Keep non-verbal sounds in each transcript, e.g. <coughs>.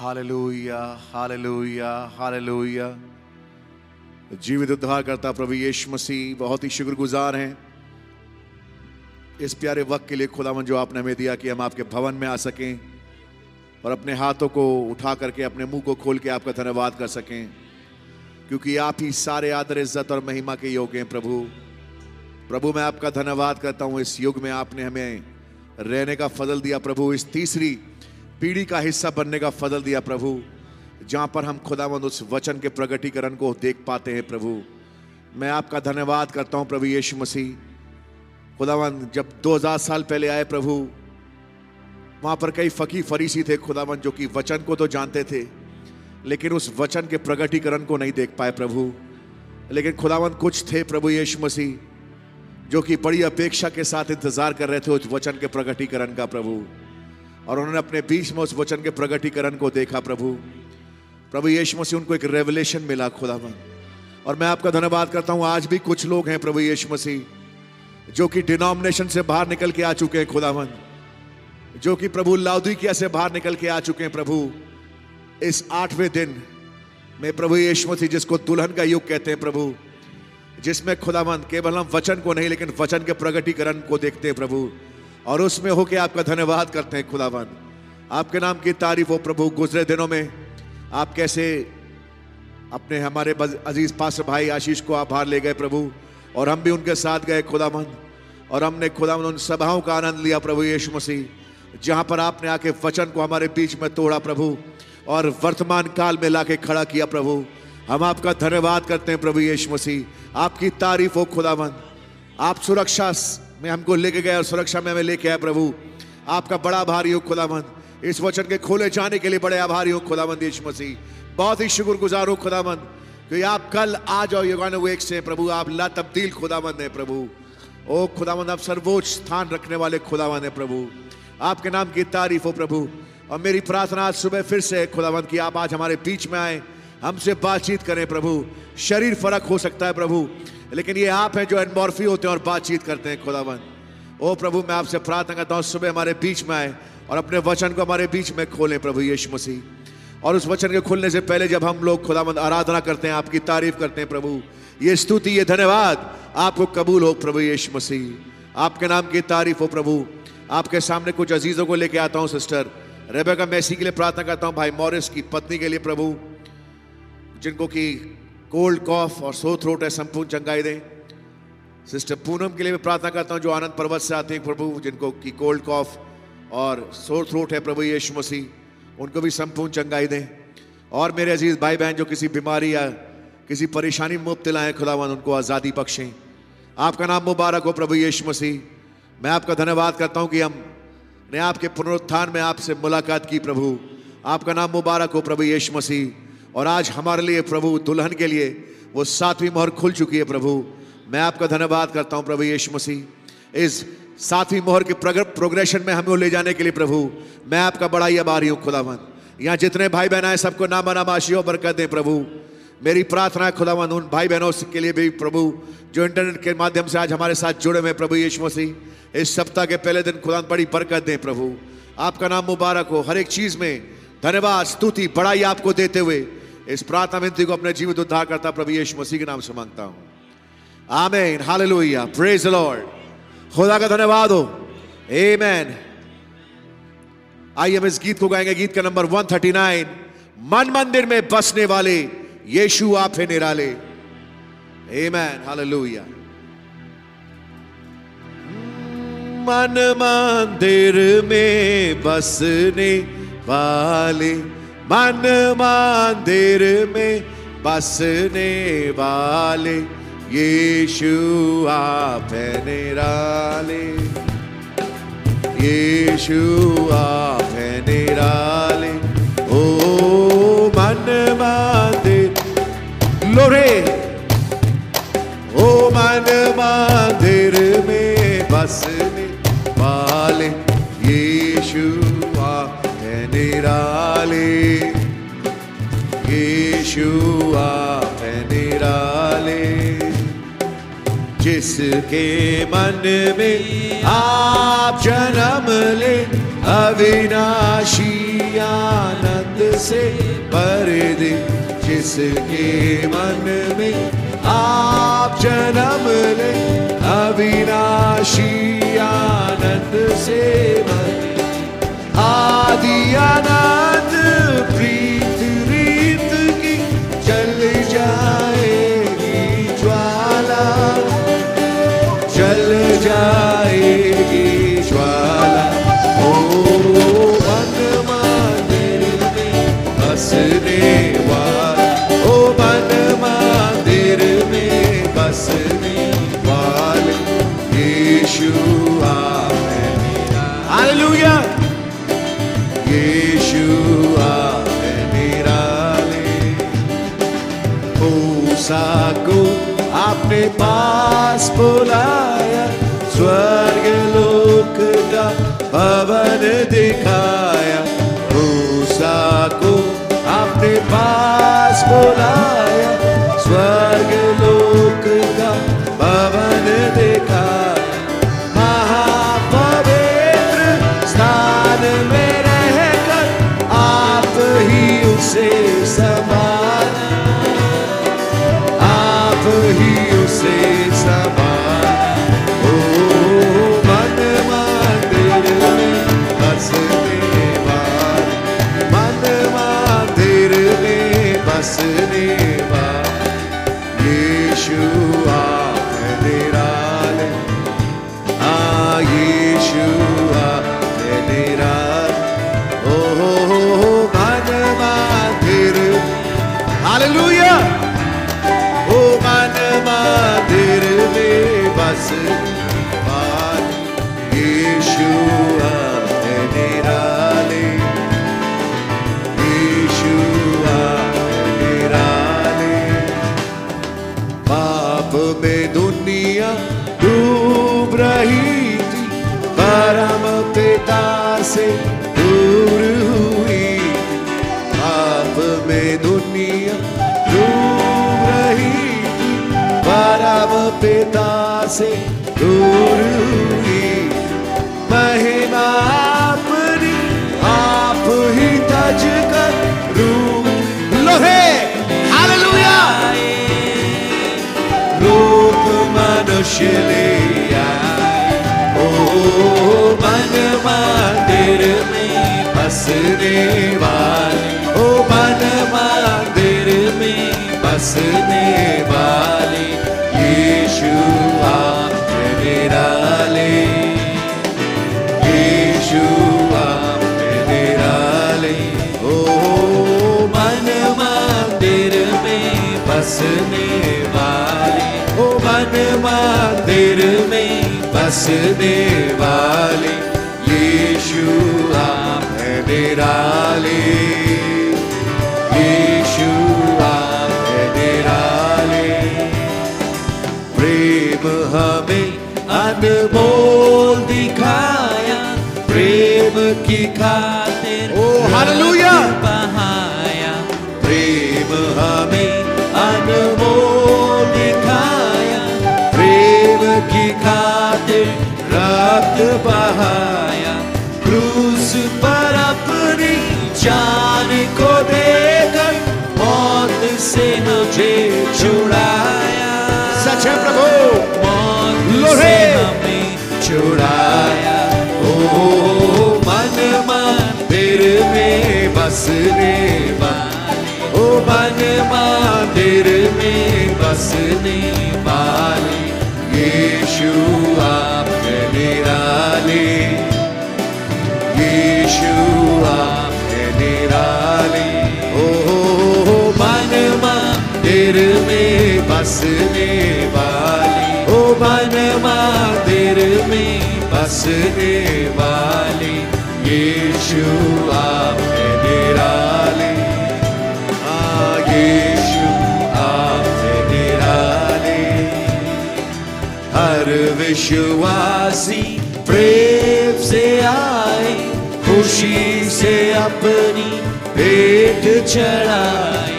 Hallelujah hallelujah hallelujah जीवित उद्धार करता प्रभु यीशु मसीह बहुत ही शुक्रगुजार हैं। इस प्यारे वक्त के लिए खुदावन जो आपने हमें दिया कि हम आपके भवन में आ सकें और अपने हाथों को उठा करके, अपने मुँह को खोल के आपका धन्यवाद कर सकें। क्योंकि आप ही सारे आदर, इज़्ज़त और महिमा के योग्य हैं प्रभु। प्रभु, मैं आपका धन्यवाद करता हूँ। इस युग में आपने हमें रहने का फजल दिया प्रभु। इस तीसरी पीढ़ी का हिस्सा बनने का फजल दिया प्रभु, जहाँ पर हम खुदावंद उस वचन के प्रगटीकरण को देख पाते हैं प्रभु। मैं आपका धन्यवाद करता हूँ प्रभु यीशु मसीह। खुदावंद, जब 2000 साल पहले आए प्रभु, वहाँ पर कई फकी फरीसी थे खुदावंद जो कि वचन को तो जानते थे, लेकिन उस वचन के प्रगटीकरण को नहीं देख पाए प्रभु। लेकिन खुदावंद कुछ थे प्रभु यीशु मसीह, जो कि बड़ी अपेक्षा के साथ इंतज़ार कर रहे थे उस वचन के प्रगटीकरण का प्रभु। और उन्होंने अपने बीच में उस वचन के प्रगटीकरण को देखा प्रभु। प्रभु यीशु मसीह, उनको एक रेवलेशन मिला खुदावन और मैं आपका धन्यवाद करता हूँ, आज भी कुछ लोग हैं प्रभु यीशु मसीह, जो कि डिनोमिनेशन से बाहर निकल के आ चुके हैं खुदावन जो कि प्रभु लाउदिकिया से बाहर निकल के आ चुके हैं प्रभु। इस आठवें दिन में प्रभु यीशु मसीह, जिसको दुल्हन का युग कहते हैं प्रभु, जिसमें खुदावन केवल हम वचन को नहीं, लेकिन वचन के प्रगटीकरण को देखते हैं प्रभु। और उसमें होके आपका धन्यवाद करते हैं खुदावन आपके नाम की तारीफ़ हो प्रभु, गुजरे दिनों में। आप कैसे अपने हमारे अज़ीज़ पास भाई आशीष को आप बाहर ले गए प्रभु, और हम भी उनके साथ गए खुदामंद और हमने खुदामंद उन सभाओं का आनंद लिया प्रभु यीशु मसीह, जहाँ पर आपने आके वचन को हमारे बीच में तोड़ा प्रभु, और वर्तमान काल में लाके खड़ा किया प्रभु। हम आपका धन्यवाद करते हैं प्रभु यीशु मसीह। आपकी तारीफ़ हो खुदामंद आप सुरक्षा में हमको लेके और सुरक्षा में हमें लेके आए प्रभु। आपका बड़ा आभारी हो खुदामंद इस वचन के खोले जाने के लिए बड़े आभारी हो खुदामंद यीशु मसीह। बहुत ही शुक्रगुजार हो खुदामंद क्योंकि आप कल आ जाओ युगान एक से। प्रभु, आप ला तब्दील खुदामंद है, प्रभु। ओ खुदामंद आप सर्वोच्च स्थान रखने वाले खुदावंद है, प्रभु। आपके नाम की तारीफ़ हो, प्रभु। और मेरी प्रार्थना आज सुबह फिर से खुदावंद, की आप आज हमारे बीच में आए। हमसे बातचीत करें, प्रभु। शरीर फ़र्क हो सकता है, प्रभु। लेकिन ये आप हैं जो एनमॉर्फी होते हैं और बातचीत करते हैं, खुदावंद। ओ प्रभु, मैं आपसे प्रार्थना करता हूँ, सुबह हमारे बीच में आए और अपने वचन को हमारे बीच में खोलें प्रभु यीशु मसीह। और उस वचन के खुलने से पहले जब हम लोग खुदामंद आराधना करते हैं, आपकी तारीफ़ करते हैं, प्रभु, ये स्तुति, ये धन्यवाद, आपको कबूल हो प्रभु यीशु मसीह। आपके नाम की तारीफ़ हो प्रभु। आपके सामने कुछ अजीजों को लेके आता हूँ, सिस्टर। रेबेका मैसी के लिए प्रार्थना करता हूँ, भाई मॉरिस की पत्नी के लिए प्रभु, जिनको कि कोल्ड कॉफ और सो थ्रोट है, संपूर्ण चंगाई दें सिस्टर पूनम के लिए भी प्रार्थना करता हूँ, जो आनंद पर्वत से आते हैं प्रभु, जिनको की कोल्ड कॉफ और सो थ्रोट है प्रभु यीशु मसीह, उनको भी संपूर्ण चंगाई दें और मेरे अज़ीज़ भाई बहन जो किसी बीमारी या किसी परेशानी में मुब्तला है खुदावन उनको आज़ादी बख्शें। आपका नाम मुबारक हो प्रभु यीशु मसीह। मैं आपका धन्यवाद करता हूँ कि हम ने आपके पुनरुत्थान में आपसे मुलाकात की प्रभु। आपका नाम मुबारक हो प्रभु यीशु मसीह। और आज हमारे लिए प्रभु दुल्हन के लिए वो सातवीं मोहर खुल चुकी है प्रभु। मैं आपका धन्यवाद करता हूँ प्रभु यीशु मसीह। इस सातवीं मोहर के प्रोग्रेशन में हमें ले जाने के लिए प्रभु, मैं आपका बड़ा ही आभारी हूँ, खुदावंद। यहाँ जितने भाई बहन आए, सबको नाम नाम आशियों बरकत दें प्रभु। मेरी प्रार्थना है, खुदावंद, उन भाई बहनों के लिए भी प्रभु, जो इंटरनेट के माध्यम से आज हमारे साथ जुड़े हुए प्रभु यीशु मसीह। इस सप्ताह के पहले दिन खुदा बड़ी बरकत दें प्रभु। आपका नाम मुबारक हो, हर एक चीज़ में धन्यवाद, स्तुति, बड़ाई आपको देते हुए। इस प्रार्थना विनती को अपने जीवित उद्धार करता प्रभु यीशु मसीह के नाम से माँगता हूँ। आमेन, हालेलुया प्रेज लॉर्ड खुदा का धन्यवाद हो। मैन आइए हम इस गीत को गाएँगे, गीत का नंबर 139 मन मंदिर में बसने वाले, यीशु आप है निराले। मैन हालेलुया। मन मंदिर में बसने वाले मन मंदिर में बसने वाले, यीशु आप है निराले। यीशु आप है निराले। ओ मन मंदिर, लोरे। ओ मन मंदिर में बसने वाले, यीशु निराले। यीशु आप है निराले। जिसके मन में आप जन्म ले अविनाशी आनंद से भर दे। जिसके मन में आप जन्म ले अविनाशी आनंद से भर आदि अनंत अपने पास बुलाया स्वर्ग लोक का भवन दिखाया। मूसा को अपने पास बुलाया स्वर्ग से दूर हुई। महिमा अपनी आप ही तज कर रूप लोहे, हालेलुया। रूप मनुष्य ले आए। ओ, मन मंदिर में बसने वाले। ओ, मन मंदिर में बसने वाले। यीशु बसने वाले। ओ मन मंदिर में बसने वाले। यीशु आप है निराले अनमोल दिखाया प्रेम की खातिर ओ, हालेलुया! बहाया प्रेम हमें अनमोल दिखाया प्रेम की खातिर रक्त बहाया क्रूस पर अपनी जान को देकर मौत से मुझे छुड़ाया सच है प्रभु। से हमें छुड़ाया ओ मन मंदिर में बसने वाले ओ मन मंदिर में बसने वाले यीशु आप निराले। यीशु आप निराले। ओ मन मंदिर में बसने बसने वाले, यीशु आप निराले। आ, यीशु आप निराले। हर विश्वासी प्रेम से आए, खुशी से अपनी भेंट चढ़ाए।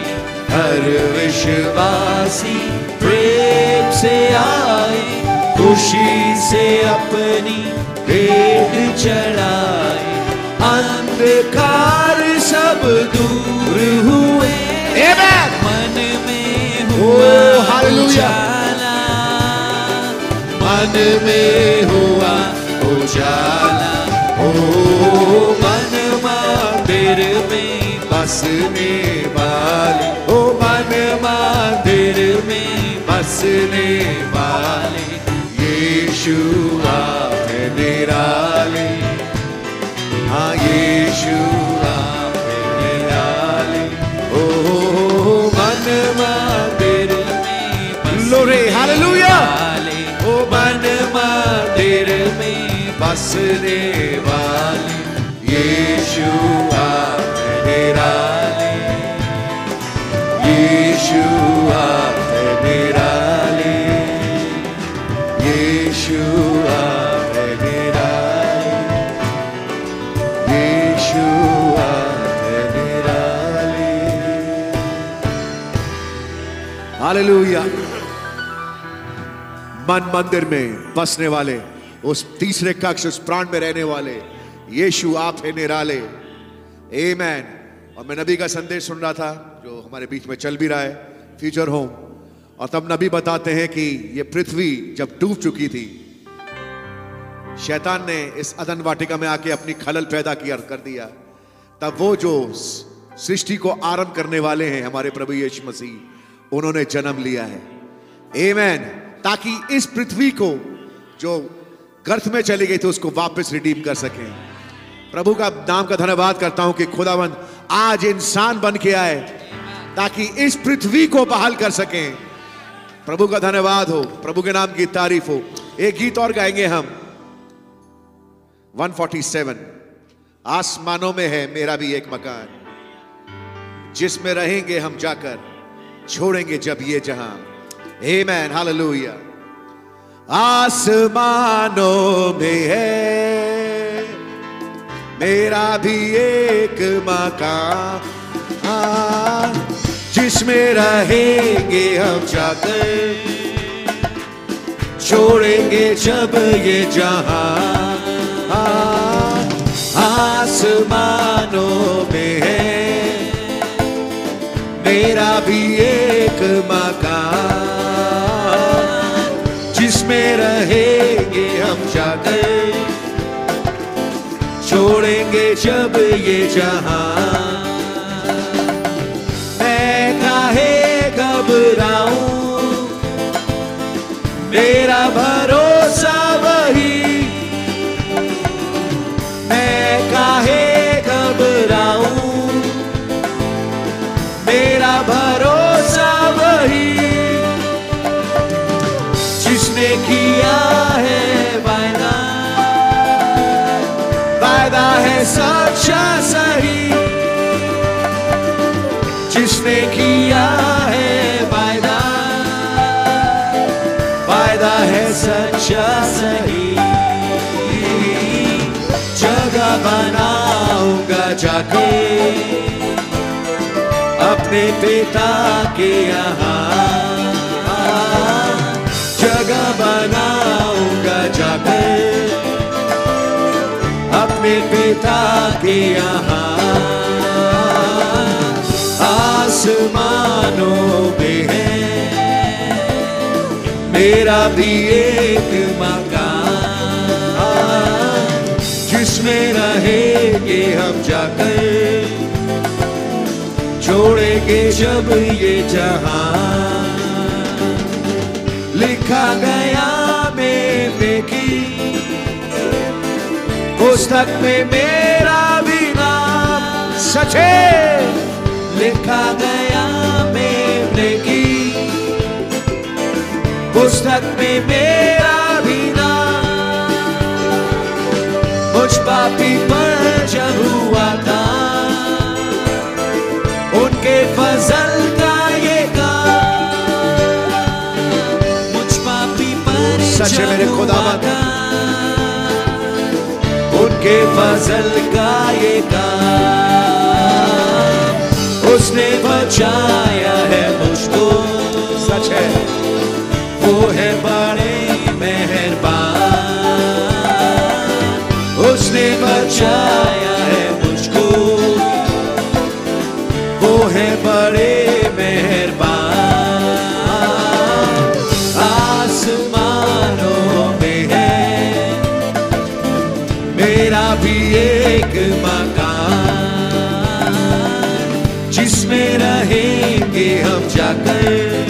हर विश्वासी प्रेम से आए, खुशी से अपनी भेंट चढ़ाए अंधकार सब दूर हुए। Amen. मन में Oh, हुआ उजाला मन में हुआ उजाला। ओ मन मंदिर में बसने वाले ओ मन मंदिर में बसने वाले यीशु में बसने वाले यीशु आप यीशु मन मंदिर में बसने वाले उस तीसरे कक्ष, उस प्राण में रहने वाले, यीशु आप है निराले। आमेन और मैं नबी का संदेश सुन रहा था, जो हमारे बीच में चल भी रहा है फ्यूचर होम और तब नबी बताते हैं कि ये पृथ्वी जब डूब चुकी थी, शैतान ने इस अदन वाटिका में आके अपनी खलल पैदा किया कर दिया। तब वो जो सृष्टि को आरंभ करने वाले हैं, हमारे प्रभु यीशु मसीह, उन्होंने जन्म लिया है। आमेन ताकि इस पृथ्वी को, जो गर्थ में चली गई थी, उसको वापस रिडीम कर सके। प्रभु का नाम का धन्यवाद करता हूँ कि खुदावंद आज इंसान बन के आए, ताकि इस पृथ्वी को बहाल कर सकें। प्रभु का धन्यवाद हो, प्रभु के नाम की तारीफ़ हो। एक गीत और गाएँगे हम। 147 आसमानों में है मेरा भी एक मकान। जिसमें रहेंगे हम जाकर, छोड़ेंगे जब ये जहाँ। हे Amen हालेलुया आसमानों में है। मेरा भी एक मकान जिसमें रहेंगे हम जाकर। छोड़ेंगे जब ये जहाँ आसमानों में है। मेरा भी एक मकान। छोड़ेंगे जब ये जहाँ अपने पिता के यहाँ। जगह बनाऊँगा जाकर अपने पिता के यहाँ। आसमानों में है। मेरा भी एक मकान। जिसमें रहेंगे हम जाकर छोड़ेंगे जब ये जहाँ। लिखा गया मेरे की पुस्तक में मेरा भी नाम सचे। लिखा गया मेरे की पुस्तक में मेरा भी नाम। मुझ पापी पर है मेरे खुदा खुदावंद। उनके फजल का ये काम, उसने बचाया है मुझको सच है जाकर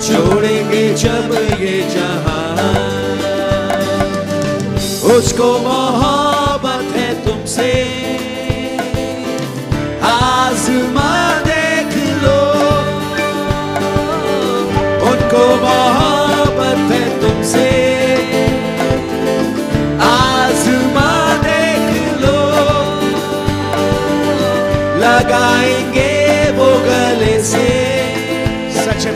छोड़ेंगे जब ये जहाँ उसको मोहब्बत है तुमसे।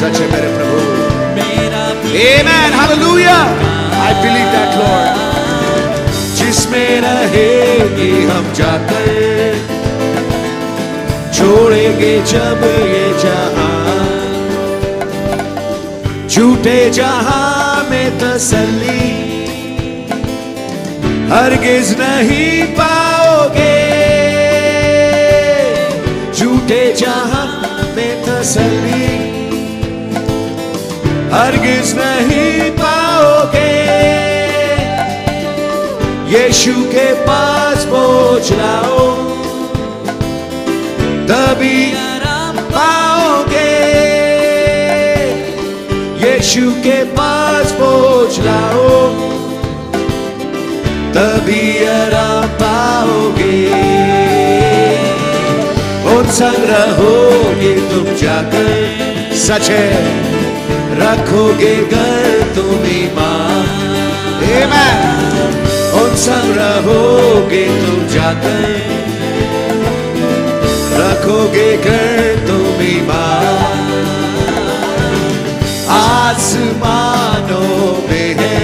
सच है मेरे प्रभु Amen. Hallelujah. I believe that, Lord. जिसमें रहेंगे हम जाकर छोड़ेंगे जब ये जहाँ झूठे जहाँ में तसल्ली हरगिज नहीं पाओगे झूठे जहाँ में तसल्ली हरगिज नहीं पाओगे। यीशु के पास पहुँच लाओ। तभी आराम पाओगे। यीशु के पास पहुँच लाओ। तभी आराम पाओगे। उन संग रहोगे तुम जाकर। सच है। रखोगे घर तुम ईमान. उन संग रहोगे तुम जाते रखोगे घर तुम ईमान आसमानों में है।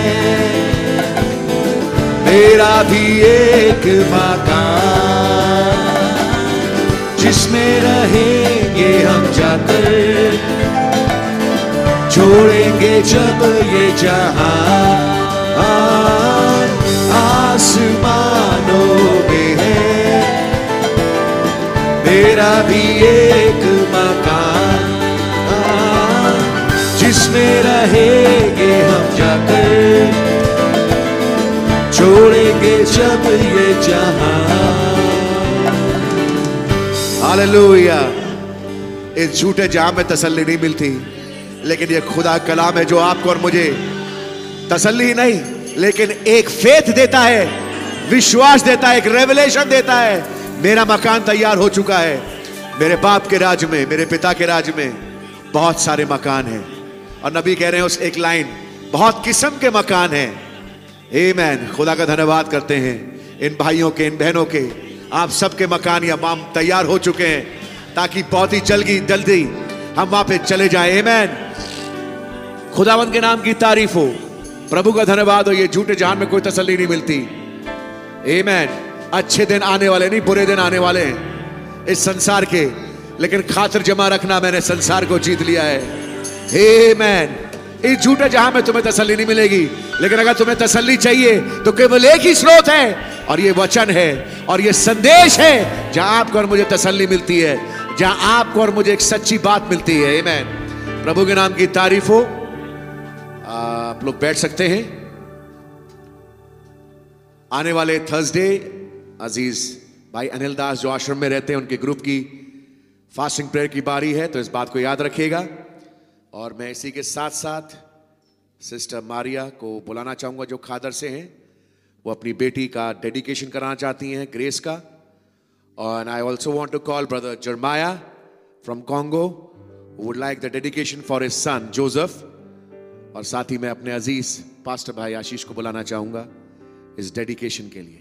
मेरा भी एक मकान। जिसमें रहेंगे हम जाकर। छोड़ेंगे जब ये जहाँ आसमानों में है, मेरा भी एक मकान जिसमें रहेंगे हम जाकर, छोड़ेंगे जब ये जहाँ। हालेलुया। इस झूठे जाम में तसल्ली नहीं मिलती। लेकिन ये खुदा कलाम है जो आपको और मुझे तसल्ली नहीं, लेकिन एक फेथ देता है, विश्वास देता है, एक रेवलेशन देता है, मेरा मकान तैयार हो चुका है। मेरे बाप के राज में, मेरे पिता के राज में बहुत सारे मकान हैं। और नबी कह रहे हैं उस एक लाइन बहुत किस्म के मकान हैं। Amen. खुदा का धन्यवाद करते हैं। इन भाइयों के, इन बहनों के, आप सबके मकान या माम तैयार हो चुके हैं, ताकि बहुत ही जल्दी जल्दी हम वहाँ पे चले जाएँ। Amen. खुदावंत के नाम की तारीफ़ हो। प्रभु का धन्यवाद हो, ये झूठे जहान में कोई तसल्ली नहीं मिलती। Amen. अच्छे दिन आने वाले नहीं, बुरे दिन आने वाले हैं। इस संसार के। लेकिन खातर जमा रखना मैंने संसार को जीत लिया है। Amen. इस झूठे जहाँ में तुम्हें तसल्ली नहीं मिलेगी। लेकिन अगर तुम्हें तसल्ली चाहिए तो केवल एक ही स्रोत है, और ये वचन है, और ये संदेश है, जहाँ आपको और मुझे तसल्ली मिलती है, जहाँ आपको और मुझे एक सच्ची बात मिलती है। Amen. प्रभु के नाम की तारीफ़ हो। आप लोग बैठ सकते हैं। आने वाले थर्सडे अज़ीज़ भाई अनिल दास जो आश्रम में रहते हैं, उनके ग्रुप की फास्टिंग प्रेयर की बारी है तो इस बात को याद रखिएगा। और मैं इसी के साथ साथ सिस्टर मारिया को बुलाना चाहूँगा, जो खादर से हैं, वो अपनी बेटी का डेडिकेशन कराना चाहती हैं ग्रेस का। और I also want to call brother Jeremiah from Congo would like the dedication for his son Joseph और साथ ही मैं अपने अज़ीज़, पास्टर भाई आशीष को बुलाना चाहूँगा इस डेडिकेशन के लिए।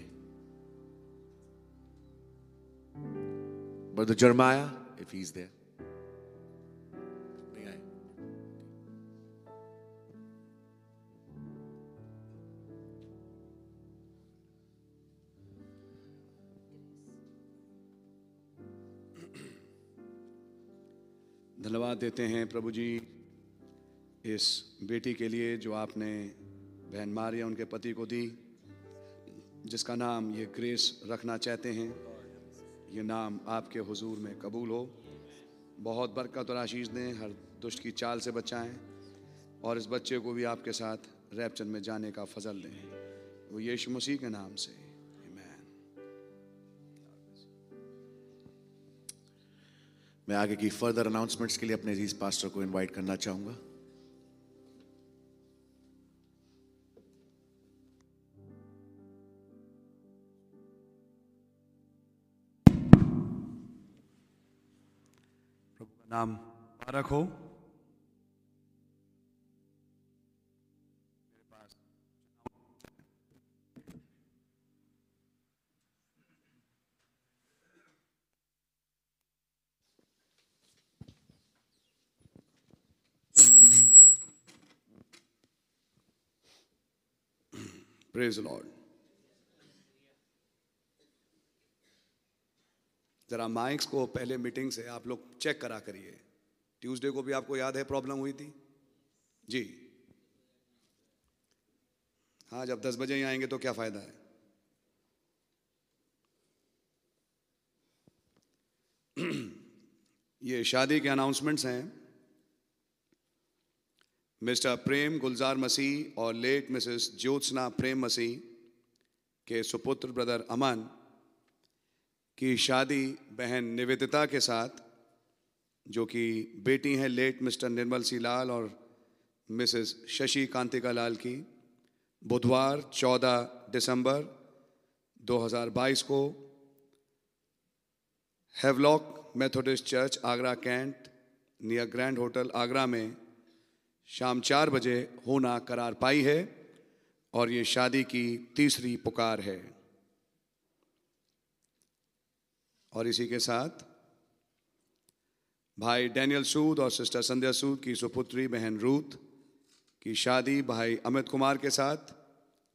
Brother Jeremiah he's there. नहीं आए धन्यवाद देते हैं प्रभु जी। इस बेटी के लिए जो आपने बहन मारिया, उनके पति को दी, जिसका नाम ये ग्रेस रखना चाहते हैं, ये नाम आपके हुजूर में कबूल हो। बहुत बरकत और आशीष दें, हर दुष्ट की चाल से बचाएँ, और इस बच्चे को भी आपके साथ रैप्चर में जाने का फजल दें। वो यीशु मसीह के नाम से। मैं आगे की फर्दर अनाउंसमेंट्स के लिए अपने पास्टर को इनवाइट करना चाहूँगा। नाम मुबारक हो प्रेज लॉर्ड जरा माइक्स को पहले मीटिंग से आप लोग चेक करा करिए। ट्यूसडे को भी आपको याद है प्रॉब्लम हुई थी? जी। हाँ जब दस बजे ही आएँगे तो क्या फ़ायदा है? <clears throat> ये शादी के अनाउंसमेंट्स हैं। मिस्टर प्रेम गुलजार मसीह और लेट मिसेस ज्योत्सना प्रेम मसीह के सुपुत्र ब्रदर अमन की शादी बहन निवेदिता के साथ, जो कि बेटी हैं लेट मिस्टर निर्मल सी लाल और मिसेस शशि कांतिका लाल की, बुधवार 14 दिसंबर 2022 को Havelock Methodist church Agra cantt, near grand hotel Agra में शाम चार बजे होना करार पाई है और ये शादी की तीसरी पुकार है। और इसी के साथ भाई डैनियल सूद और सिस्टर संध्या सूद की सुपुत्री बहन रूथ की शादी भाई अमित कुमार के साथ,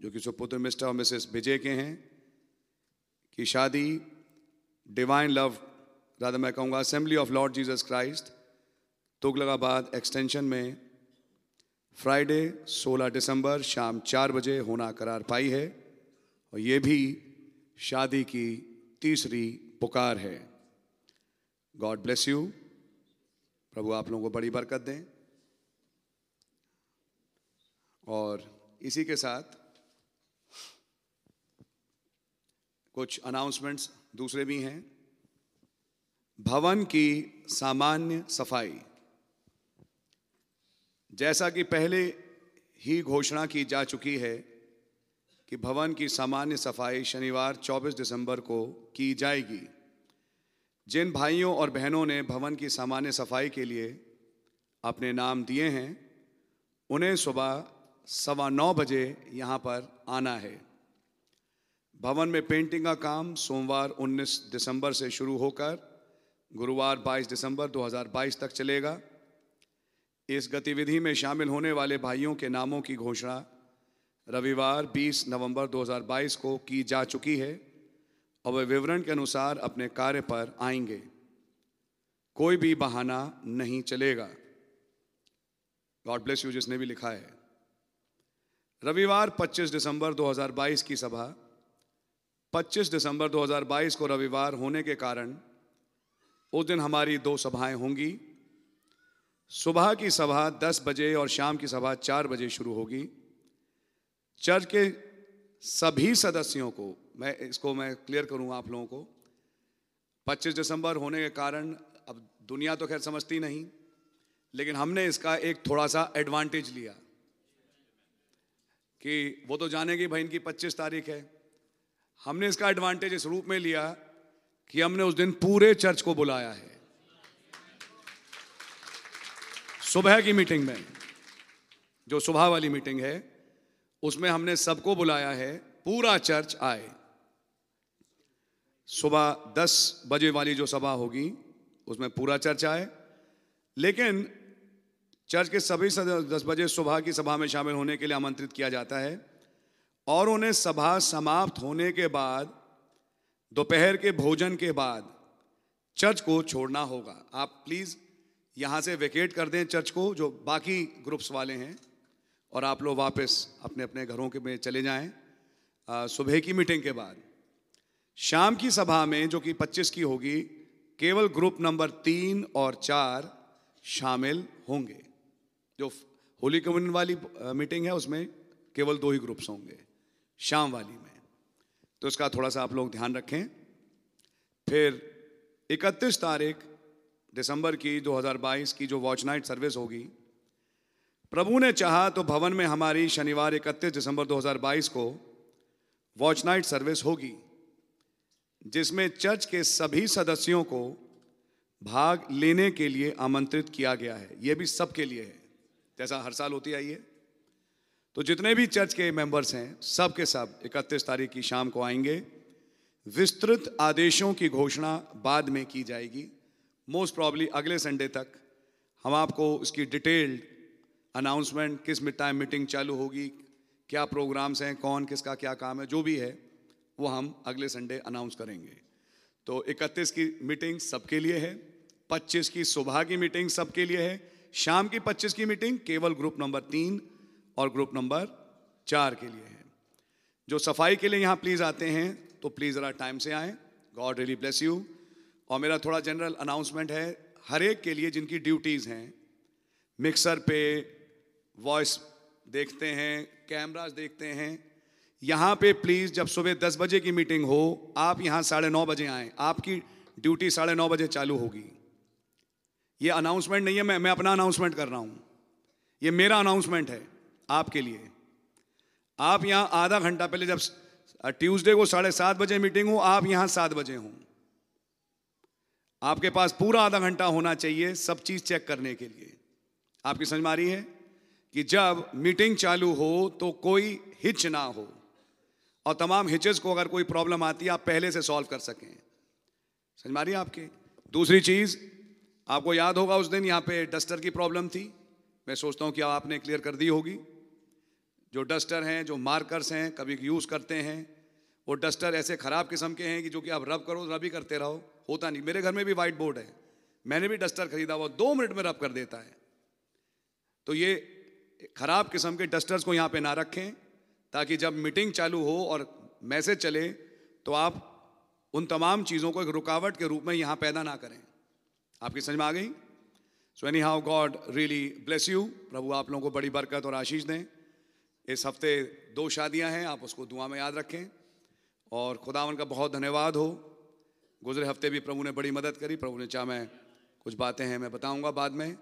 जो कि सुपुत्र मिस्टर और मिसेस विजय के हैं, की शादी डिवाइन लव, राधा मैं कहूँगा, assembly of Lord Jesus Christ, Tughlakabad extension में फ्राइडे 16 दिसंबर शाम चार बजे होना करार पाई है, और ये भी शादी की तीसरी पुकार है। गॉड ब्लेस यू प्रभु आप लोगों को बड़ी बरकत दें। और इसी के साथ कुछ अनाउंसमेंट्स दूसरे भी हैं। भवन की सामान्य सफ़ाई। जैसा कि पहले ही घोषणा की जा चुकी है कि भवन की सामान्य सफ़ाई शनिवार 24 दिसंबर को की जाएगी। जिन भाइयों और बहनों ने भवन की सामान्य सफ़ाई के लिए अपने नाम दिए हैं, उन्हें सुबह सवा नौ बजे यहाँ पर आना है। भवन में पेंटिंग का काम सोमवार 19 दिसंबर से शुरू होकर गुरुवार 22 दिसंबर 2022 तक चलेगा। इस गतिविधि में शामिल होने वाले भाइयों के नामों की घोषणा रविवार 20 नवंबर 2022 को की जा चुकी है और वे विवरण के अनुसार अपने कार्य पर आएँगे। कोई भी बहाना नहीं चलेगा। गॉड ब्लेस यू जिसने भी लिखा है। रविवार 25 दिसंबर 2022 की सभा। 25 दिसंबर 2022 को रविवार होने के कारण उस दिन हमारी दो सभाएँ होंगी। सुबह की सभा 10 बजे और शाम की सभा 4 बजे शुरू होगी। चर्च के सभी सदस्यों को, मैं इसको मैं क्लियर करूँ आप लोगों को 25 दिसंबर होने के कारण अब दुनिया तो खैर समझती नहीं, लेकिन हमने इसका एक थोड़ा सा एडवांटेज लिया कि वो तो जानेगी भाई इनकी 25 तारीख है। हमने इसका एडवांटेज इस रूप में लिया कि हमने उस दिन पूरे चर्च को बुलाया है। सुबह की मीटिंग में, जो सुबह वाली मीटिंग है उसमें हमने सबको बुलाया है, पूरा चर्च आए। सुबह दस बजे वाली जो सभा होगी, उसमें पूरा चर्च आए। लेकिन चर्च के सभी सदस्य दस बजे सुबह की सभा में शामिल होने के लिए आमंत्रित किया जाता है और उन्हें सभा समाप्त होने के बाद, दोपहर के भोजन के बाद चर्च को छोड़ना होगा। आप प्लीज़ यहाँ से वेकेट कर दें चर्च को, जो बाकी ग्रुप्स वाले हैं। और आप लोग वापस अपने अपने घरों के में चले जाएँ। सुबह की मीटिंग के बाद, शाम की सभा में, जो कि 25 की होगी, केवल ग्रुप नंबर तीन और चार शामिल होंगे। जो होली कम्युनियन वाली मीटिंग है, उसमें केवल दो ही ग्रुप्स होंगे, शाम वाली में। तो इसका थोड़ा सा आप लोग ध्यान रखें। फिर 31 तारीख, दिसंबर की 2022 की जो वॉच नाइट सर्विस होगी प्रभु ने चाहा तो भवन में हमारी शनिवार 31 दिसंबर 2022 को वॉच नाइट सर्विस होगी, जिसमें चर्च के सभी सदस्यों को भाग लेने के लिए आमंत्रित किया गया है। यह भी सबके लिए है। जैसा हर साल होती आई है। तो जितने भी चर्च के मेंबर्स हैं सब के सब 31 तारीख की शाम को आएँगे। विस्तृत आदेशों की घोषणा बाद में की जाएगी। मोस्ट प्रॉब्ली अगले संडे तक। हम आपको इसकी डिटेल्ड अनाउंसमेंट किस टाइम मीटिंग चालू होगी, क्या प्रोग्राम्स हैं, कौन, किसका क्या काम है, जो भी है, वो हम अगले संडे अनाउंस करेंगे। तो 31 की मीटिंग सबके लिए है 25 की सुबह की मीटिंग सबके लिए है, शाम की 25 की मीटिंग केवल ग्रुप नंबर तीन और ग्रुप नंबर चार के लिए है। जो सफ़ाई के लिए यहाँ प्लीज़ आते हैं तो प्लीज़ ज़रा टाइम से आएँ। गॉड रियली ब्लेस यू और मेरा थोड़ा जनरल अनाउंसमेंट है, हर एक के लिए जिनकी ड्यूटीज़ हैं मिक्सर पे वॉइस देखते हैं कैमराज देखते हैं। यहाँ पे प्लीज़ जब सुबह दस बजे की मीटिंग हो, आप यहाँ साढ़े नौ बजे आएँ। आपकी ड्यूटी साढ़े नौ बजे चालू होगी। ये अनाउंसमेंट नहीं है, मैं मैं अपना अनाउंसमेंट कर रहा हूँ। ये मेरा अनाउंसमेंट है आपके लिए। आप यहाँ आधा घंटा पहले जब ट्यूसडे को साढ़े सात बजे मीटिंग हो, आप यहाँ सात बजे हों। आपके पास पूरा आधा घंटा होना चाहिए सब चीज़ चेक करने के लिए। आपकी समझ में आ रही है? कि जब मीटिंग चालू हो तो कोई हिच ना हो। और तमाम हिचेस को अगर कोई प्रॉब्लम आती है, आप पहले से सॉल्व कर सकें। समझ में आ आपके? दूसरी चीज़, आपको याद होगा उस दिन यहाँ पे डस्टर की प्रॉब्लम थी। मैं सोचता हूँ कि आपने क्लियर कर दी होगी। जो डस्टर हैं, जो मार्कर्स हैं, कभी यूज़ करते हैं, वो डस्टर ऐसे ख़राब किस्म के हैं कि जो कि आप रब करो, रब ही करते रहो। होता नहीं। मेरे घर में भी वाइट बोर्ड है। मैंने भी डस्टर खरीदा, वो दो मिनट में रब कर देता है। तो ये ख़राब किस्म के डस्टर्स को यहाँ पे ना रखें, ताकि जब मीटिंग चालू हो और मैसेज चले तो आप उन तमाम चीज़ों को एक रुकावट के रूप में यहाँ पैदा ना करें। आपकी समझ में आ गई? So anyhow God really bless you प्रभु आप लोगों को बड़ी बरकत और आशीष दें। इस हफ़्ते दो शादियाँ हैं, आप उसको दुआ में याद रखें। और खुदावन का बहुत धन्यवाद हो। गुजरे हफ़्ते भी प्रभु ने बड़ी मदद करी। प्रभु ने चाह मैं कुछ बातें हैं, मैं बताऊँगा बाद में।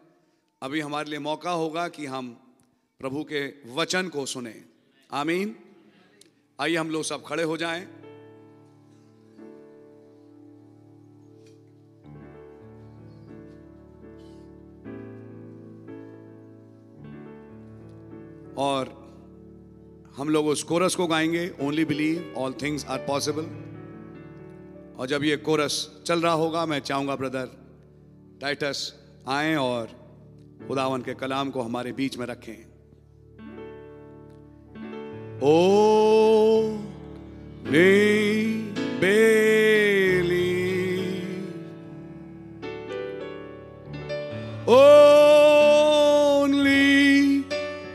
अभी हमारे लिए मौका होगा कि हम प्रभु के वचन को सुने। आमीन। आइए हम लोग सब खड़े हो जाएँ। और हम लोग उस कोरस को गाएँगे only believe all things are possible और जब ये कोरस चल रहा होगा, मैं चाहूँगा, ब्रदर टाइटस आए और खुदावन के कलाम को हमारे बीच में रखें। Oh, Only believe. Only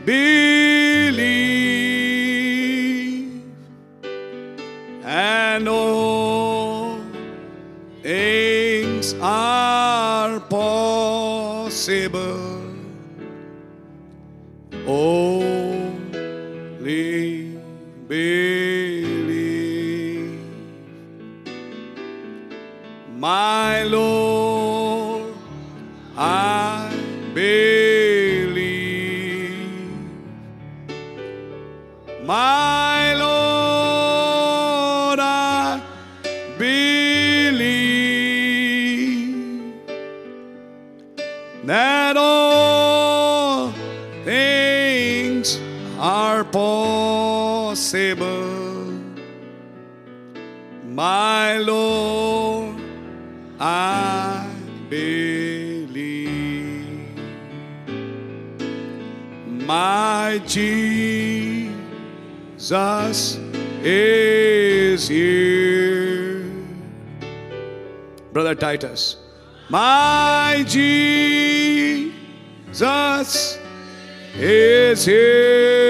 believe. And all things are possible. Titus, my Jesus is here.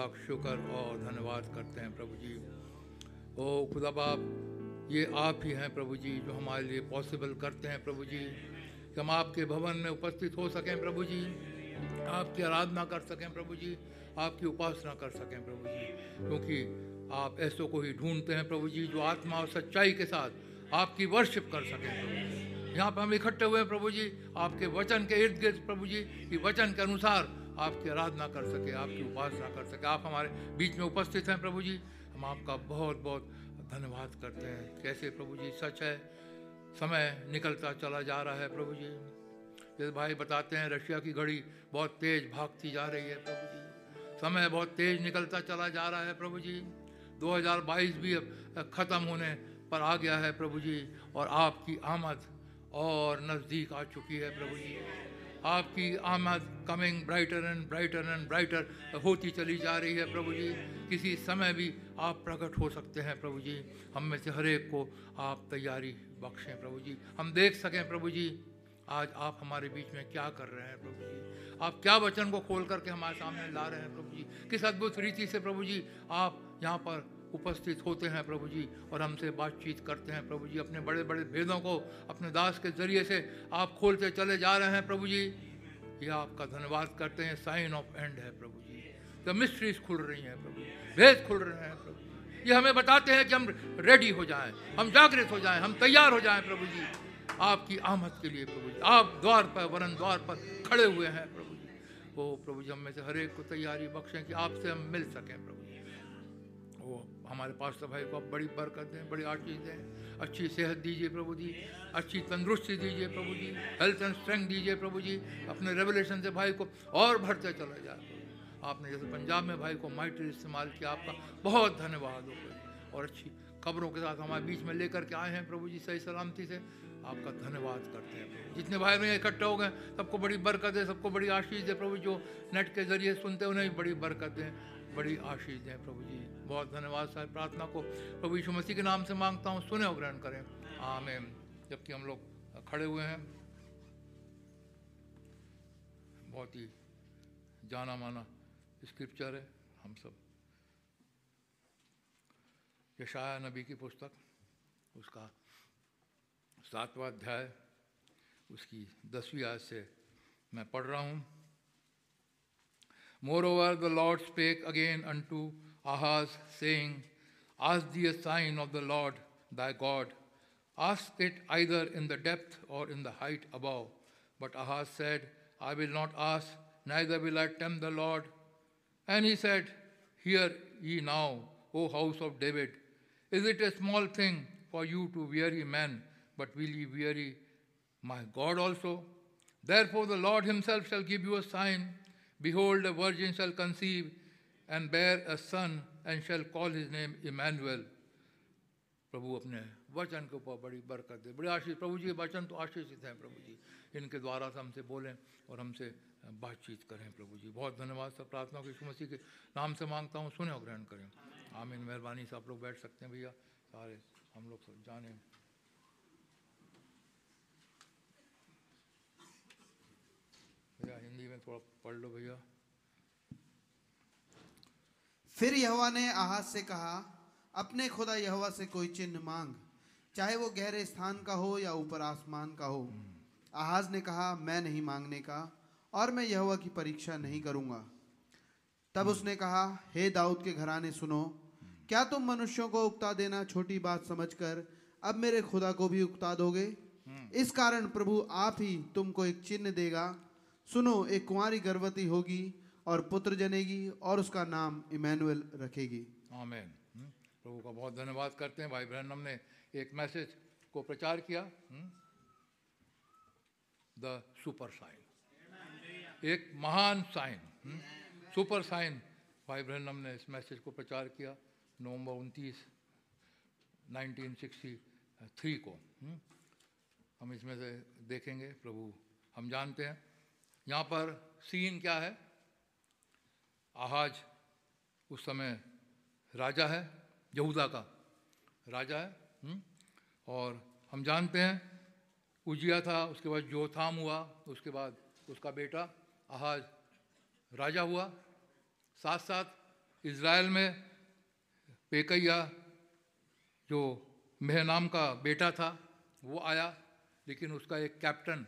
लाखों लाख शुक्र और धन्यवाद करते हैं प्रभु जी। ओ खुदा बाप, ये आप ही हैं प्रभु जी जो हमारे लिए पॉसिबल करते हैं प्रभु जी। कि हम आपके भवन में उपस्थित हो सकें प्रभु जी, आपकी आराधना कर सकें प्रभु जी, आपकी उपासना कर सकें प्रभु जी। क्योंकि आप ऐसों को ही ढूंढते हैं प्रभु जी, जो आत्मा और सच्चाई के साथ आपकी वर्शिप कर सकें यहाँ पर हम इकट्ठे हुए हैं प्रभु जी, आपके वचन के इर्द गिर्द प्रभु जी, कि वचन के अनुसार आपकी आराधना कर सके, आपकी उपासना कर सके। आप हमारे बीच में उपस्थित हैं प्रभु जी। हम आपका बहुत बहुत धन्यवाद करते हैं। कैसे प्रभु जी? सच है, समय निकलता चला जा रहा है प्रभु जी। जैसे भाई बताते हैं, रशिया की घड़ी बहुत तेज भागती जा रही है प्रभु जी। समय बहुत तेज निकलता चला जा रहा है प्रभु जी। 2022 भी अब ख़त्म होने पर आ गया है प्रभु जी, और आपकी आमद और नज़दीक आ चुकी है प्रभु जी। आपकी आमद coming brighter and brighter and brighter होती चली जा रही है प्रभु जी। किसी समय भी आप प्रकट हो सकते हैं प्रभु जी। हम में से हर एक को आप तैयारी बख्शें प्रभु जी। हम देख सकें प्रभु जी, आज आप हमारे बीच में क्या कर रहे हैं प्रभु जी। आप क्या वचन को खोल करके हमारे सामने ला रहे हैं प्रभु जी। किस अद्भुत रीति से प्रभु जी आप यहाँ पर उपस्थित होते हैं प्रभु जी और हमसे बातचीत करते हैं प्रभु जी। अपने बड़े बड़े भेदों को अपने दास के ज़रिए से आप खोलते चले जा रहे हैं प्रभु जी। ये आपका धन्यवाद करते हैं। साइन ऑफ़ एंड है प्रभु जी। द मिस्ट्रीज खुल रही हैं प्रभु भेद खुल रहे हैं प्रभु ये हमें बताते हैं कि हम रेडी हो जाएँ, हम जागृत हो जाएँ, हम तैयार हो जाएँ प्रभु जी। आपकी आमद के लिए प्रभु जी। आप द्वार पर, वरन द्वार पर खड़े हुए हैं प्रभु जी। वो प्रभु जी, हम में से हर एक को तैयारी बख्शें कि आपसे हम मिल सकें प्रभु जी। वो हमारे पास्टर भाई को आप बड़ी बरकत दें, बड़ी आशीष दें। अच्छी सेहत दीजिए प्रभु जी, अच्छी तंदुरुस्ती दीजिए प्रभु जी हेल्थ एंड स्ट्रेंथ दीजिए प्रभु जी, अपने रेवलेशन से भाई को और भरते चला जाए आपने जैसे पंजाब में भाई को माइटर इस्तेमाल किया, आपका बहुत धन्यवाद हो। और अच्छी खबरों के साथ हमारे बीच में लेकर के आए हैं प्रभु जी सही सलामती से। आपका धन्यवाद करते हैं जितने भाई में इकट्ठे हो गए, सबको बड़ी बरकत है सबको बड़ी आशीष दे प्रभु जो नेट के ज़रिए सुनते हैं, उन्हें भी बड़ी बरकत दें, बड़ी आशीष दें प्रभु जी। बहुत धन्यवाद साहब प्रार्थना को। प्रभु यीशु मसीह के नाम से माँगता हूँ सुने और ग्रहण करें। आमेन। जबकि हम लोग खड़े हुए हैं। बहुत ही जाना माना स्क्रिप्चर है हम सब। यशाया नबी की पुस्तक उसका सातवां अध्याय उसकी दसवीं आयत से मैं पढ़ रहा हूँ। Moreover, the Lord spake again unto Ahaz, saying, Ask thee a sign of the Lord thy God. Ask it either in the depth or in the height above. But Ahaz said, I will not ask, neither will I tempt the Lord. And he said, Hear ye now, O house of David. Is it a small thing for you to weary men, but will ye weary my God also? Therefore the Lord himself shall give you a sign. Behold, a virgin shall conceive and bear a son, and shall call his name Emmanuel. प्रभु अपने वचन के ऊपर बड़ी बरकत दे। बड़ी आशीष प्रभु जी वचन तो आशीषित हैं प्रभु जी। इनके द्वारा से हमसे बोलें और हमसे बातचीत करें प्रभु जी। बहुत धन्यवाद सब प्रार्थना को मसीह के नाम से माँगता हूँ सुने और ग्रहण करें। आमीन। मेहरबानी से आप लोग बैठ सकते हैं भैया। सारे हम लोग सब जाने। भैया हिंदी में थोड़ा पढ़ लो भैया। फिर यहोवा ने आहाज से कहा, अपने खुदा यहोवा से कोई चिन्ह मांग, चाहे वो गहरे स्थान का हो या ऊपर आसमान का हो। आहाज ने कहा, मैं नहीं मांगने का और मैं यहोवा की परीक्षा नहीं करूँगा। तब उसने कहा, हे दाऊद के घराने सुनो, क्या तुम मनुष्यों को उकता देना छोटी बात समझकर अब मेरे खुदा को भी उकता दोगे? इस कारण प्रभु आप ही तुमको एक चिन्ह देगा। सुनो, एक कुंवारी गर्भवती होगी और पुत्र जनेगी और उसका नाम इमैनुअल रखेगी। आमेन। हम्म, प्रभु का बहुत धन्यवाद करते हैं। भाई ब्रहणम ने एक मैसेज को प्रचार किया। The super sign. एक महान साइन। हम्म, सुपर साइन। भाई ब्रहणम ने इस मैसेज को प्रचार किया नवंबर उनतीस 1963 को। हम्म, हम इसमें से देखेंगे। प्रभु हम जानते हैं। यहाँ पर सीन क्या है? आहाज उस समय राजा है, यहूदा का राजा है हुँ? और हम जानते हैं, उजिया था, उसके बाद जोथाम हुआ, उसके बाद उसका बेटा आहाज राजा हुआ साथ साथ इज़राइल में पेकैया, जो मेहनाम का बेटा था, वो आया, लेकिन उसका एक कैप्टन,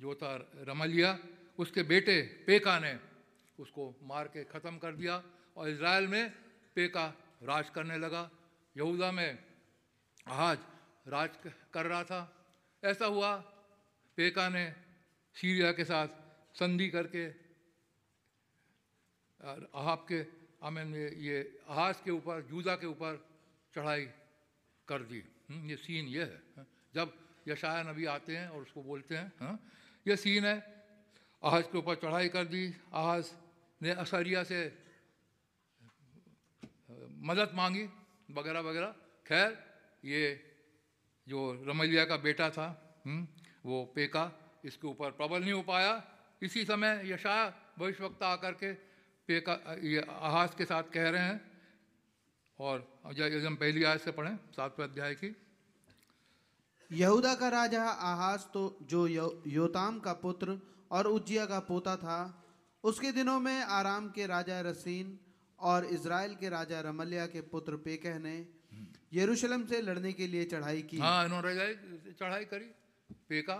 जो था रमलिया, उसके बेटे पेका ने उसको मार के ख़त्म कर दिया और इसराइल में पेका राज करने लगा। यहूदा में आज राज कर रहा था। ऐसा हुआ पेका ने सीरिया के साथ संधि करके अहाब के आमेन ये आहाज के ऊपर जूदा के ऊपर चढ़ाई कर दी। ये सीन ये है। जब यशाया नबी आते हैं और उसको बोलते हैं हाँ ये सीन है। आहाज के ऊपर चढ़ाई कर दी। आहाज ने असरिया से मदद मांगी वगैरह वगैरह। खैर ये जो रमलिया का बेटा था हुँ? वो पेका इसके ऊपर प्रबल नहीं हो पाया। इसी समय यशाया भविष्यवक्ता आकर के पेका ये आहाज के साथ कह रहे हैं। और हम पहली आयत से पढ़ें सातवें अध्याय की। यहूदा का राजा आहाज तो जो यो, योताम का पुत्र और उज्जिया का पोता था उसके दिनों में आराम के राजा रसीन और इसराइल के राजा रमलिया के पुत्र पेकह ने यरूशलेम से लड़ने के लिए चढ़ाई की। हाँ इन्होंने चढ़ाई करी। पेका,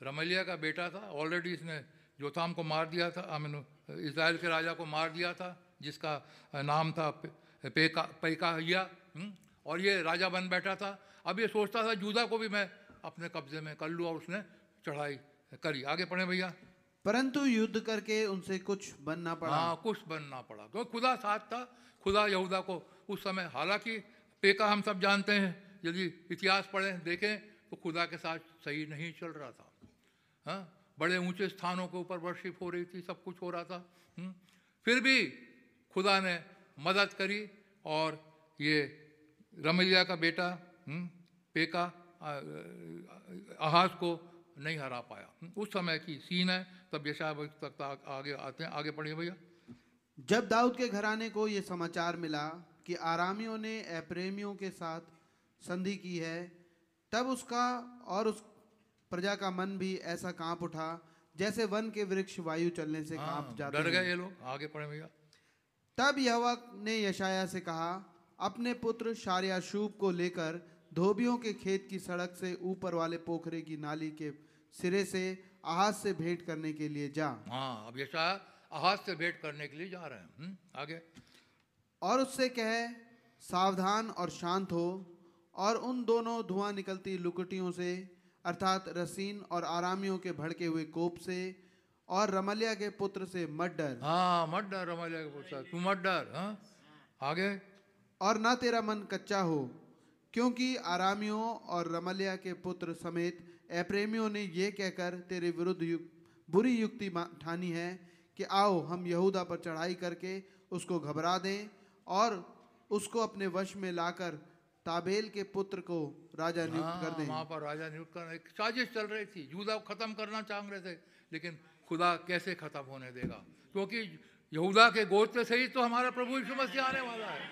रमलिया का बेटा था। ऑलरेडी इसने जोताम को मार दिया था, आमिन इसराइल के राजा को मार दिया था, जिसका नाम था पेका, पैकाहिया और ये राजा बन बैठा था। अब ये सोचता था, जूदा को भी मैं अपने कब्जे में कर लूँ, और उसने चढ़ाई करी। आगे पढ़े भैया। परंतु युद्ध करके उनसे कुछ बनना पड़ा हाँ कुछ बनना पड़ा तो खुदा साथ था खुदा यहूदा को उस समय हालाँकि पेका हम सब जानते हैं यदि इतिहास पढ़ें देखें तो खुदा के साथ सही नहीं चल रहा था हाँ बड़े ऊँचे स्थानों के ऊपर वर्शिप हो रही थी सब कुछ हो रहा था? हम्म, फिर भी खुदा ने मदद करी और ये रमैया का बेटा? हम्म, पेका आहाज को नहीं हरा पाया। उस समय की सीन है तब यशा तक आगे आते हैं। आगे पढ़िए भैया। जब दाऊद के घराने को यह समाचार मिला कि आरामियों ने एप्रेमियों के साथ संधि की है तब उसका और उस प्रजा का मन भी ऐसा काँप उठा जैसे वन के वृक्ष वायु चलने से काँप हाँ, जाते डर गए ये लोग। आगे पढ़े भैया। तब यहोवा ने यशाया से कहा अपने पुत्र शारियाशूब को लेकर धोबियों के खेत की सड़क से ऊपर वाले पोखरे की नाली के सिरे से आहाज से भेंट करने के लिए जा। हाँ अब यशाया आहाज से भेंट करने के लिए जा रहे हैं। हम्म, आगे। और उससे कहे सावधान और शांत हो और उन दोनों धुआँ निकलती लुकटियों से अर्थात रसीन और आरामियों के भड़के हुए कोप से और रमलिया के पुत्र से मत डर। हाँ मत डर रमलिया के पुत्र तू मत डर हाँ। आगे। और ना तेरा मन कच्चा हो क्योंकि आरामियों और रमलिया के पुत्र समेत एप्रेमियों ने ये कहकर तेरे विरुद्ध युग, बुरी युक्ति ठानी है कि आओ हम यहूदा पर चढ़ाई करके उसको घबरा दें और उसको अपने वश में लाकर ताबेल के पुत्र को राजा नियुक्त कर दें। वहाँ पर राजा नियुक्त करना एक साजिश चल रही थी। यहूदा को खत्म करना चाह रहे थे लेकिन खुदा कैसे खत्म होने देगा? क्योंकि यहूदा के गोत्र से ही तो हमारा प्रभु यीशु मसीह आने वाला है।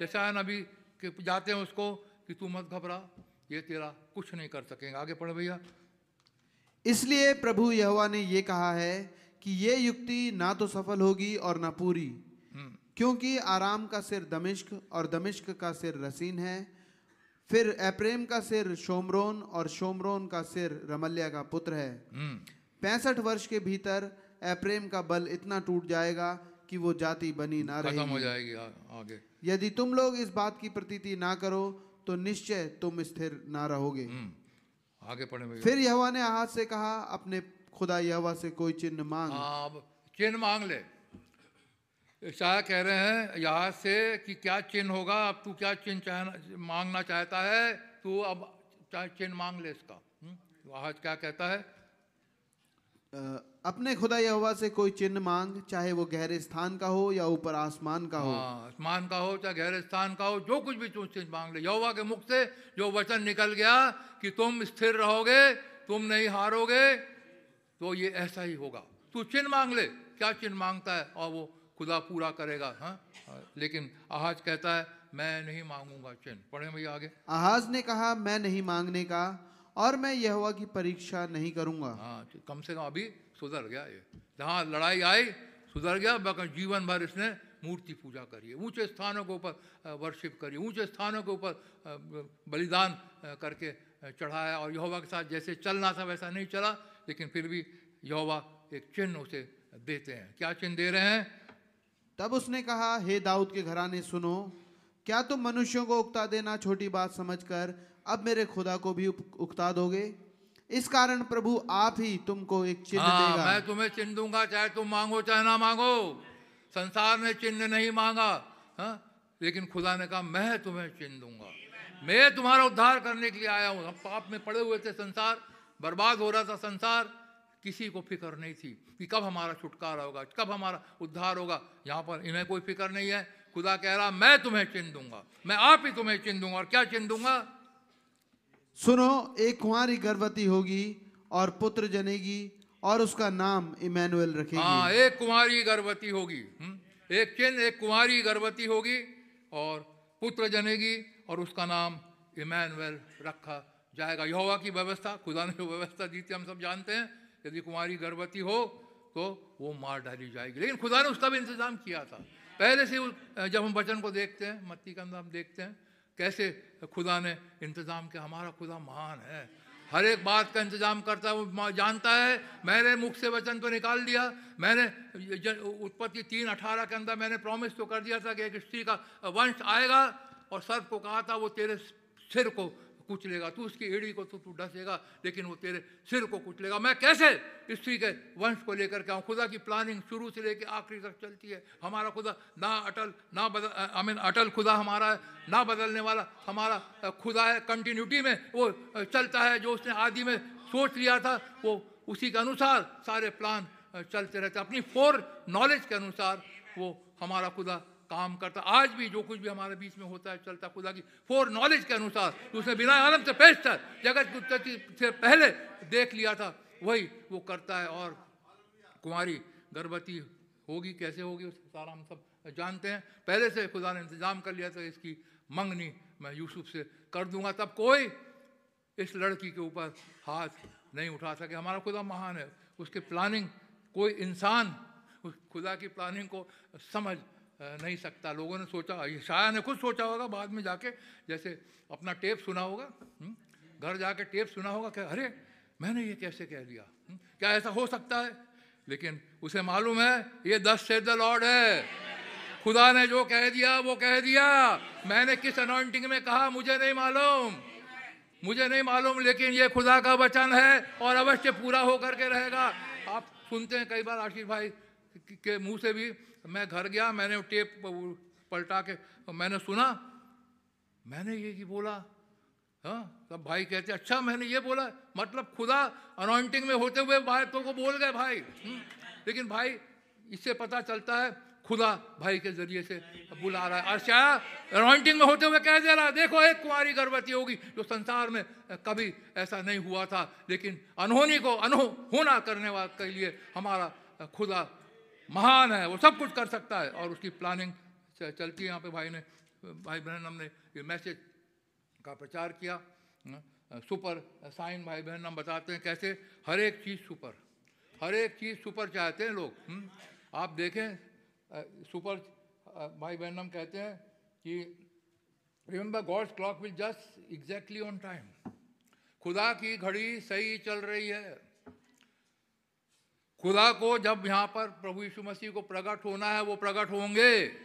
जैसा नबी के जाते हैं उसको कि तू मत घबरा। ये तेरा कुछ नहीं कर सकेंगे। आगे पढ़े भैया। इसलिए प्रभु यहोवा ने ये कहा है कि ये युक्ति ना तो सफल होगी और ना पूरी क्योंकि आराम का सिर दमिश्क और दमिश्क का सिर रसीन है फिर एप्रेम का सिर शोमरोन और शोमरोन का सिर रमल्या का पुत्र है। हम्म। पैंसठ वर्ष के भीतर एप्रेम का बल इतना टूट जाएगा कि वो जाति बनी ना खत्म हो जाएगी आगे। यदि तुम लोग इस बात की प्रतीति ना करो तो निश्चय तुम स्थिर ना रहोगे। हम्म आगे पढ़े फिर यहवा ने आहाज से कहा अपने खुदा यहवा से कोई चिन्ह मांग। हाँ, चिन्ह मांग ले। शाह कह रहे हैं यहाँ से कि क्या चिन्ह होगा? अब तू क्या चिन्ह चाहना मांगना चाहता है? तू अब चिन्ह मांग ले इसका। हम्म? आज क्या कहता है? अपने खुदा यहोवा से कोई चिन्ह मांग चाहे वो गहरे स्थान का हो या ऊपर आसमान का हो। हाँ आसमान का हो चाहे गहरे स्थान का हो जो कुछ भी तू चिन्ह मांग ले। यहोवा के मुख से जो वचन निकल गया कि तुम स्थिर रहोगे तुम नहीं हारोगे तो ये ऐसा ही होगा। तू चिन्ह मांग ले क्या चिन्ह माँगता है? और वो खुदा पूरा करेगा हाँ? लेकिन आज कहता है मैं नहीं मांगूँगा चिन्ह। पढ़े भैया आगे। आहाज ने कहा मैं नहीं मांगने का। और मैं यहोवा की परीक्षा नहीं करूँगा। हाँ तो कम से कम अभी सुधर गया ये। जहाँ लड़ाई आई सुधर गया बाकी जीवन भर इसने मूर्ति पूजा करी है। ऊँचे स्थानों के ऊपर वर्शिप करी ऊँचे स्थानों के ऊपर बलिदान करके चढ़ाया और यहोवा के साथ जैसे चलना था वैसा नहीं चला लेकिन फिर भी यहोवा एक चिन्ह उसे देते हैं। क्या चिन्ह दे रहे हैं? तब उसने कहा हे दाऊद के घराने सुनो क्या तुम मनुष्यों को उगता देना छोटी बात समझकर अब मेरे खुदा को भी उकता दोगे? इस कारण प्रभु आप ही तुमको एक चिन्ह हाँ देगा। मैं तुम्हें चिन्ह दूँगा चाहे तुम मांगो चाहे ना मांगो। संसार ने चिन्ह नहीं मांगा हाँ? लेकिन खुदा ने कहा मैं तुम्हें चिन्ह दूँगा। मैं तुम्हारा उद्धार करने के लिए आया हूँ। हम पाप में पड़े हुए थे संसार बर्बाद हो रहा था संसार। किसी को फ़िक्र नहीं थी कि कब हमारा छुटकारा होगा कब हमारा उद्धार होगा। यहाँ पर इन्हें कोई फ़िक्र नहीं है। खुदा कह रहा मैं तुम्हें चिन्ह दूँगा। मैं आप ही तुम्हें चिन्ह दूँगा। और क्या चिन्ह दूँगा? सुनो, एक कुंवारी गर्भवती होगी और पुत्र जनेगी और उसका नाम इमैनुअल हाँ रखेगी एक कुमारी गर्भवती होगी हम्म? एक चिन्ह एक कुमारी गर्भवती होगी और पुत्र जनेगी और उसका नाम इमैनुअल रखा जाएगा। यहोवा की व्यवस्था, खुदा ने व्यवस्था दी थी, हम सब जानते हैं। यदि कुमारी गर्भवती हो तो वो मार डाली जाएगी। लेकिन खुदा ने उसका भी इंतज़ाम किया था। पहले से जब हम वचन को देखते हैं, मत्ती का हम देखते हैं कैसे खुदा ने इंतज़ाम किया? हमारा खुदा महान है। हर एक बात का इंतज़ाम करता है, वो जानता है, मैंने मुख से वचन तो निकाल दिया मैंने उत्पत्ति तीन अठारह के अंदर मैंने प्रॉमिस तो कर दिया था कि एक स्त्री का वंश आएगा और सर को कहा था, वो तेरे सिर को कुचलेगा तू, उसकी एड़ी को तो तू डसेगा, लेकिन वो तेरे सिर को कुचलेगा मैं कैसे स्त्री के वंश को लेकर के आऊँ? खुदा की प्लानिंग शुरू से लेकर आखिरी तक चलती है। हमारा खुदा ना अटल, ना बदल आई मीन अटल खुदा हमारा है, ना बदलने वाला हमारा खुदा है। कंटिन्यूटी में वो चलता है, जो उसने आदि में सोच लिया था, वो उसी के अनुसार सारे प्लान चलते रहते अपनी फोर नॉलेज के अनुसार वो हमारा खुदा काम करता, आज भी जो कुछ भी हमारे बीच में होता है, चलता, खुदा की फोर नॉलेज के अनुसार उसने बिना आलम से पेशतर जगत से पहले देख लिया था, वही वो करता है, और कुमारी गर्भवती होगी, कैसे होगी सारा हम सब जानते हैं। पहले से खुदा ने इंतज़ाम कर लिया था, इसकी मंगनी मैं यूसुफ से कर दूँगा, तब कोई इस लड़की के ऊपर हाथ नहीं उठा सके। हमारा खुदा महान है, उसकी प्लानिंग कोई इंसान खुदा की प्लानिंग को समझ नहीं सकता लोगों ने सोचा शाया ने खुद सोचा होगा बाद में जाके, जैसे अपना टेप सुना होगा हम्म? घर जाके टेप सुना होगा कि अरे, मैंने ये कैसे कह दिया हम्म? क्या ऐसा हो सकता है लेकिन उसे मालूम है, ये दस से द लॉर्ड है खुदा ने जो कह दिया, वो कह दिया मैंने किस अनॉइंटिंग में कहा, मुझे नहीं मालूम मुझे नहीं मालूम, लेकिन ये खुदा का वचन है और अवश्य पूरा होकर के रहेगा आप सुनते हैं कई बार आशीष भाई के मुँह से भी मैं घर गया मैंने टेप पलटा के मैंने सुना मैंने ये ही बोला हाँ तब भाई कहते अच्छा मैंने ये बोला मतलब खुदा अनॉइंटिंग में होते हुए बातों को बोल गए भाई। हम्म, लेकिन भाई इससे पता चलता है खुदा भाई के ज़रिए से बुला रहा है। शाया अनॉइंटिंग में होते हुए कह दे रहा है देखो एक कुमारी गर्भवती होगी जो संसार में कभी ऐसा नहीं हुआ था लेकिन अनहोनी को अनहो होना करने के लिए हमारा खुदा महान है, वो सब कुछ कर सकता है। और उसकी प्लानिंग चलती है यहाँ पे भाई ने, भाई बहन हमने ये मैसेज का प्रचार किया। सुपर साइन भाई बहन हम बताते हैं कैसे। हर एक चीज़ सुपर हर एक चीज़ सुपर चाहते हैं लोग। हम्म? आप देखें सुपर भाई बहन हम कहते हैं कि remember God's clock will just exactly on time खुदा की घड़ी सही चल रही है। खुदा को जब यहाँ पर प्रभु यीशु मसीह को प्रकट होना है, वो प्रकट होंगे।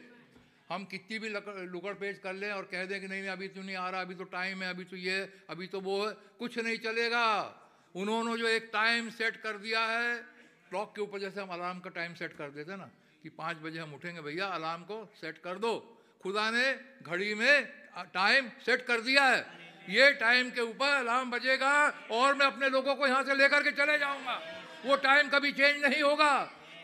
हम कितनी भी लकड़- पेश कर लें और कह दें कि नहीं नहीं अभी तो नहीं आ रहा, अभी तो टाइम है, अभी तो ये, अभी तो वो है, कुछ नहीं चलेगा। उन्होंने जो एक टाइम सेट कर दिया है क्लॉक के ऊपर जैसे हम अलार्म का टाइम सेट कर देते ना, कि पाँच बजे हम उठेंगे, भैया अलार्म को सेट कर दो। खुदा ने घड़ी में टाइम सेट कर दिया है। ये टाइम के ऊपर अलार्म बजेगा और मैं अपने लोगों को यहाँ से लेकर के चले जाऊँगा। वो टाइम कभी चेंज नहीं होगा।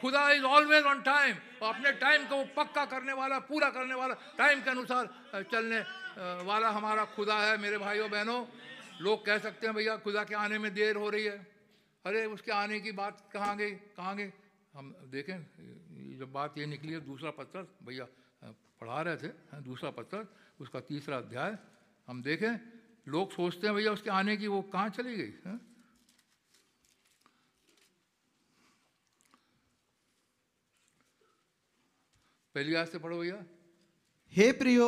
खुदा इज़ ऑलवेज ऑन टाइम और अपने टाइम को पक्का करने वाला, पूरा करने वाला टाइम के अनुसार चलने वाला हमारा खुदा है, मेरे भाइयों, बहनों। लोग कह सकते हैं, भैया, खुदा के आने में देर हो रही है। अरे, उसके आने की बात कहाँ गई? कहाँ गई? हम देखें, जब बात ये निकली है, दूसरा पत्र, भैया पढ़ा रहे थे दूसरा पत्र, उसका तीसरा अध्याय, हम देखें, लोग सोचते हैं, भैया, उसके आने की वो कहाँ चली गई? हाँ? पहली आज से पढ़ो भैया। हे प्रियो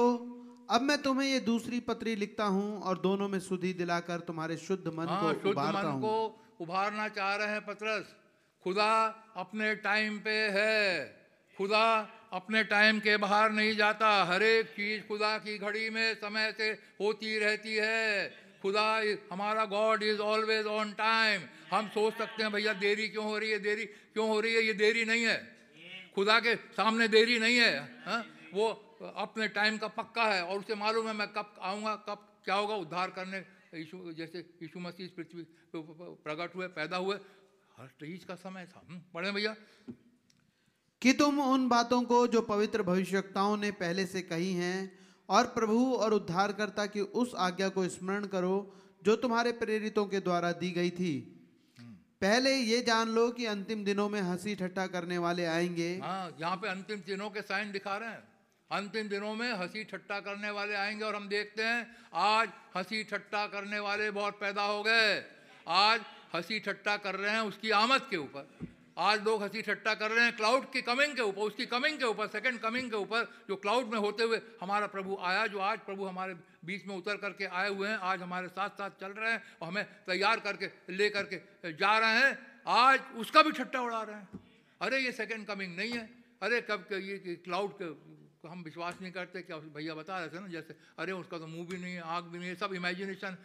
अब मैं तुम्हें ये दूसरी पत्री लिखता हूँ और दोनों में सुधि दिलाकर तुम्हारे शुद्ध मन हाँ को शुद्ध मन हूँ। को उभारना चाह रहे हैं पत्रस। खुदा अपने टाइम पे है। खुदा अपने टाइम के बाहर नहीं जाता। हर एक चीज़ खुदा की घड़ी में समय से होती रहती है। खुदा हमारा God is always on time हम सोच सकते हैं भैया देरी क्यों हो रही है? देरी क्यों हो रही है? ये देरी नहीं है। खुदा के सामने देरी नहीं है हा? वो अपने टाइम का पक्का है और उसे मालूम है मैं कब आऊँगा कब क्या होगा उद्धार करने यीशु जैसे यीशु मसीह पृथ्वी प्रकट हुए पैदा हुए। हर चीज़ का समय था। हम्म, पढ़े भैया? कि तुम उन बातों को जो पवित्र भविष्यताओं ने पहले से कही हैं और प्रभु और उद्धारकर्ता की उस आज्ञा को स्मरण करो जो तुम्हारे प्रेरितों के द्वारा दी गई थी। पहले ये जान लो कि अंतिम दिनों में हँसी ठट्टा करने वाले आएँगे। हाँ यहाँ पे अंतिम दिनों के साइन दिखा रहे हैं। अंतिम दिनों में हँसी ठट्टा करने वाले आएँगे और हम देखते हैं, आज हँसी ठट्टा करने वाले बहुत पैदा हो गए। आज हँसी ठट्टा कर रहे हैं उसकी आमद के ऊपर। आज लोग हँसी ठट्टा कर रहे हैं क्लाउड की कमिंग के ऊपर, उसकी कमिंग के ऊपर सेकंड कमिंग के ऊपर, जो क्लाउड में होते हुए हमारा प्रभु आया, जो आज प्रभु हमारे बीच में उतर करके आए हुए हैं, आज हमारे साथ साथ चल रहे हैं और हमें तैयार करके ले करके जा रहे हैं, आज उसका भी ठट्टा उड़ा रहे हैं। अरे, ये सेकेंड कमिंग नहीं है। अरे, कब के ये क्लाउड के हम विश्वास नहीं करते, क्या भैया बता रहे थे ना, जैसे, अरे, उसका तो मुँह भी नहीं है, आँख भी नहीं है, सब इमेजिनेशन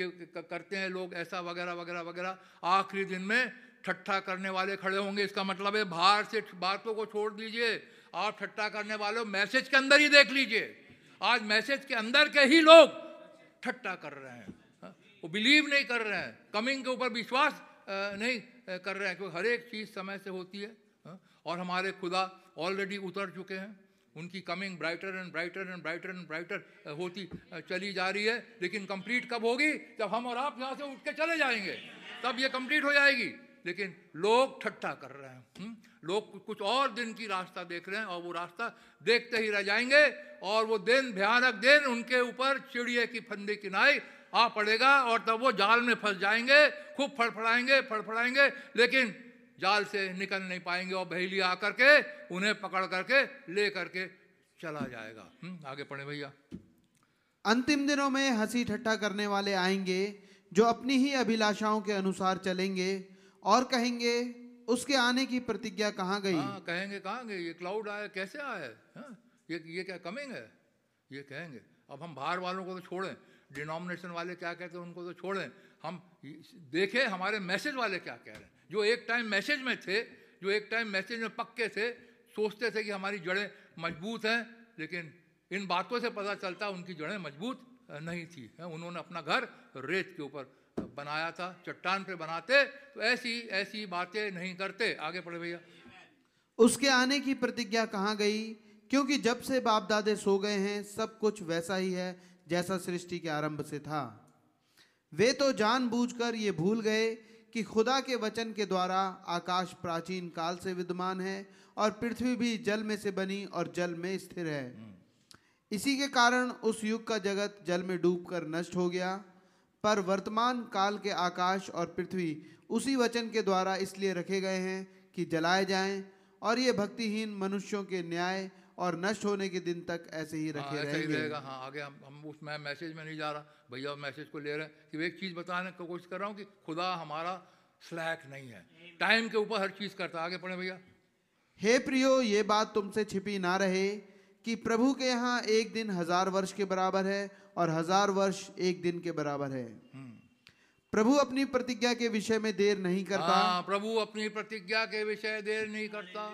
करते हैं लोग, ऐसा वगैरह वगैरह वगैरह। आखिरी दिन में ठट्ठा करने वाले खड़े होंगे। इसका मतलब है बाहर से बातों को छोड़ दीजिए आप ठट्टा करने वाले मैसेज के अंदर ही देख लीजिए। आज मैसेज के अंदर के ही लोग ठट्टा कर रहे हैं। हाँ, वो बिलीव नहीं कर रहे हैं कमिंग के ऊपर विश्वास नहीं कर रहे हैं क्योंकि हर एक चीज़ समय से होती है। हाँ, और हमारे खुदा ऑलरेडी उतर चुके हैं। उनकी coming brighter and brighter and brighter and brighter होती चली जा रही है। लेकिन कंप्लीट कब होगी? जब हम और आप यहाँ से उठ के चले जाएँगे तब ये कंप्लीट हो जाएगी। लेकिन लोग ठट्ठा कर रहे हैं हम्म? लोग कुछ और दिन की रास्ता देख रहे हैं और वो रास्ता देखते ही रह जाएँगे और वो दिन भयानक दिन उनके ऊपर चिड़िए की फंदे किनाई आ पड़ेगा और तब वो जाल में फंस जाएँगे खूब फड़फड़ाएँगे फड़फड़ाएँगे लेकिन जाल से निकल नहीं पाएँगे और बहेली आकर के उन्हें पकड़ करके ले करके चला जाएगा हम्म, आगे पढ़े भैया अंतिम दिनों में हँसी ठट्ठा करने वाले आएँगे जो अपनी ही अभिलाषाओं के अनुसार चलेंगे और कहेंगे, उसके आने की प्रतिज्ञा कहाँ गई? हाँ कहेंगे, कहाँ गए ये क्लाउड आया, कैसे आया है? हाँ? ये ये क्या कमिंग है? ये कहेंगे, अब हम बाहर वालों को तो छोड़ें डिनोमिनेशन वाले क्या कहते हैं उनको तो छोड़ें, हम देखें हमारे मैसेज वाले क्या कह रहे हैं। जो एक टाइम मैसेज में थे, जो एक टाइम मैसेज में पक्के थे, सोचते थे कि हमारी जड़ें मज़बूत हैं, लेकिन इन बातों से पता चलता उनकी जड़ें मज़बूत नहीं थी। उन्होंने अपना घर रेत के ऊपर बनाया था, चट्टान पे बनाते तो ऐसी ऐसी बातें नहीं करते। आगे पढ़े भैया। उसके आने की प्रतिज्ञा कहाँ गई? क्योंकि जब से बाप दादे सो गए हैं, सब कुछ वैसा ही है, जैसा सृष्टि के आरंभ से था। वे तो जानबूझकर ये भूल गए कि खुदा के वचन के द्वारा आकाश प्राचीन काल से विद्यमान है और पृथ्वी भी जल में से बनी और जल में स्थिर है। इसी के कारण उस युग का जगत जल में डूबकर नष्ट हो गया पर वर्तमान काल के आकाश और पृथ्वी उसी वचन के द्वारा इसलिए रखे गए हैं कि जलाए जाएँ और ये भक्तिहीन मनुष्यों के न्याय और नष्ट होने के दिन तक ऐसे ही हाँ, रखे ऐसा ही रहेगा। हाँ आगे हम हम उस मैं मैसेज में नहीं जा रहा। भैया मैसेज को ले रहे हैं कि एक चीज़ बताने की कोशिश कर रहा हूँ कि खुदा हमारा स्लैक नहीं है। टाइम के ऊपर हर चीज़ करता आगे पढ़े भैया। हे प्रियो ये बात तुमसे छिपी ना रहे कि प्रभु के यहाँ एक दिन हज़ार वर्ष के बराबर है और हज़ार वर्ष एक दिन के बराबर है। प्रभु अपनी प्रतिज्ञा के विषय में देर नहीं करता। हाँ प्रभु अपनी प्रतिज्ञा के विषय देर नहीं करता।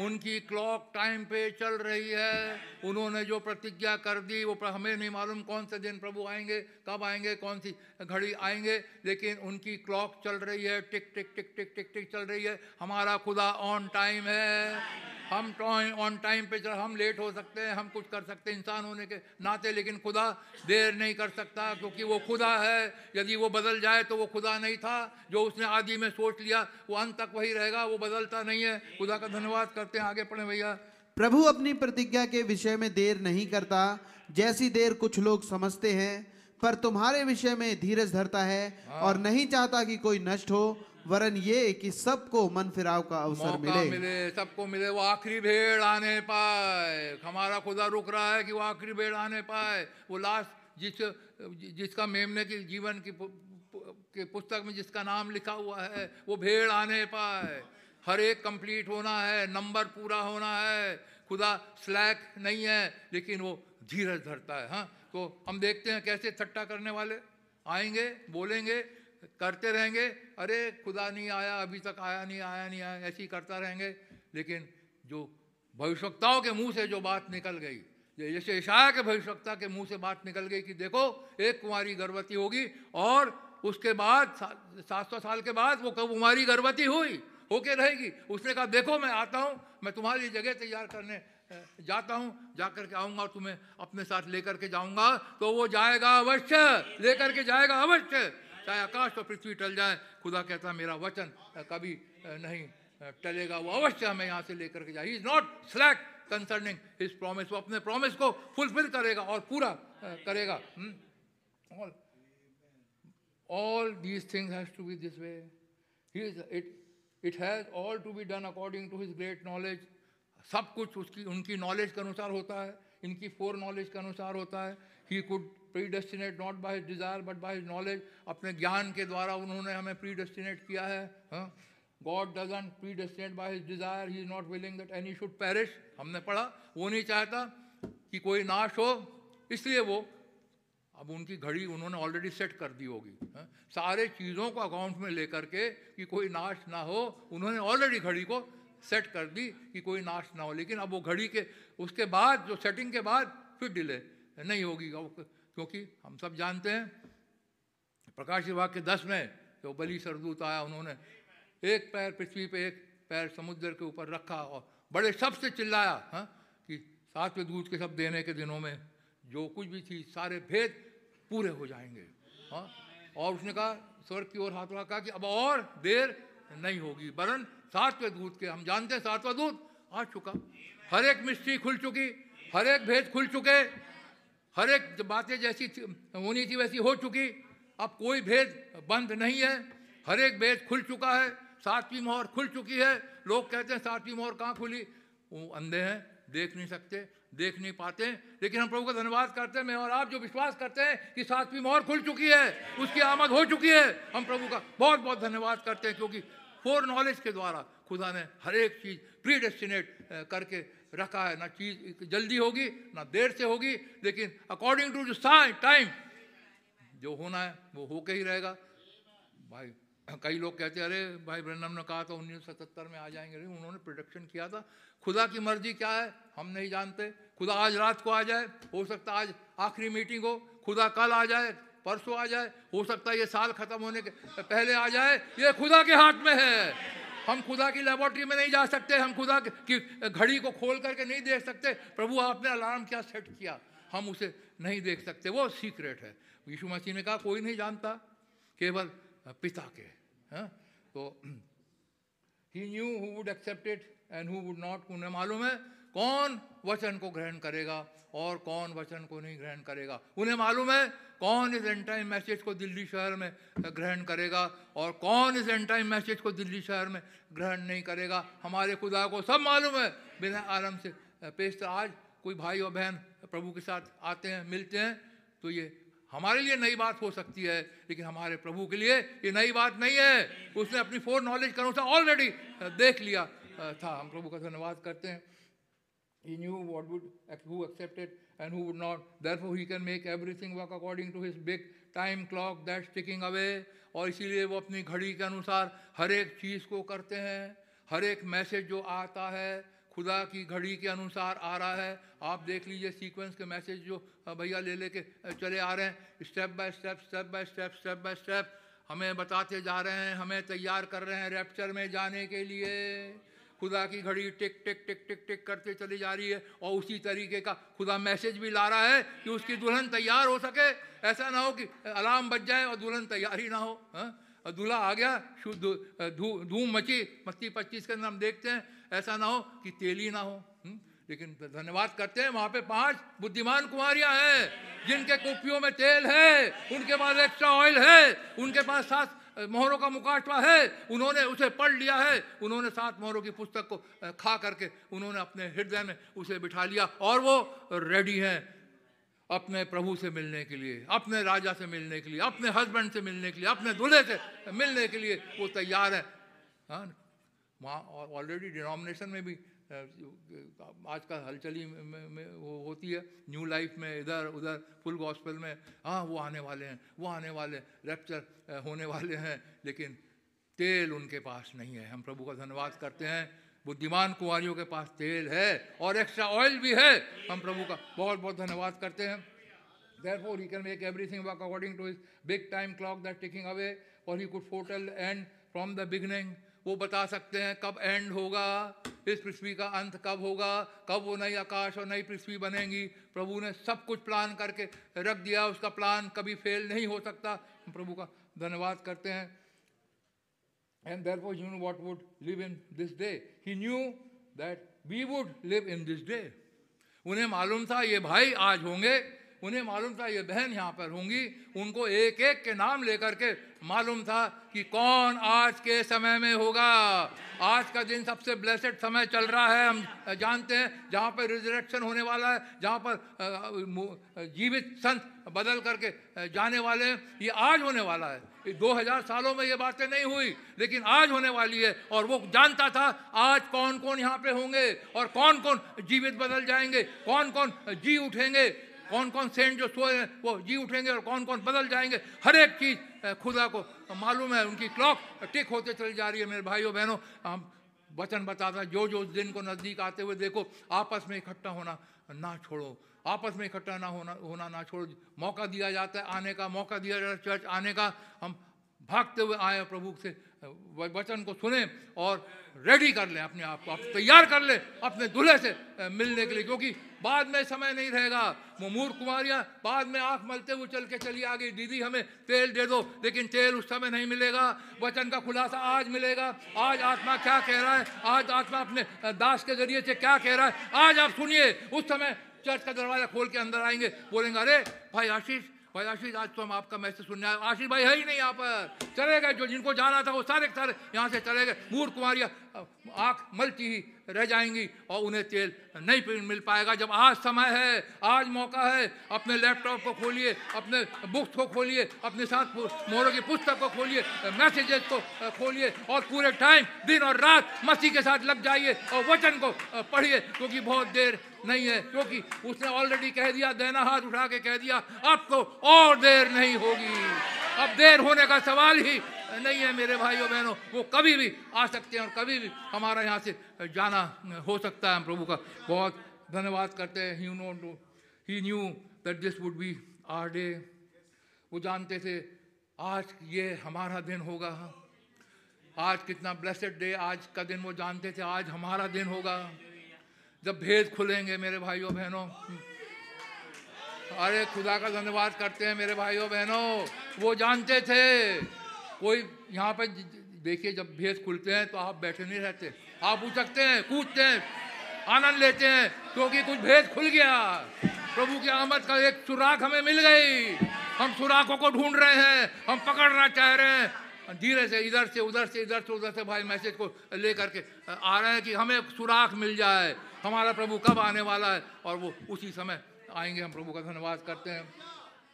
उनकी क्लॉक टाइम पे चल रही है। उन्होंने जो प्रतिज्ञा कर दी वो हमें नहीं मालूम कौन से दिन प्रभु आएँगे कब आएँगे कौन सी घड़ी आएँगे लेकिन उनकी क्लॉक चल रही है टिक टिक टिक टिक टिक टिक चल रही है। हमारा खुदा ऑन टाइम है। हम ऑन टाइम पे चल हम लेट हो सकते हैं हम कुछ कर सकते हैं इंसान होने के नाते लेकिन खुदा देर नहीं कर सकता क्योंकि वो खुदा है। यदि वो बदल जाए तो वो खुदा नहीं था। जो उसने आदि में सोच लिया वो अंत तक वही रहेगा वो बदलता नहीं है। खुदा का धन्यवाद करते हैं। आगे पढ़े भैया। प्रभु अपनी प्रतिज्ञा के विषय में देर नहीं करता जैसी देर कुछ लोग समझते हैं पर तुम्हारे विषय में धीरज धरता है। और नहीं चाहता कि कोई नष्ट हो वरन ये कि सबको मन फिराव का अवसर मिले। मिले सबको मिले वो आखिरी भेड़ आने पाए। हमारा खुदा रुक रहा है कि वो आखिरी भेड़ आने पाए। वो लास्ट जिस जिसका मेमने की जीवन की के पुस्तक में जिसका नाम लिखा हुआ है वो भेड़ आने पाए। हर एक कंप्लीट होना है नंबर पूरा होना है। खुदा स्लैक नहीं है लेकिन वो धीरज धरता है हाँ? तो हम देखते हैं कैसे ठट्टा करने वाले आएँगे बोलेंगे करते रहेंगे। अरे, खुदा नहीं आया, अभी तक आया नहीं आया नहीं, आया, ऐसे करता रहेंगे। लेकिन जो भविष्यताओं के मुँह से जो बात निकल गई जैसे ईशाया के भविष्यता के मुँह से बात निकल गई कि देखो, एक कुमारी गर्भवती होगी और उसके बाद सात सौ साल के बाद वो कुमारी गर्भवती हुई? होके रहेगी। उसने कहा, देखो, मैं आता हूँ, मैं तुम्हारी जगह तैयार करने जाता हूँ जा करके आऊँगा, तुम्हें अपने साथ लेकर के जाऊँगा तो वो जाएगा अवश्य, लेकर के जाएगा अवश्य। चाहे आकाश और पृथ्वी टल जाए, खुदा कहता है, मेरा वचन कभी नहीं टलेगा। वो अवश्य हमें यहाँ से लेकर के जाए। He is not slack concerning his promise वो अपने प्रॉमिस को फुलफिल करेगा और पूरा करेगा। all these things has to be this way. He is, it it has all to be done according to his great knowledge. सब कुछ उसकी, उनकी नॉलेज के अनुसार होता है। इनकी फोर नॉलेज के अनुसार होता है। He could predestinate not by desire but by knowledge अपने ज्ञान के द्वारा उन्होंने हमें प्री डेस्टिनेट किया है God doesn't predestinate by his desire he is not willing that any should perish हमने पढ़ा, वो नहीं चाहता कि कोई नाश हो, इसलिए वो, अब उनकी घड़ी उन्होंने ऑलरेडी सेट कर दी होगी हाँ? सारे चीज़ों को अकाउंट में लेकर के कि कोई नाश ना हो, उन्होंने ऑलरेडी घड़ी को सेट कर दी कि कोई नाश ना हो। लेकिन अब वो घड़ी के, उसके बाद, जो सेटिंग के बाद, फिर डिले नहीं होगी क्योंकि हम सब जानते हैं, प्रकाश विभाग के दस में जो बलि सरदूत आया, उन्होंने एक पैर पृथ्वी पे, एक पैर समुद्र के ऊपर रखा और बड़े शब्द से चिल्लाया हाँ कि सातवें दूध के सब देने के दिनों में जो कुछ भी थी सारे भेद पूरे हो जाएँगे हाँ। और उसने कहा, स्वर्ग की ओर हाथ कहा कि अब और देर नहीं होगी, वरन सातवें दूध के, हम जानते हैं सातवां दूध आ चुका। हर एक मिस्ट्री खुल चुकी, हर एक भेद खुल चुके हर एक बातें जैसी होनी थी वैसी हो चुकी। अब कोई भेद बंद नहीं है। हर एक भेद खुल चुका है। सातवीं मोहर खुल चुकी है। लोग कहते हैं, सातवीं मोहर कहाँ खुली? वो अंधे हैं, देख नहीं सकते, देख नहीं पाते। लेकिन हम प्रभु का धन्यवाद करते हैं। मैं और आप जो विश्वास करते हैं कि सातवीं मोहर खुल चुकी है, उसकी आमद हो चुकी है, हम प्रभु का बहुत बहुत धन्यवाद करते हैं। क्योंकि फोर नॉलेज के द्वारा खुदा ने हर एक चीज़ प्री डेस्टिनेट करके रखा है। ना चीज़ जल्दी होगी, ना देर से होगी, लेकिन अकॉर्डिंग टू टाइम जो होना है, वो होके ही रहेगा। भाई, कई लोग कहते हैं, अरे भाई ब्रनम ने कहा था, उन्नीस सौ सतहत्तर में आ जाएँगे। उन्होंने प्रोडक्शन किया था। खुदा की मर्ज़ी क्या है, हम नहीं जानते। खुदा आज रात को आ जाए, हो सकता आज आखिरी मीटिंग हो। खुदा कल आ जाए, परसों आ जाए, हो सकता है ये साल खत्म होने के, पहले आ जाए, ये खुदा के हाथ में है। हम खुदा की लेबोरेटरी में नहीं जा सकते, हम खुदा की घड़ी को खोल करके नहीं देख सकते। प्रभु, आपने अलार्म क्या सेट किया? हम उसे नहीं देख सकते। वो सीक्रेट है। यीशु मसीह ने कहा, कोई नहीं जानता, केवल पिता के हा? तो he knew who would accept it and who would not उन्हें मालूम है। कौन वचन को ग्रहण करेगा और कौन वचन को नहीं ग्रहण करेगा? उन्हें मालूम है कौन इस एंड टाइम मैसेज को दिल्ली शहर में ग्रहण करेगा और कौन इस एंड टाइम मैसेज को दिल्ली शहर में ग्रहण नहीं करेगा? हमारे खुदा को सब मालूम है। बिना आराम से पेस्टर आज कोई भाई और बहन प्रभु के साथ आते हैं, मिलते हैं तो ये हमारे लिए नई बात हो सकती है, लेकिन हमारे प्रभु के लिए ये नई बात नहीं है। उसने अपनी फोर नॉलेज के अनुसार ऑलरेडी देख लिया था। हम प्रभु का धन्यवाद करते हैं। He knew what would who accepted and who would not. Therefore, he can make everything work according to his big time clock that's ticking away. और इसीलिए वो अपनी घड़ी के अनुसार हर एक चीज़ को करते हैं हर एक मैसेज जो आता है खुदा की घड़ी के अनुसार आ रहा है आप देख लीजिए सीक्वेंस के मैसेज जो भैया ले लेके चले आ रहे हैं step by step step by step step by step हमें बताते जा रहे हैं हमें तैयार कर रहे हैं रैप्चर में जाने के लिए खुदा की घड़ी टिक टिक टिक टिक टिक करते चली जा रही है और उसी तरीके का खुदा मैसेज भी ला रहा है कि उसकी दुल्हन तैयार हो सके ऐसा ना हो कि अलार्म बज जाए और दुल्हन तैयार ही ना हो हाँ? और दूल्हा आ गया, शुद्ध धूम मची मस्ती पच्चीस के अंदर हम देखते हैं, ऐसा ना हो कि तेली ना हो हम्म? लेकिन धन्यवाद करते हैं, वहाँ पे पाँच बुद्धिमान कुमारियाँ हैं, जिनके कुपियों में तेल है, उनके पास एक्स्ट्रा ऑयल है, उनके पास सात मोहरों का मुकाशवा है, उन्होंने उसे पढ़ लिया है। उन्होंने सात मोहरों की पुस्तक को खा करके उन्होंने अपने हृदय में उसे बिठा लिया और वो रेडी हैं अपने प्रभु से मिलने के लिए, अपने राजा से मिलने के लिए, अपने हस्बैंड से मिलने के लिए, अपने दूल्हे से मिलने के लिए वो तैयार है। हाँ वहाँ ऑलरेडी डिनोमिनेशन में भी आज का हलचली में, में, वो होती है न्यू लाइफ में इधर उधर फुल गॉस्पेल में हाँ वो आने वाले हैं वो आने वाले रैप्चर होने वाले हैं लेकिन तेल उनके पास नहीं है। हम प्रभु का धन्यवाद करते हैं बुद्धिमान कुंवारियों के पास तेल है और एक्स्ट्रा ऑयल भी है। हम प्रभु का बहुत बहुत धन्यवाद करते हैं। Therefore, he can make everything work according to his big time clock that's ticking away, or he could foretell end from the beginning. वो बता सकते हैं कब एंड होगा इस पृथ्वी का अंत कब होगा कब वो नई आकाश और नई पृथ्वी बनेगी। प्रभु ने सब कुछ प्लान करके रख दिया उसका प्लान कभी फेल नहीं हो सकता। हम प्रभु का धन्यवाद करते हैं। And therefore, you know what would live in this day he knew that we would live in this day उन्हें मालूम था ये भाई आज होंगे उन्हें मालूम था, ये बहन यहाँ पर होंगी। उनको एक एक के नाम लेकर के मालूम था कि कौन आज के समय में होगा। आज का दिन सबसे ब्लेसेड समय चल रहा है, हम जानते हैं, जहाँ पर रिजरेक्शन होने वाला है, जहाँ पर जीवित संत बदल करके जाने वाले हैं। ये आज होने वाला है। ये 2000 सालों में ये बातें नहीं हुई, लेकिन आज होने वाली है, और वो जानता था आज कौन कौन यहाँ पे होंगे, और कौन कौन जीवित बदल जाएँगे कौन कौन जी उठेंगे। कौन कौन सेंट जो सोए हैं, वो जी उठेंगे और कौन कौन बदल जाएँगे। हर एक चीज़ खुदा को मालूम है, उनकी क्लॉक टिक होते चली जा रही है, मेरे भाइयों, बहनों। हम वचन बताता है जो जो दिन को नज़दीक आते हुए देखो, आपस में इकट्ठा होना ना छोड़ो। आपस में इकट्ठा ना होना होना ना छोड़ो। मौका दिया जाता है, आने का मौका दिया जाता है, चर्च आने का। हम भागते हुए आए प्रभु से। वचन को सुने और रेडी कर लें अपने आप को। आप तैयार कर लें अपने दूल्हे से मिलने के लिए, क्योंकि बाद में समय नहीं रहेगा। वो मूर्ख कुमारियाँ बाद में आँख मलते हुए चल के चली आ गई। दीदी, हमें तेल दे दो, लेकिन तेल उस समय नहीं मिलेगा। वचन का खुलासा आज मिलेगा। आज आत्मा क्या कह रहा है? आज आत्मा अपने दास के ज़रिए से क्या कह रहा है? आज आप सुनिए। उस समय चर्च का दरवाज़ा खोल के अंदर आएँगे। बोलेंगे, अरे, भाई आशीष भाई आशीष, आज तो हम आपका मैसेज सुनने आए। आशीष भाई है ही नहीं यहाँ पर। चले गए, जो जिनको जाना था वो सारे सारे यहाँ से चले गए। मूर कुमारियाँ आँख मलती ही रह जाएँगी और उन्हें तेल नहीं मिल पाएगा। जब आज समय है, आज मौका है, अपने लैपटॉप को खोलिए, अपने बुक्स को खोलिए, अपने साथ मोहरों की पुस्तक को खोलिए, मैसेजेस को खोलिए और पूरे टाइम, दिन और रात मसीह के साथ लग जाइए और वचन को पढ़िए, क्योंकि बहुत देर नहीं है, क्योंकि उसने ऑलरेडी कह दिया, देना हाथ उठा के कह दिया, अब तो और देर नहीं होगी। अब देर होने का सवाल ही नहीं है मेरे भाइयों बहनों, वो कभी भी आ सकते हैं और कभी भी हमारा यहाँ से जाना हो सकता है प्रभु का। बहुत धन्यवाद करते हैं। He know he knew that this would be our day वो जानते थे, आज ये हमारा दिन होगा। आज कितना ब्लेसड डे आज का दिन वो जानते थे, आज हमारा दिन होगा। जब भेद खुलेंगे मेरे भाइयों बहनों। अरे खुदा का धन्यवाद करते हैं मेरे भाइयों बहनों। वो जानते थे। कोई यहाँ पे देखिए जब भेद खुलते हैं तो आप बैठे नहीं रहते। आप उचकते हैं कूदते हैं, आनंद लेते हैं, क्योंकि कुछ भेद खुल गया। प्रभु की आमद का एक सुराख हमें मिल गई। हम सुराखों को ढूंढ रहे हैं, हम पकड़ना चाह रहे हैं। धीरे से इधर से, उधर से, इधर से, उधर से भाई मैसेज को लेकर के आ रहे हैं कि हमें सुराख मिल जाए। हमारा प्रभु कब आने वाला है और वो उसी समय आएँगे, हम प्रभु का धन्यवाद करते हैं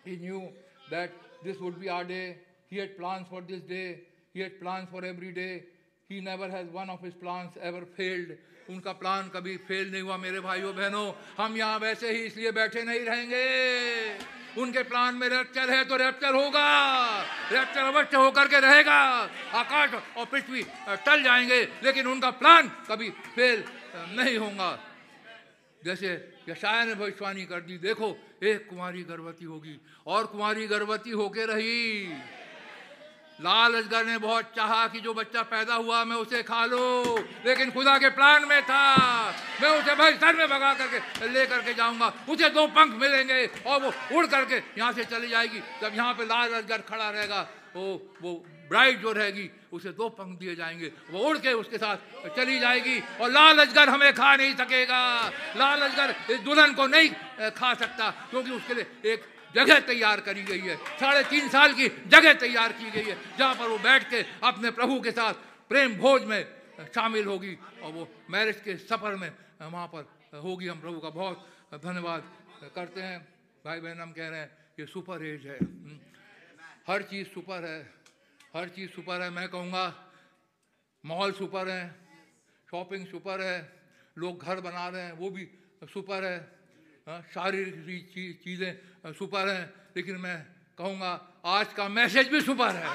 He knew that this would be our day. He had plans for this day. He had plans for every day. He never has one of his plans ever failed. उनका प्लान कभी फेल नहीं हुआ, मेरे भाइयों, बहनों हम यहाँ वैसे ही इसलिए बैठे नहीं रहेंगे उनके प्लान में रैप्चर है तो रैप्चर होगा रैप्चर अवश्य होकर के रहेगा आकाश और पृथ्वी टल जाएँगे, लेकिन उनका प्लान कभी फेल नहीं होगा। जैसे यशाया ने भविष्यवाणी कर दी, देखो, एक कुमारी गर्भवती होगी और कुमारी गर्भवती होके रही। लाल अजगर ने बहुत चाहा कि जो बच्चा पैदा हुआ, मैं उसे खा लो, लेकिन खुदा के प्लान में था। मैं उसे भाई सर में भगा करके ले करके जाऊँगा। उसे दो पंख मिलेंगे और वो उड़ करके यहाँ से चली जाएगी। जब यहाँ पे लाल अजगर खड़ा रहेगा वो वो ब्राइड जो रहेगी उसे दो पंख दिए जाएँगे। वो उड़ के उसके साथ चली जाएगी और लाल अजगर हमें खा नहीं सकेगा। लाल अजगर इस दुल्हन को नहीं खा सकता क्योंकि उसके लिए एक जगह तैयार करी गई है। साढ़े तीन साल की जगह तैयार की गई है, जहाँ पर वो बैठ के अपने प्रभु के साथ प्रेम भोज में शामिल होगी और वो मैरिज के सफ़र में वहाँ पर होगी। हम प्रभु का बहुत धन्यवाद करते हैं। भाई बहन हम कह रहे हैं, ये सुपर एज है हर चीज़ सुपर है। हर चीज़ सुपर है मैं कहूँगा मॉल सुपर है शॉपिंग सुपर है लोग घर बना रहे हैं वो भी सुपर है हाँ, शारीरिक चीज़ें सुपर हैं लेकिन मैं कहूँगा आज का मैसेज भी सुपर है।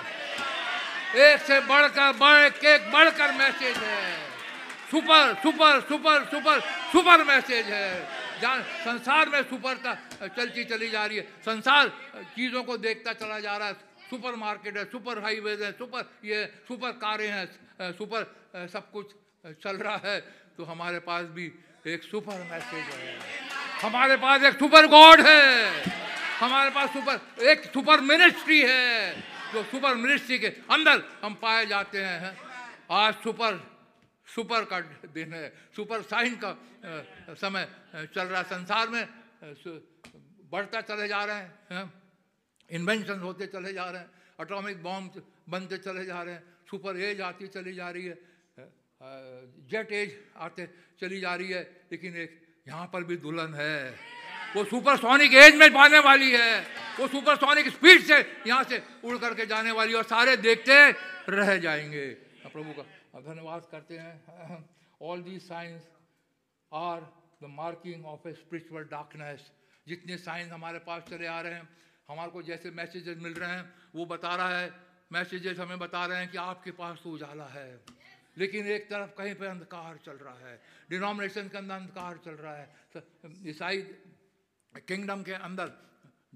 एक से बढ़कर बढ़ के बढ़कर मैसेज है। Super super super super super message है। जहाँ संसार में सुपरता चलती चली जा रही है संसार चीज़ों को देखता चला जा रहा है सुपर मार्केट है, सुपर हाईवेज है, सुपर ये सुपर कारें हैं सुपर सब कुछ चल रहा है। तो हमारे पास भी एक सुपर मैसेज है। हमारे पास एक सुपर गॉड है। हमारे पास सुपर, एक सुपर मिनिस्ट्री है। जो सुपर मिनिस्ट्री के अंदर हम पाए जाते हैं आज सुपर सुपर का दिन है, सुपर साइन का समय चल रहा है। संसार में बढ़ता चले जा रहे हैं। इन्वेंशन होते चले जा रहे हैं अटोमिक बॉम्ब बनते चले जा रहे हैं सुपर एज आती चली जा रही है जेट एज आते चली जा रही है, लेकिन एक यहाँ पर भी दुल्हन है। वो सुपर सोनिक एज में पाने वाली है। वो सुपर सोनिक स्पीड से यहाँ से उड़ करके जाने वाली और सारे देखते रह जाएँगे। प्रभु का धन्यवाद करते हैं। All the science are the marking of a spiritual darkness जितने साइंस हमारे पास चले आ रहे हैं हमारे को जैसे मैसेजेस मिल रहे हैं, वो बता रहा है। मैसेजेस हमें बता रहे हैं कि आपके पास तो उजाला है। लेकिन एक तरफ़ कहीं पर अंधकार चल रहा है। डिनोमिनेशन के अंदर अंधकार चल रहा है। ईसाई किंगडम के अंदर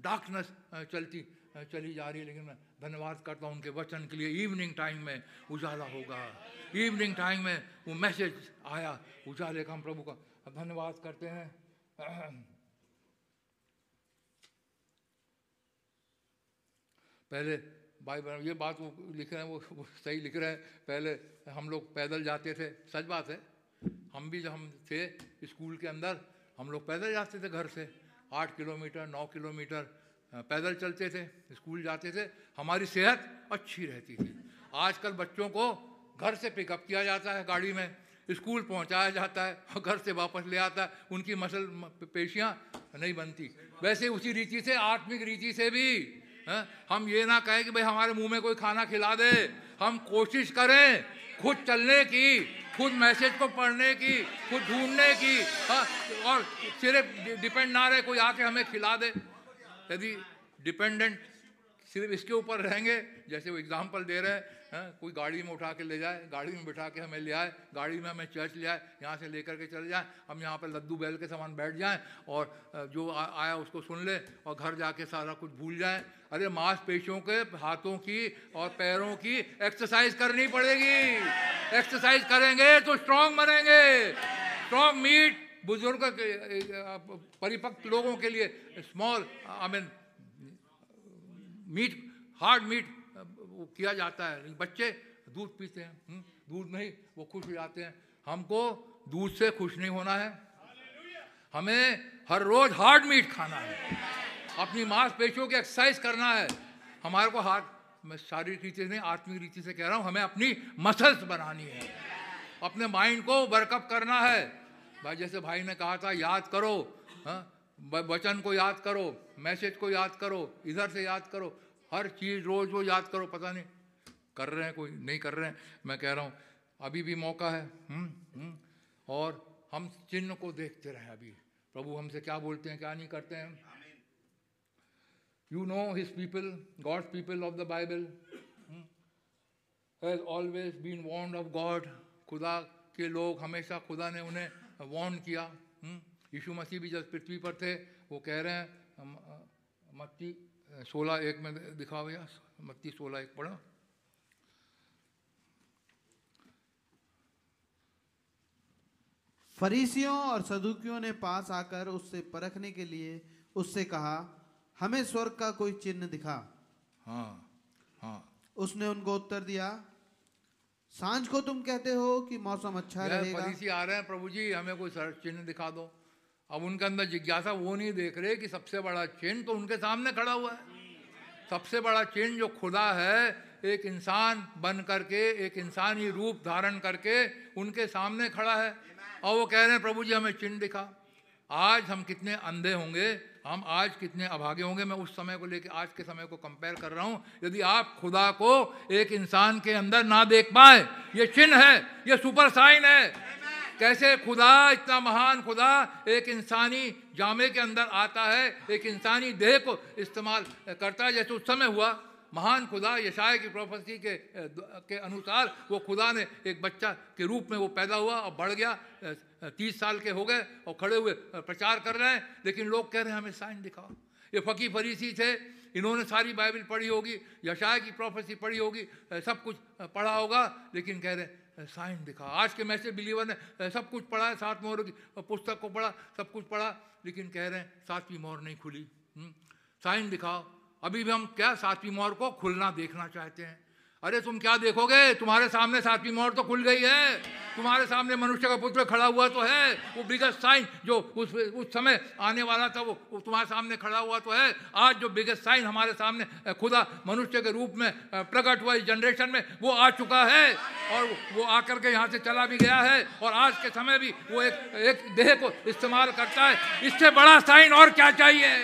डार्कनेस चलती चली जा रही है। लेकिन मैं धन्यवाद करता हूँ उनके वचन के लिए। इवनिंग टाइम में उजाला होगा। इवनिंग टाइम में वो मैसेज आया, उजाले का हम प्रभु का धन्यवाद करते हैं। <clears throat> पहले भाई बहन ये बात वो लिख रहे हैं वो, वो सही लिख रहे हैं। पहले हम लोग पैदल जाते थे सच बात है। हम भी जब हम थे स्कूल के अंदर हम लोग पैदल जाते थे घर से। आठ किलोमीटर नौ किलोमीटर पैदल चलते थे स्कूल जाते थे। हमारी सेहत अच्छी रहती थी। आजकल बच्चों को घर से पिकअप किया जाता है गाड़ी में। स्कूल पहुँचाया जाता है और घर से वापस ले आता है। उनकी मसल पेशियाँ नहीं बनती। वैसे उसी रीति से आत्मिक रीति से भी है? हम ये ना कहें कि भाई हमारे मुँह में कोई खाना खिला दे हम कोशिश करें खुद चलने की, खुद मैसेज को पढ़ने की, खुद ढूँढने की हा? और सिर्फ़ डिपेंड ना रहे कोई आके हमें खिला दे यदि डिपेंडेंट सिर्फ़ इसके ऊपर रहेंगे, जैसे वो एग्ज़ाम्पल दे रहे हैं है? कोई गाड़ी में उठा के ले जाए, गाड़ी में बिठा के हमें ले आए, गाड़ी में हमें चर्च ले आए, यहाँ से लेकर के चले जाए, हम यहाँ पर लद्दू बैल के समान बैठ जाएँ और जो आया उसको सुन ले और घर जाके सारा कुछ भूल जाएँ। अरे, मांसपेशियों के हाथों की और पैरों की एक्सरसाइज करनी पड़ेगी। एक्सरसाइज करेंगे तो स्ट्रांग बनेंगे। स्ट्रांग मीट बुज़ुर्ग परिपक्व लोगों के लिए small I mean meat hard meat वो किया जाता है। बच्चे दूध पीते हैं हम्म, दूध नहीं वो खुश हो जाते हैं। हमको दूध से खुश नहीं होना है। हमें हर रोज हार्ड मीट खाना है। अपनी मांसपेशियों की एक्सरसाइज करना है। हमारे को हार्ट मैं शारीरिक रीति से नहीं आत्मिक रीति से कह रहा हूँ हमें अपनी मसल्स बनानी है। अपने माइंड को वर्कअप करना है। भाई जैसे भाई ने कहा था याद करो हाँ वचन को याद करो मैसेज को याद करो इधर से याद करो। हर चीज़ रोज वो याद करो पता नहीं कर रहे हैं कोई नहीं कर रहे हैं। मैं कह रहा हूँ अभी भी मौका है हम्म, हम्म, और हम चिन्ह को देखते रहे अभी। प्रभु हमसे क्या बोलते हैं क्या नहीं करते हैं? You know his people God's people of the Bible has always been warned of God खुदा के लोग हमेशा खुदा ने उन्हें वॉर्न किया हम्म? यीशु मसीह भी जब पृथ्वी पर थे वो कह रहे हैं मत्ती सोलह एक में दिखा भैया मत्ती सोलह एक पढ़ा। फरीसियों और सदुकियों ने पास आकर उससे परखने के लिए उससे कहा हमें स्वर्ग का कोई चिन्ह दिखा। हाँ हाँ। उसने उनको उत्तर दिया साँझ को तुम कहते हो कि मौसम अच्छा रहेगा। फरीसी आ रहे हैं प्रभु जी हमें कोई चिन्ह दिखा दो। अब उनके अंदर जिज्ञासा वो नहीं देख रहे कि सबसे बड़ा चिन्ह तो उनके सामने खड़ा हुआ है। सबसे बड़ा चिन्ह जो खुदा है, एक इंसान बन करके, एक इंसानी रूप धारण करके उनके सामने खड़ा है। और वो कह रहे हैं, प्रभु जी, हमें चिन्ह दिखा। आज हम कितने अंधे होंगे, हम आज कितने अभागे होंगे। मैं उस समय को लेकर आज के समय को कंपेयर कर रहा हूँ। यदि आप खुदा को एक इंसान के अंदर ना देख पाए, ये चिन्ह है, ये सुपर साइन है। कैसे खुदा, इतना महान खुदा, एक इंसानी जामे के अंदर आता है, एक इंसानी देह को इस्तेमाल करता है। जैसे उस समय हुआ, महान खुदा यशाय की प्रोफेसी के के अनुसार वो खुदा ने एक बच्चा के रूप में वो पैदा हुआ और बढ़ गया, तीस साल के हो गए और खड़े हुए, प्रचार कर रहे हैं। लेकिन लोग कह रहे हैं, हमें साइन दिखाओ। ये फकी फरीसी थे, इन्होंने सारी बाइबल पढ़ी होगी यशाय की प्रोफेसी पढ़ी होगी, सब कुछ पढ़ा होगा, लेकिन कह रहे हैं साइन दिखा। आज के मैसेज बिलीवर ने सब कुछ पढ़ा है सात मोहरों की पुस्तक को पढ़ा सब कुछ पढ़ा लेकिन कह रहे हैं सातवीं मोहर नहीं खुली। हम्म, साइन दिखाओ। अभी भी हम क्या सातवीं मोहर को खुलना देखना चाहते हैं? अरे तुम क्या देखोगे? तुम्हारे सामने सातवीं मोहर तो खुल गई है। तुम्हारे सामने मनुष्य का पुत्र खड़ा हुआ तो है। वो बिगेस्ट साइन जो उस उस समय आने वाला था वो, वो तुम्हारे सामने खड़ा हुआ तो है। आज जो बिगेस्ट साइन हमारे सामने खुदा मनुष्य के रूप में प्रकट हुआ इस जनरेशन में वो आ चुका है। और वो आकर के यहाँ से चला भी गया है। और आज के समय भी वो एक एक देह को इस्तेमाल करता है। इससे बड़ा साइन और क्या चाहिए?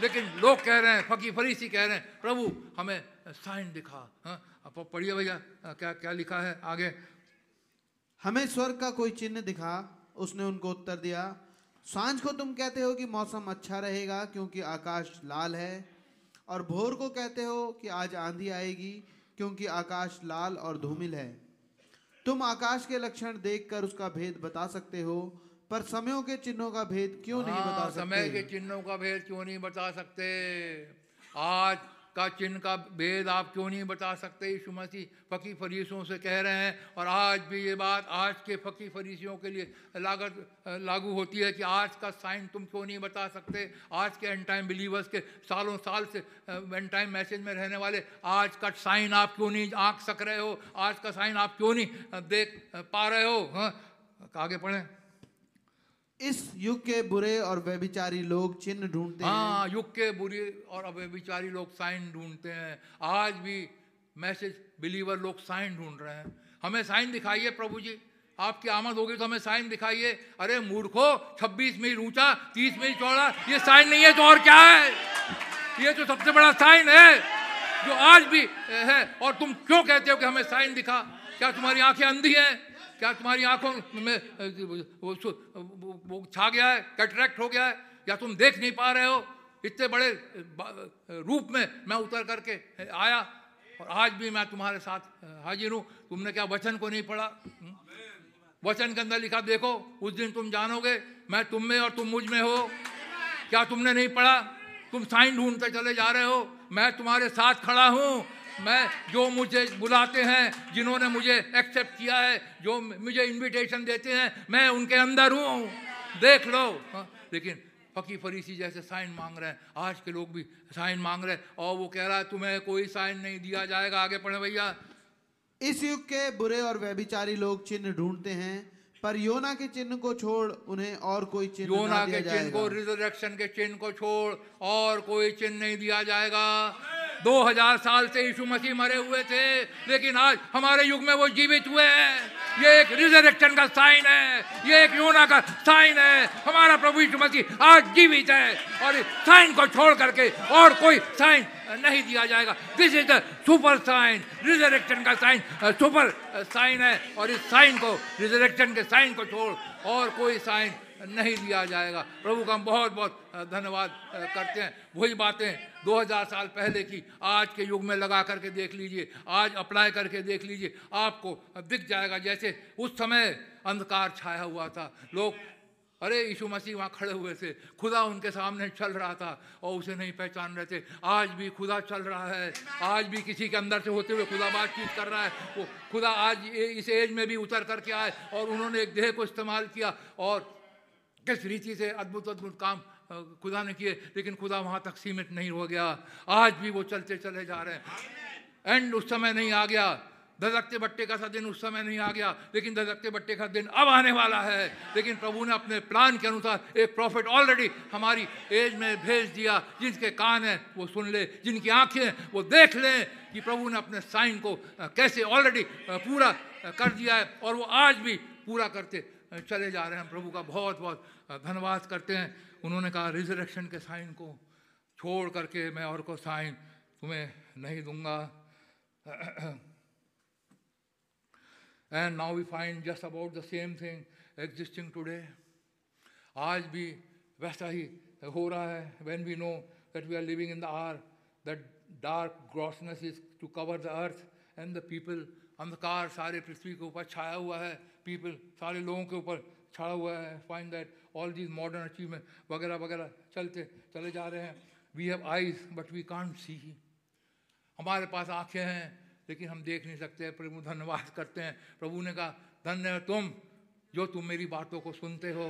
लेकिन लोग कह रहे हैं फकी फरीसी कह रहे हैं प्रभु हमें साइन दिखा हाँ? अब पढ़िए भैया क्या क्या लिखा है आगे? हमें स्वर्ग का कोई चिन्ह दिखा उसने उनको उत्तर दिया साँझ को तुम कहते हो कि मौसम अच्छा रहेगा क्योंकि आकाश लाल है और भोर को कहते हो कि आज आंधी आएगी क्योंकि आकाश लाल और धूमिल है। तुम आकाश के लक्षण देखकर उसका भेद बता सकते हो पर समयों के चिन्हों का भेद क्यों नहीं बता सकते? समय के चिन्हों का भेद क्यों नहीं बता सकते? आज का चिन्ह का भेद आप क्यों नहीं बता सकते? यीशु मसीह फकी फरीसियों से कह रहे हैं और आज भी ये बात आज के फकी फरीसियों के लिए लागत, लागू होती है कि आज का साइन तुम क्यों नहीं बता सकते? आज के एंड टाइम बिलीवर्स के सालों साल से एंड टाइम मैसेज में रहने वाले आज का साइन आप क्यों नहीं आँख सक रहे हो? आज का साइन आप क्यों नहीं देख पा रहे हो? हाँ आगे पढ़ें। इस युग के बुरे और व्यभिचारी लोग चिन्ह ढूंढते हैं हाँ। युग के बुरे और व्यभिचारी लोग साइन ढूंढते हैं। आज भी मैसेज बिलीवर लोग साइन ढूंढ रहे हैं। हमें साइन दिखाइए प्रभु जी। आपकी आमद होगी तो हमें साइन दिखाइए। अरे मूर्खो 26 मील ऊँचा 30 मील चौड़ा ये साइन नहीं है तो और क्या है? ये तो सबसे बड़ा साइन है जो आज भी है। और तुम क्यों कहते हो कि हमें साइन दिखा? क्या तुम्हारी आँखें अंधी हैं? क्या तुम्हारी आँखों में वो, छा गया है कैटरेक्ट हो गया है या तुम देख नहीं पा रहे हो? इतने बड़े रूप में मैं उतर करके आया और आज भी मैं तुम्हारे साथ हाजिर हूँ। तुमने क्या वचन को नहीं पढ़ा? वचन के अंदर लिखा देखो उस दिन तुम जानोगे मैं तुम में और तुम मुझमें हो। क्या तुमने नहीं पढ़ा? तुम साइन ढूंढते चले जा रहे हो। मैं तुम्हारे साथ खड़ा हूँ। मैं जो मुझे बुलाते हैं जिन्होंने मुझे एक्सेप्ट किया है जो मुझे इनविटेशन देते हैं मैं उनके अंदर हूँ। देख लो। हाँ, लेकिन फकी फरीसी जैसे साइन मांग रहे हैं। आज के लोग भी साइन मांग रहे हैं। और वो कह रहा है तुम्हें कोई साइन नहीं दिया जाएगा आगे पढ़े भैया। इस युग के बुरे और व्यभिचारी लोग चिन्ह ढूंढते हैं पर योना के चिन्ह को छोड़ उन्हें और कोई चिन्ह योना के चिन्ह को रिजरेक्शन के चिन्ह को छोड़ और कोई चिन्ह नहीं दिया जाएगा। 2000 साल से यीशु मसीह मरे हुए थे, लेकिन आज हमारे युग में वो जीवित हुए हैं। ये एक रिजरेक्शन का साइन है, ये एक योना का साइन है। हमारा प्रभु यीशु मसीह आज जीवित है और इस साइन को छोड़ करके और कोई साइन नहीं दिया जाएगा। This is the super sign resurrection का साइन सुपर साइन है और इस साइन को रिजरेक्शन के साइन को छोड़ और कोई साइन नहीं दिया जाएगा। प्रभु का हम बहुत बहुत धन्यवाद करते हैं। वही बातें 2000 साल पहले की, आज के युग में लगा करके देख लीजिए, आज अप्लाई करके देख लीजिए, आपको दिख जाएगा जैसे उस समय अंधकार छाया हुआ था। लोग, अरे यीशु मसीह वहाँ खड़े हुए थे, खुदा उनके सामने चल रहा था और उसे नहीं पहचान रहे थे। आज भी खुदा चल रहा है, आज भी किसी के अंदर से होते हुए खुदा बातचीत कर रहा है। वो खुदा आज इस एज में भी उतर करके आए और उन्होंने एक देह को इस्तेमाल किया और किस रीति से अद्भुत अद्भुत काम खुदा ने किए लेकिन खुदा वहाँ तक सीमित नहीं हो गया। आज भी वो चलते चले जा रहे हैं। एंड उस समय नहीं आ गया। धधकते बट्टे का सा दिन उस समय नहीं आ गया लेकिन धधकते बट्टे का दिन अब आने वाला है। लेकिन प्रभु ने अपने प्लान के अनुसार एक प्रॉफिट ऑलरेडी हमारी एज में भेज दिया। जिनके कान हैं वो सुन ले। जिनकी आँखें वो देख लें कि प्रभु ने अपने साइन को कैसे ऑलरेडी पूरा कर दिया है। और वो आज भी पूरा करते चले जा रहे हैं। प्रभु का बहुत बहुत धन्यवाद करते हैं। उन्होंने कहा रिजरेक्शन के साइन को छोड़ करके मैं और को साइन तुम्हें नहीं दूँगा. And now we find just about the same thing existing today आज भी वैसा ही हो रहा है when we know that we are living in the hour that dark grossness is to cover the earth and the people अंधकार सारे पृथ्वी के ऊपर छाया हुआ है पीपल सारे लोगों के ऊपर छाया हुआ है find that all these modern achievement वगैरह वगैरह चलते, चले जा रहे हैं। We have eyes, but we can't see हमारे पास आँखें हैं, लेकिन हम देख नहीं सकते। प्रभु धन्यवाद करते हैं। प्रभु ने कहा, धन्य है तुम जो तुम मेरी बातों को सुनते हो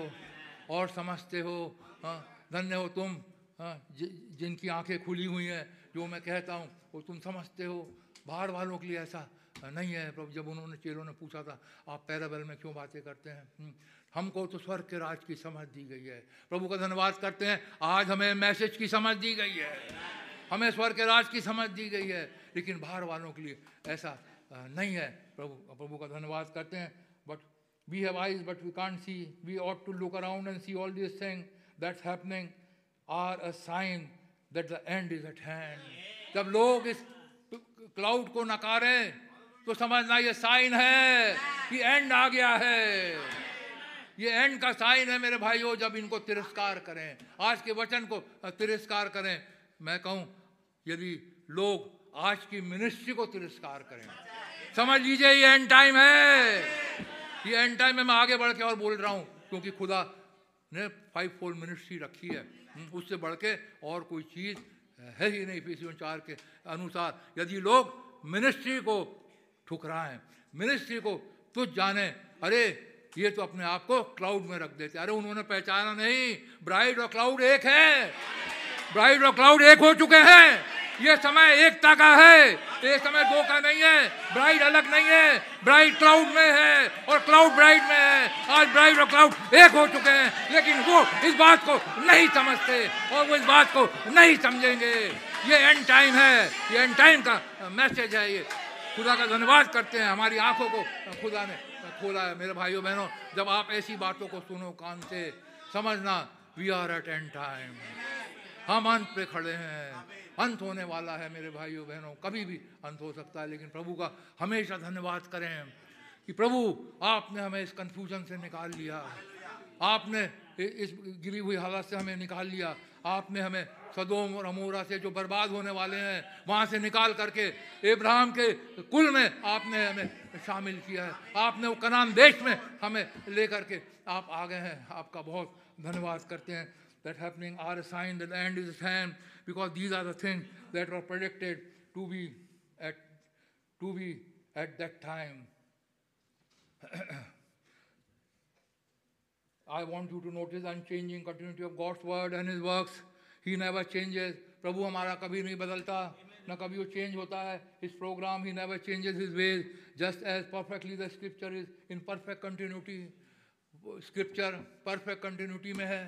और समझते हो। हाँ धन्य हो तुम हाँ जिनकी आँखें खुली हुई हैं, जो मैं कहता हूँ, वो तुम समझते हो। बाहर वालों के लिए ऐसा नहीं है प्रभु जब उन्होंने चेलों ने पूछा था आप पैराबल में क्यों बातें करते हैं? हम्म, हमको तो स्वर्ग के राज की समझ दी गई है। प्रभु का धन्यवाद करते हैं आज हमें मैसेज की समझ दी गई है। हमें स्वर्ग के राज की समझ दी गई है। लेकिन बाहर वालों के लिए ऐसा नहीं है। प्रभु प्रभु का धन्यवाद करते हैं but we have eyes but we can't see we ought to look around and see all this thing that's happening are a sign that the end is at hand जब लोग इस क्लाउड को नकारें तो समझना ये साइन है कि and आ गया है। ये एंड का साइन है मेरे भाइयों, जब इनको तिरस्कार करें। आज के वचन को तिरस्कार करें। मैं कहूँ, यदि लोग आज की मिनिस्ट्री को तिरस्कार करें, समझ लीजिए ये एंड टाइम है। ये एंड टाइम में मैं आगे बढ़ के और बोल रहा हूँ, क्योंकि खुदा ने फाइव फोल्ड मिनिस्ट्री रखी है। उससे बढ़ के और कोई चीज़ है ही नहीं, पीसी चार के अनुसार। यदि लोग मिनिस्ट्री को ठुकराएँ मिनिस्ट्री को तुझ जाने। अरे, ये तो अपने आप को क्लाउड में रख देते। अरे, उन्होंने पहचाना नहीं। ब्राइड और क्लाउड एक है। ब्राइड और क्लाउड एक हो चुके हैं। ये समय एकता का है। ये समय दो का नहीं है। ब्राइड अलग नहीं है। ब्राइड क्लाउड में है और क्लाउड ब्राइड में है। आज ब्राइड और क्लाउड एक हो चुके हैं। लेकिन वो इस बात को नहीं समझते और वो इस बात को नहीं समझेंगे। ये एंड टाइम है। ये एंड टाइम का मैसेज है ये। खुदा का धन्यवाद करते हैं हमारी आँखों को। खुदा ने खोला है, मेरे भाइयों, बहनों, जब आप ऐसी बातों को सुनो कान से, समझना we are at end time हम अंत पे खड़े हैं। अंत होने वाला है मेरे भाइयों, बहनों। कभी भी अंत हो सकता है, लेकिन प्रभु का हमेशा धन्यवाद करें कि प्रभु, आपने हमें इस कंफ्यूजन से निकाल लिया। आपने इस गिरी हुई हालत से हमें निकाल लिया। आपने हमें सदोम और अमोरा से जो बर्बाद होने वाले हैं, वहाँ से निकाल करके इब्राहम के कुल में आपने हमें शामिल किया है। आपने वो कनान देश में हमें लेकर के आप आ गए हैं। आपका बहुत धन्यवाद करते हैं। That happening are sign the end is hand because these are the thing that are predicted to be at to be at that time I want you to notice unchanging continuity of God's word and his works. He never changes. प्रभु हमारा कभी नहीं बदलता। न कभी वो change होता है। इस programme he never changes his ways just as perfectly the scripture is in perfect continuity scripture perfect continuity में है।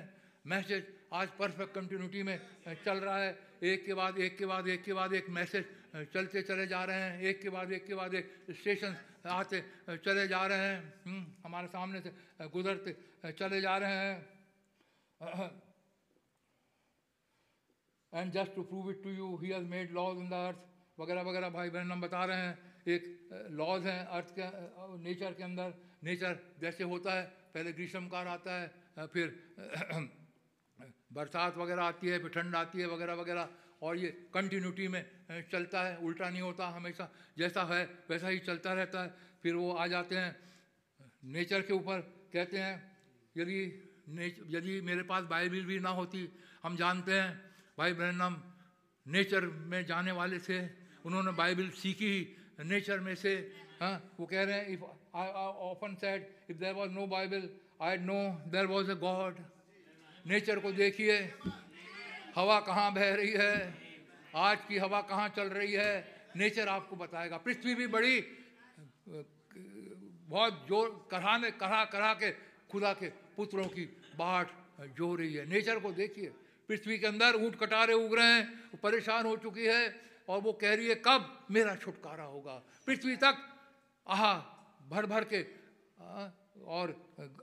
मैसेज आज परफेक्ट कंटिन्यूटी में चल रहा है। एक के बाद एक के बाद एक के बाद एक मैसेज चलते चले जा रहे हैं। एक के बाद एक के बाद एक स्टेशन आते चले जा रहे हैं। हम्म, हमारे सामने से गुजरते चले जा रहे हैं। And just to prove it to you he has made laws in the earth वगैरह वगैरह भाई बहन हम बता रहे हैं। एक लॉज हैं अर्थ के नेचर के अंदर। नेचर जैसे होता है पहले ग्रीष्म काल आता है फिर <clears throat> बरसात वगैरह आती है फिर ठंड आती है वगैरह वगैरह। और ये कंटिन्यूटी में चलता है, उल्टा नहीं होता हमेशा। जैसा है, वैसा ही चलता रहता है। फिर वो आ जाते हैं नेचर के ऊपर कहते हैं, यदि यदि मेरे पास बाइबिल भी ना होती, हम जानते हैं, भाई ब्रहणम नेचर में जाने वाले थे। उन्होंने बाइबिल सीखी नेचर में से हाँ वो कह रहे हैं if I often said if there was no Bible I know there was a God nature को देखिए। हवा कहाँ बह रही है? आज की हवा कहाँ चल रही है? नेचर आपको बताएगा। पृथ्वी भी बड़ी, बहुत ज़ोर कराने करा करा के खुदा के पुत्रों की बाट जो रही है। नेचर को देखिए। पृथ्वी के अंदर ऊँट कटारे उग रहे हैं परेशान हो चुकी है और वो कह रही है, कब मेरा छुटकारा होगा? पृथ्वी तक आह भर भर के, और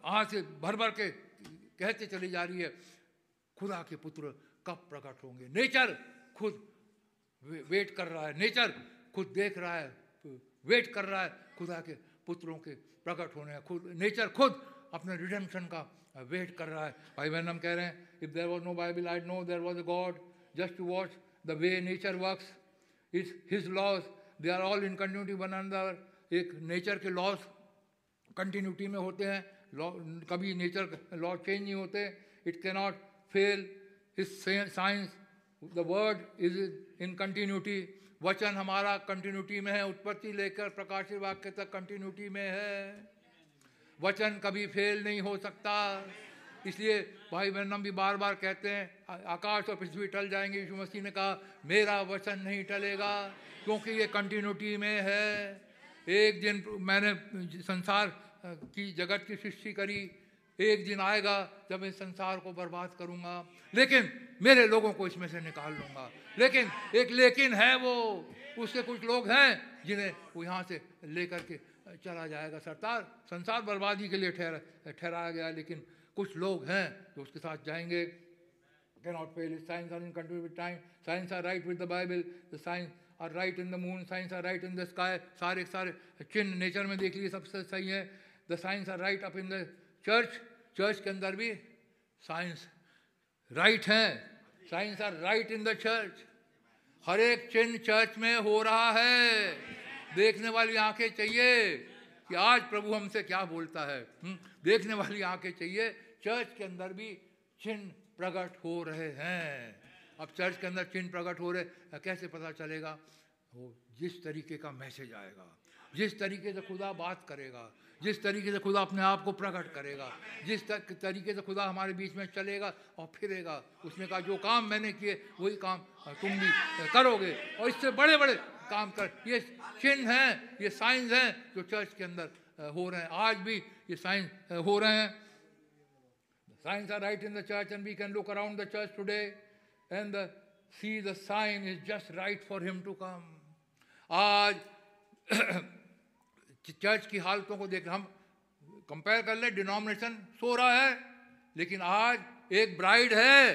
आह से भर भर के कहते चली जा रही है। खुदा के पुत्र कब प्रकट होंगे? नेचर खुद वेट कर रहा है। नेचर खुद देख रहा है। वेट कर रहा है। खुदा के पुत्रों के प्रकट होने। खुद नेचर खुद अपने रिडेम्पशन का वेट कर रहा है। भाई बहन, हम कह रहे हैं if there was no Bible I know there was a God just to watch the way nature works is his laws they are all in continuity one अंदर एक नेचर के लॉस कंटिन्यूटी में होते हैं। लॉ कभी nature law change नहीं होते। It cannot fail इस science the word is in continuity वचन हमारा कंटिन्यूटी में है, उत्पत्ति लेकर प्रकाशित वाक्य तक कंटिन्यूटी में है। वचन कभी फेल नहीं हो सकता। इसलिए भाई बहन, हम भी बार बार कहते हैं आकाश और पृथ्वी टल जाएँगे, यीशु मसीह ने कहा, मेरा वचन नहीं टलेगा, क्योंकि ये कंटिन्यूटी में है। एक दिन मैंने संसार की, जगत की सृष्टि करी एक दिन आएगा, जब मैं संसार को बर्बाद करूँगा लेकिन मेरे लोगों को इसमें से निकाल लूँगा लेकिन एक लेकिन है वो, उसके कुछ लोग हैं जिन्हें वो यहाँ से लेकर के चला जाएगा सरदार संसार बर्बादी के लिए ठहरा, ठहराया गया, लेकिन कुछ लोग हैं जो उसके साथ जाएँगे with time. Signs are right with the Bible. The signs are right in the moon. Signs are right in the sky. सारे सारे चिन्ह नेचर में देख लीजिए सबसे सही है the science are right up in the church church के अंदर भी साइंस राइट है। Science are right in the church. हर एक चिन्ह चर्च में हो रहा है। देखने वाली आँखें चाहिए कि आज प्रभु हमसे क्या बोलता है हुँ? देखने वाली आँखें चाहिए, चर्च के अंदर भी चिन्ह प्रकट हो रहे हैं। अब चर्च के अंदर चिन्ह प्रकट हो रहे, कैसे पता चलेगा? वो जिस तरीके का मैसेज आएगा। जिस तरीके से खुदा बात करेगा जिस तरीके से खुदा अपने आप को प्रकट करेगा जिस तरीके से खुदा हमारे बीच में चलेगा और फिरेगा उसने कहा जो काम मैंने किए वही काम तुम भी करोगे। और इससे बड़े बड़े काम कर ये चिन्ह हैं ये साइंस हैं जो चर्च के अंदर हो रहे हैं। आज भी ये साइंस हो रहे हैं। Signs are right in the church and we can look around the church today and the, see the sign is just right for him to आज <clears throat> चर्च की हालतों को देख, हम कंपेयर कर ले डिनोमिनेशन सो रहा है, लेकिन आज एक ब्राइड है,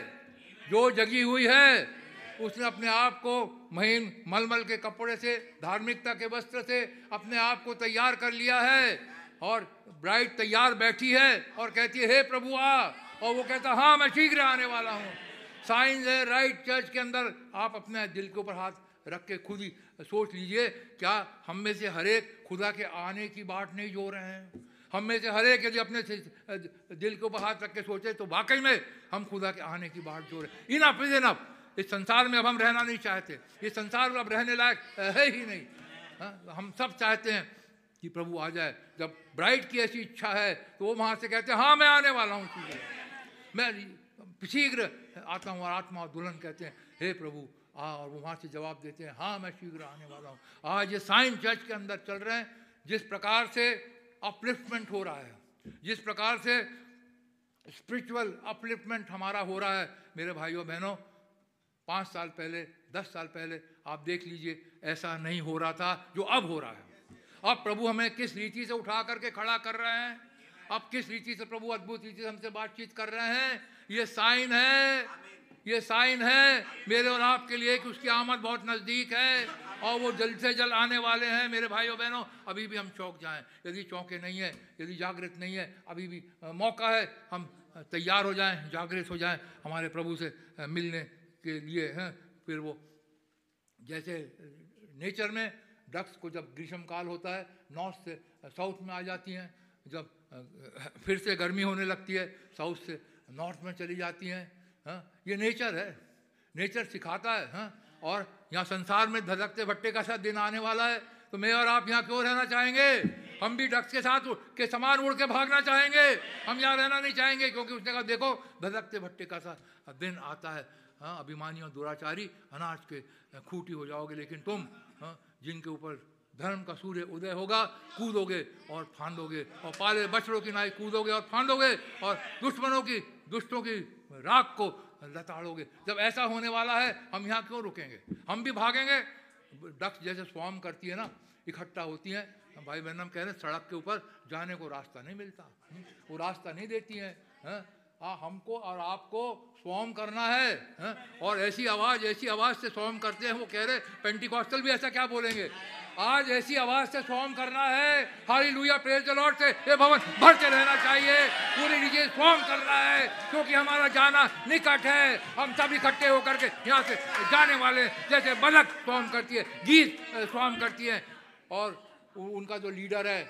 जो जगी हुई है। उसने अपने आप को महीन मलमल के कपड़े से, धार्मिकता के वस्त्र से अपने आप को तैयार कर लिया है और ब्राइड तैयार बैठी है और कहती है, हे प्रभु, आ। और वो कहता हाँ मैं शीघ्र आने वाला हूँ। साइंस है राइट चर्च के अंदर आप अपने दिल के ऊपर हाथ रख के खुद ही सोच लीजिए, क्या हम में से हर एक खुदा के आने की बात नहीं जो रहे हैं? हम में से हर एक यदि अपने से दिल के हाथ रख के सोचे तो वाकई में हम खुदा के आने की बात जो रहे इनफ इज़ इनफ इस संसार में अब हम रहना नहीं चाहते। इस संसार में अब रहने लायक है ही नहीं। हा? हम सब चाहते हैं कि प्रभु आ जाए। जब ब्राइट की ऐसी इच्छा है तो वो वहाँ से कहते हैं हाँ मैं आने वाला हूँ। मैं शीघ्र आता हूँ और आत्मा और दुल्हन कहते हैं, हे प्रभु आ और वहाँ से जवाब देते हैं हाँ मैं शीघ्र आने वाला हूँ। आज ये साइन चर्च के अंदर चल रहे हैं, जिस प्रकार से अपलिफ्टमेंट हो रहा है, जिस प्रकार से स्पिरिचुअल अपलिफ्टमेंट हमारा हो रहा है, मेरे भाइयों, बहनों, पाँच साल पहले, दस साल पहले आप देख लीजिए, ऐसा नहीं हो रहा था जो अब हो रहा है। अब प्रभु हमें किस रीति से उठा करके खड़ा कर रहे हैं? अब किस रीति से प्रभु अद्भुत रीति से हमसे बातचीत कर रहे हैं? ये साइन है। ये साइन है मेरे और आपके लिए कि उसकी आमद बहुत नज़दीक है और वो जल्द से जल्द आने वाले हैं मेरे भाइयों बहनों। अभी भी हम चौंक जाएँ। यदि चौंके नहीं है, यदि जागृत नहीं है, अभी भी मौका है, हम तैयार हो जाएँ, जागृत हो जाएँ, हमारे प्रभु से मिलने के लिए हैं। फिर वो, जैसे नेचर में डक्स को जब ग्रीष्म काल होता है, नॉर्थ से साउथ में आ जाती हैं, जब फिर से गर्मी होने लगती है, साउथ से नॉर्थ में चली जाती हैं हाँ ये नेचर है। नेचर सिखाता है हाँ? और यहाँ संसार में धधकते भट्टे का साथ दिन आने वाला है। तो मैं और आप यहाँ क्यों रहना चाहेंगे? हम भी डक्स के साथ के समान उड़ के भागना चाहेंगे। हम यहाँ रहना नहीं चाहेंगे क्योंकि उसने कहा, देखो धधकते भट्टे का सा दिन आता है। हाँ अभिमानी और दुराचारी अनाज के, खूटी हो जाओगे, लेकिन तुम हाँ जिनके ऊपर धर्म का सूर्य उदय होगा, कूदोगे और फांदोगे, और पाले बछड़ों की नाई कूदोगे और फांदोगे, और दुश्मनों की, दुष्टों की राख को लताड़ोगे जब ऐसा होने वाला है, हम यहाँ क्यों रुकेंगे? हम भी भागेंगे। डक्स जैसे स्वाम करती है ना, इकट्ठा होती हैं। भाई बहन, हम कह रहे हैं, सड़क के ऊपर जाने को रास्ता नहीं मिलता। वो रास्ता नहीं देती हैं, है? आ, हमको और आपको स्वॉम करना है, है? और ऐसी आवाज़ ऐसी आवाज़ से स्वॉम करते हैं वो कह रहे पेंटिकॉस्टल भी ऐसा क्या बोलेंगे? आज ऐसी आवाज़ से स्वॉम करना है हाली लुया प्रेज लॉर्ड से ये भवन भरते रहना चाहिए पूरी लीजिए स्वॉम करना है क्योंकि हमारा जाना निकट है हम सब इकट्ठे होकर के यहाँ से जाने वाले जैसे बलक स्वॉम करती है गीत स्वॉम करती है और उनका जो लीडर है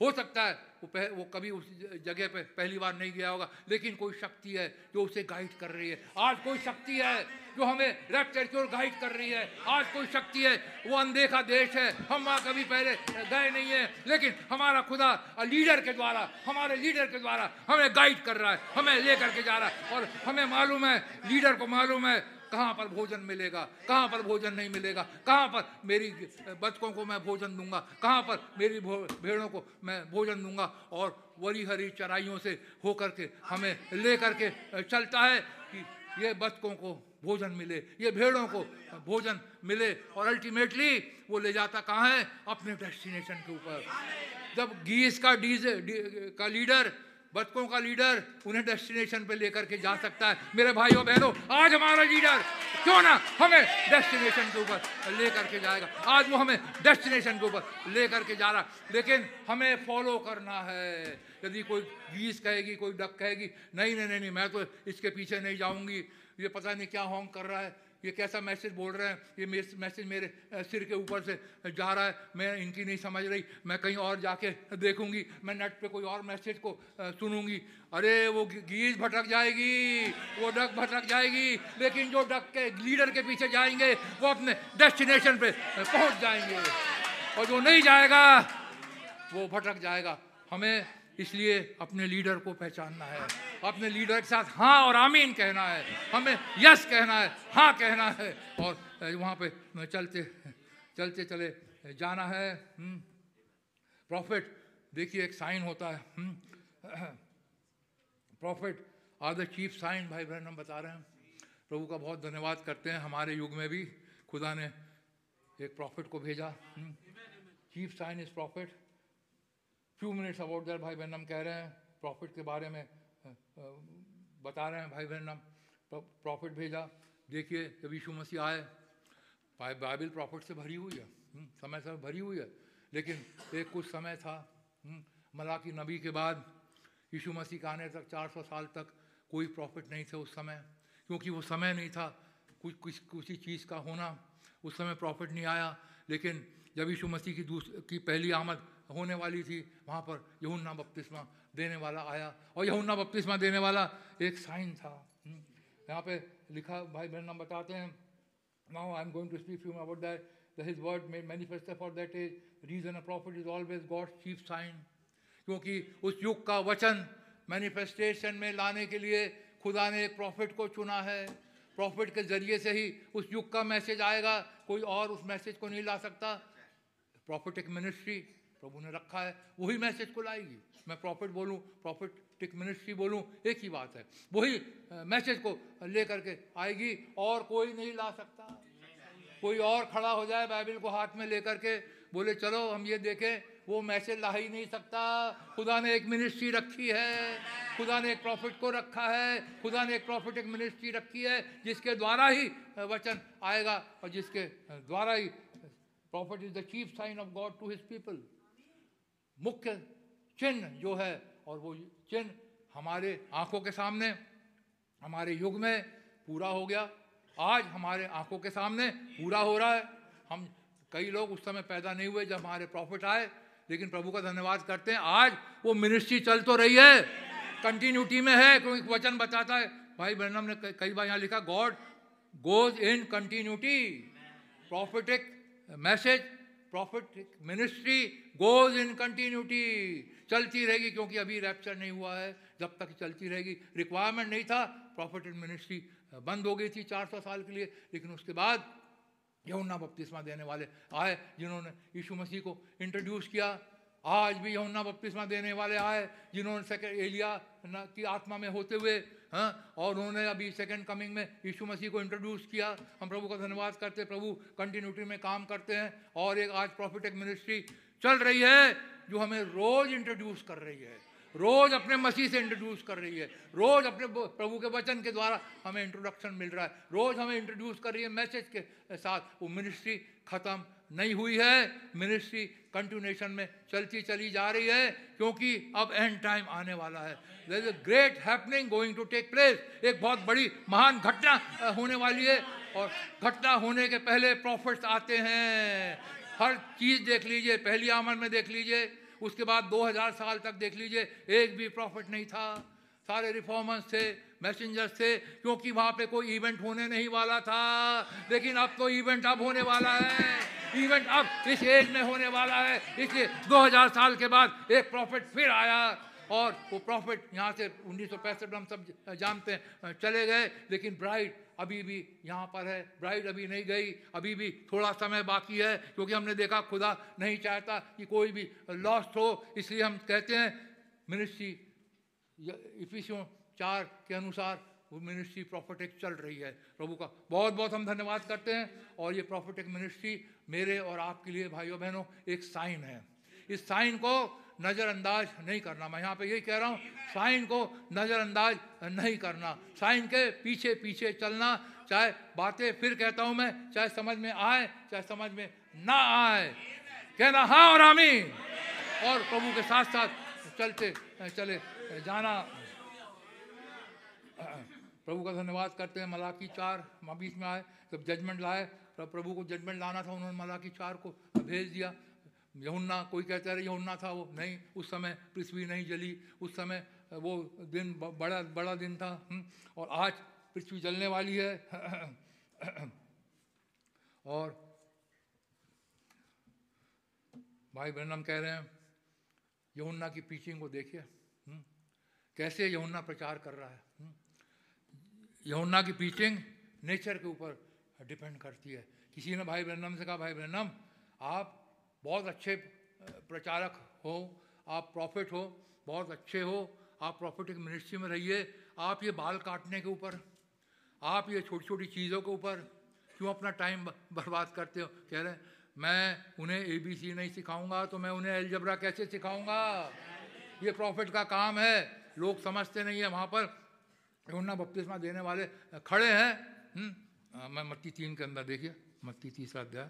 हो सकता है वो पह, वो कभी उस जगह पे पहली बार नहीं गया होगा लेकिन कोई शक्ति है जो उसे गाइड कर रही है। आज कोई शक्ति है जो हमें लेफ़्ट की ओर गाइड कर रही है। आज कोई शक्ति है वो अनदेखा देश है। हम वहाँ कभी पहले गए नहीं है लेकिन हमारा खुदा लीडर के द्वारा हमारे लीडर के द्वारा हमें गाइड कर रहा है हमें ले करके जा रहा है। और हमें मालूम है लीडर को मालूम है कहाँ पर भोजन मिलेगा? कहाँ पर भोजन नहीं मिलेगा? कहाँ पर मेरी बच्चों को मैं भोजन दूँगा? कहाँ पर मेरी भेड़ों को मैं भोजन दूँगा? और वरी हरी चराइयों से होकर के हमें ले करके चलता है कि ये बच्चों को भोजन मिले ये भेड़ों को भोजन मिले और अल्टीमेटली वो ले जाता कहाँ है? अपने डेस्टिनेशन के ऊपर। जब गीस का डीजे डी, का लीडर बच्चों का लीडर उन्हें डेस्टिनेशन पे लेकर के जा सकता है। मेरे भाइयों, बहनों, आज हमारा लीडर, क्यों ना हमें डेस्टिनेशन के ऊपर लेकर के जाएगा। आज वो हमें डेस्टिनेशन के ऊपर लेकर के जा रहा लेकिन हमें फॉलो करना है। यदि कोई गीस कहेगी, कोई डक कहेगी, नहीं नहीं नहीं मैं तो इसके पीछे नहीं जाऊँगी। ये पता नहीं क्या होंग कर रहा है। ये कैसा मैसेज बोल रहे हैं? ये मैसेज मेरे सिर के ऊपर से जा रहा है। मैं इनकी नहीं समझ रही। मैं कहीं और जाके देखूँगी। मैं नेट पे कोई और मैसेज को सुनूँगी। अरे, वो गीज भटक जाएगी। वो डक भटक जाएगी। लेकिन जो डक के, लीडर के पीछे जाएँगे, वो अपने डेस्टिनेशन पे पहुँच जाएँगे। और जो नहीं जाएगा, वो भटक जाएगा। हमें इसलिए अपने लीडर को पहचानना है। अपने लीडर के साथ हाँ और आमीन कहना है। हमें यस कहना है हाँ कहना है। और वहाँ पे चलते चलते चले जाना है। Prophet hmm. देखिए एक साइन होता है। Prophet, are the chief sign, भाई बहन हम बता रहे हैं। प्रभु का बहुत धन्यवाद करते हैं हमारे युग में भी। खुदा ने एक प्रॉफिट को भेजा। Chief sign is prophet. Few minutes about that भाई बहन कह रहे हैं प्रॉफिट के बारे में बता रहे हैं भाई बहन हम प्रॉफिट भेजा देखिए जब यीशु मसीह आए बाइबल प्रॉफिट से भरी हुई है समय से भरी हुई है लेकिन एक कुछ समय था हम्म, मला की नबी के बाद यीशु मसीह के आने तक 400 साल तक कोई प्रॉफिट नहीं थे उस समय क्योंकि वो समय नहीं था कुछ कुछ किसी चीज़ का होना उस समय प्रॉफिट नहीं आया लेकिन जब यीशु मसीह की दूस की पहली आमद होने वाली थी, वहाँ पर यहुन्ना बपतिस्मा देने वाला आया। और यहुन्ना बपतिस्मा देने वाला एक साइन था। हम्म। यहाँ पे लिखा, भाई बहन हम बताते हैं। Now I am going to speak you about that his word made manifest for that is reason a prophet is always God chief sign क्योंकि उस युग का वचन मैनिफेस्टेशन में लाने के लिए खुदा ने एक प्रॉफिट को चुना है। प्रॉफिट के ज़रिए से ही उस युग का मैसेज आएगा। कोई और उस मैसेज को नहीं ला सकता। प्रॉफिट एक मिनिस्ट्री प्रभु ने रखा है, वही मैसेज को लाएगी। मैं प्रॉफिट बोलूँ प्रॉफिट प्रॉफिटिक मिनिस्ट्री बोलूँ, एक ही बात है। वही मैसेज को लेकर के आएगी, और कोई नहीं ला सकता। कोई और खड़ा हो जाए बाइबल को हाथ में लेकर के, बोले, चलो, हम ये देखें, वो मैसेज ला ही नहीं सकता। खुदा ने एक मिनिस्ट्री रखी है, खुदा ने एक प्रॉफिट को रखा है, खुदा ने एक प्रॉफिट एक मिनिस्ट्री रखी है, जिसके द्वारा ही वचन आएगा, और जिसके द्वारा ही prophet is the chief sign of God to his people मुख्य चिन्ह जो है और वो चिन्ह हमारे आँखों के सामने, हमारे युग में पूरा हो गया। आज हमारे आँखों के सामने पूरा हो रहा है। हम कई लोग उस समय पैदा नहीं हुए जब हमारे प्रॉफिट आए, लेकिन प्रभु का धन्यवाद करते हैं। आज वो मिनिस्ट्री चल तो रही है कंटिन्यूटी में है, क्योंकि वचन बताता है। भाई ब्रनम ने कई बार यहाँ लिखा God goes in continuity prophetic message prophetic ministry goes in continuity चलती रहेगी क्योंकि अभी रैप्चर नहीं हुआ है, जब तक चलती रहेगी। रिक्वायरमेंट नहीं था प्रॉफिट इन मिनिस्ट्री बंद हो गई थी 400 साल के लिए, लेकिन उसके बाद यमुना बपतिस्मा देने वाले आए, जिन्होंने यीशु मसीह को इंट्रोड्यूस किया। आज भी यमुना बपतिस्मा देने वाले आए, जिन्होंने एलिया की आत्मा में होते हुए हाँ? और उन्होंने अभी सेकेंड कमिंग में यीशु मसीह को इंट्रोड्यूस किया। हम प्रभु का धन्यवाद करते प्रभु कंटिन्यूटी में काम करते हैं। और एक आज प्रॉफिटिक मिनिस्ट्री चल रही है, जो हमें रोज इंट्रोड्यूस कर रही है। रोज अपने मसीह से इंट्रोड्यूस कर रही है। रोज अपने प्रभु के वचन के द्वारा हमें इंट्रोडक्शन मिल रहा है। रोज हमें इंट्रोड्यूस कर रही है मैसेज के साथ। वो मिनिस्ट्री खत्म नहीं हुई है। मिनिस्ट्री कंटिन्यूशन में चलती चली जा रही है, क्योंकि अब एंड टाइम आने वाला है। Is a great happening going to take place एक बहुत बड़ी महान घटना होने वाली है। और घटना होने के पहले प्रॉफिट्स आते हैं। हर चीज़ देख लीजिए, पहली आमन में देख लीजिए, उसके बाद 2000 साल तक देख लीजिए, एक भी प्रॉफिट नहीं था। सारे रिफॉर्मर्स थे। मैसेंजर्स थे, क्योंकि वहाँ पे कोई इवेंट होने नहीं वाला था। लेकिन अब तो इवेंट अब होने वाला है। इवेंट अब इस एज में होने वाला है। इसलिए 2000 साल के बाद एक प्रॉफिट फिर आया। और वो प्रॉफिट यहाँ से उन्नीस सौ पैंसठ हम सब जानते हैं, चले गए। लेकिन ब्राइड अभी भी यहाँ पर है। ब्राइड अभी नहीं गई। अभी भी थोड़ा समय बाकी है, क्योंकि हमने देखा खुदा नहीं चाहता कि कोई भी लॉस्ट हो। इसलिए हम कहते हैं मिनिस्ट्री चार के अनुसार वो मिनिस्ट्री प्रॉफिटिक चल रही है। प्रभु का बहुत बहुत हम धन्यवाद करते हैं। और ये प्रॉफिटिक मिनिस्ट्री मेरे और आपके लिए भाइयों बहनों एक साइन है। इस साइन को नज़रअंदाज नहीं करना। मैं यहाँ पे यही कह रहा हूँ साइन को नज़रअंदाज नहीं करना। साइन के पीछे पीछे चलना, चाहे बातें फिर कहता हूँ मैं, चाहे समझ में आए, चाहे समझ में ना आए। कहना हाँ और आमीन। और प्रभु के साथ साथ चलते, चले जाना प्रभु का धन्यवाद करते हैं मलाकी चार बीच में आए जब जजमेंट लाए तब प्रभु को जजमेंट लाना था उन्होंने मलाकी चार को भेज दिया। यमुना कोई कहता है यमुना था वो नहीं उस समय पृथ्वी नहीं जली उस समय वो दिन बड़ा बड़ा दिन था हम्म, और आज पृथ्वी जलने वाली है। <clears throat> और भाई बहन कह रहे हैं यमुना की पीचिंग को देखिए हम्म, कैसे यमुना प्रचार कर रहा है हम्म, यमुना की पीचिंग नेचर के ऊपर डिपेंड करती है। किसी ने भाई बहनम से कहा, भाई बहनम आप बहुत अच्छे प्रचारक हो, आप प्रॉफिट हो, बहुत अच्छे हो, आप प्रॉफिटिक मिनिस्ट्री में रहिए, आप ये बाल काटने के ऊपर, आप ये छोटी छोटी चीज़ों के ऊपर क्यों अपना टाइम बर्बाद करते हो? कह रहे मैं उन्हें ए बी सी नहीं सिखाऊँगा तो मैं उन्हें एलजबरा कैसे सिखाऊँगा? ये प्रॉफिट का काम है, लोग समझते नहीं है वहाँ पर उन्ना बपतिस्मा देने वाले खड़े हैं? हम्म, मैं मत्ती तीन के अंदर देखिए मत्ती तीसरा अध्याय।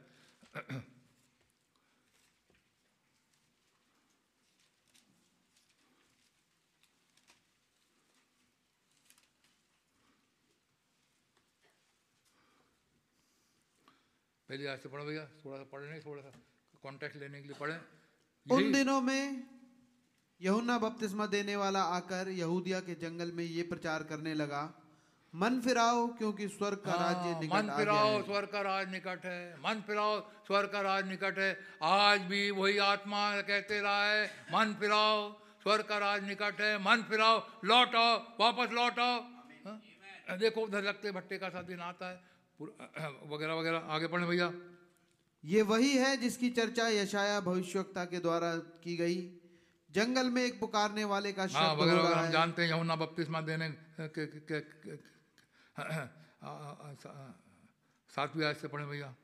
पहले आज से पढ़ो भैया थोड़ा सा पढ़ने थोड़ा सा कॉन्टेक्ट लेने के लिए पढ़े। उन दिनों में यहुना बपतिस्मा देने वाला आकर यहूदिया के जंगल में ये प्रचार करने लगा मन फिराओ क्योंकि स्वर्ग का राज्य हाँ, निकट मन फिराओ स्वर्ग का राज निकट है। मन फिराओ स्वर्ग का राज निकट है। आज भी वही आत्मा कहते रहा है मन फिराओ स्वर्ग का राज निकट है। मन फिराओ लौट आओ वापस लौट। आओ हाँ? देखो उधर लगते भट्टे का सा दिन आता है। वगैरह वगैरह आगे पढ़े भैया। ये वही है जिसकी चर्चा यशाया भविष्यवक्ता के द्वारा की गई। जंगल में एक पुकारने वाले का हाँ शब्द हो वगैरह वगैरह रहा हम जानते हैं यमुना बपतिस्मा देने के, के, के, सातवीं आयत से पढ़े भैया।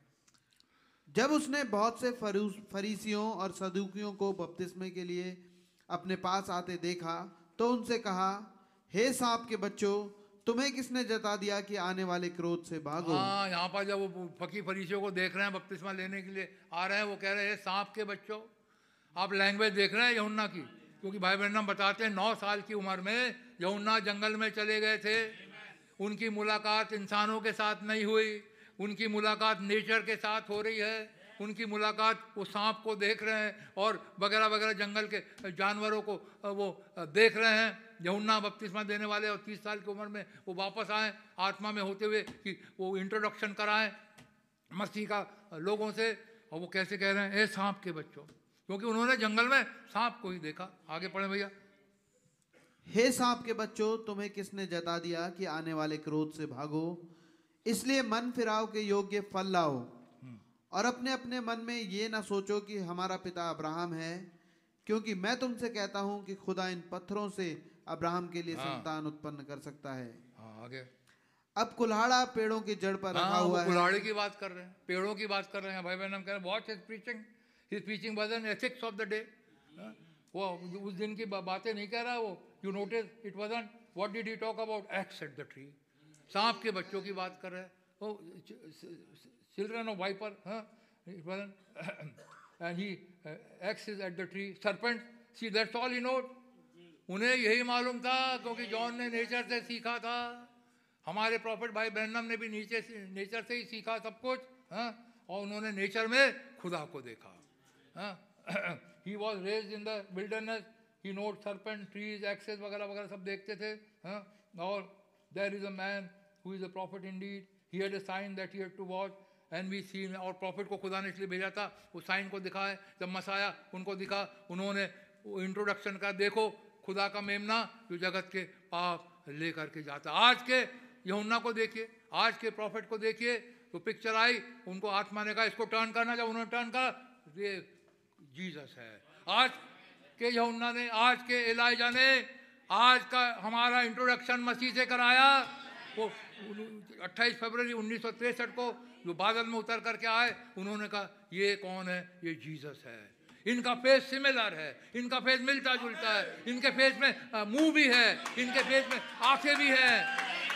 जब उसने बहुत से फरीसियों और सदुकियों को बपतिस्मे के लिए अपने पास आते देखा तो उनसे कहा हे सांप के बच्चों तुम्हें किसने जता दिया कि आने वाले क्रोध से भागो? हाँ यहाँ पर जब वो फकी फरीसियों को देख रहे हैं बपतिस्मा लेने के लिए आ रहे हैं वो कह रहे हैं सांप के बच्चों आप लैंग्वेज देख रहे हैं यमुना की, क्योंकि भाई बहन बताते हैं, नौ साल की उम्र में यमुना जंगल में चले गए थे। उनकी मुलाकात इंसानों के साथ नहीं हुई, उनकी मुलाकात नेचर के साथ हो रही है, उनकी मुलाकात वो सांप को देख रहे हैं और वगैरह वगैरह जंगल के जानवरों को वो देख रहे हैं। यमुना बपतिस्मा देने वाले और तीस साल की उम्र में वो वापस आए, आत्मा में होते हुए कि वो इंट्रोडक्शन कराएँ मसीह का लोगों से और वो कैसे कह रहे हैं, ए सांप के बच्चों क्योंकि उन्होंने जंगल में सांप को ही देखा। आगे पढ़े भैया। हे सांप के बच्चों तुम्हें किसने जता दिया कि आने वाले क्रोध से भागो? इसलिए मन फिराव के योग्य फल लाओ। और अपने अपने मन में ये ना सोचो कि हमारा पिता अब्राहम है क्योंकि मैं तुमसे कहता हूँ कि खुदा इन पत्थरों से अब्राहम के लिए हाँ। संतान उत्पन्न कर सकता है। हाँ आगे। अब कुल्हाड़ा पेड़ों की जड़ पर रखा हाँ हुआ है। कुल्हाड़ी की बात कर रहे हैं पेड़ों की बात कर रहे हैं। भाई बहन हम कह रहे हैं preaching his preaching was an ethics of the day वो उस दिन की बातें नहीं कह रहा वो। You notice it wasn't what did he talk about axe at the tree सांप के बच्चों की बात कर रहे हैं। वो चिल्ड्रन ऑफ़ वाइपर हाँ it wasn't and he axe is at the tree serpent see that's all he knowed उन्हें यही मालूम था, क्योंकि जॉन ने नेचर से सीखा था। हमारे प्रॉफिट भाई ब्रहनम ने भी नीचे से नेचर से ही सीखा सब कुछ हाँ और उन्होंने नेचर में खुदा को देखा। He? Was raised in the wilderness he knowed serpent trees axes वगैरह वगैरह सब देखते थे हाँ? और there is a man who is a prophet indeed he had a sign that he had to watch and we seen और prophet को खुदा ने इसलिए भेजा था उस साइन को दिखाए। जब मसाया उनको दिखा, उन्होंने इंट्रोडक्शन का देखो, खुदा का मेमना जो जगत के पाप लेकर के जाता आज के यमुना को देखिए, आज के प्रॉफिट को देखिए तो पिक्चर आई, उनको आत्मा ने कहा, इसको टर्न करना जब उन्होंने टर्न करा जीसस है। आज के यमुना ने, आज के एलाइजा ने, आज का हमारा इंट्रोडक्शन मसीह से कराया। वो 28 फरवरी उन्नीस को जो बादल में उतर करके आए, उन्होंने कहा, ये कौन है? ये जीसस है। इनका फेस सिमिलर है। इनका फेस मिलता जुलता है। इनके फेस में मुँह भी है। इनके फेस में आँखें भी हैं।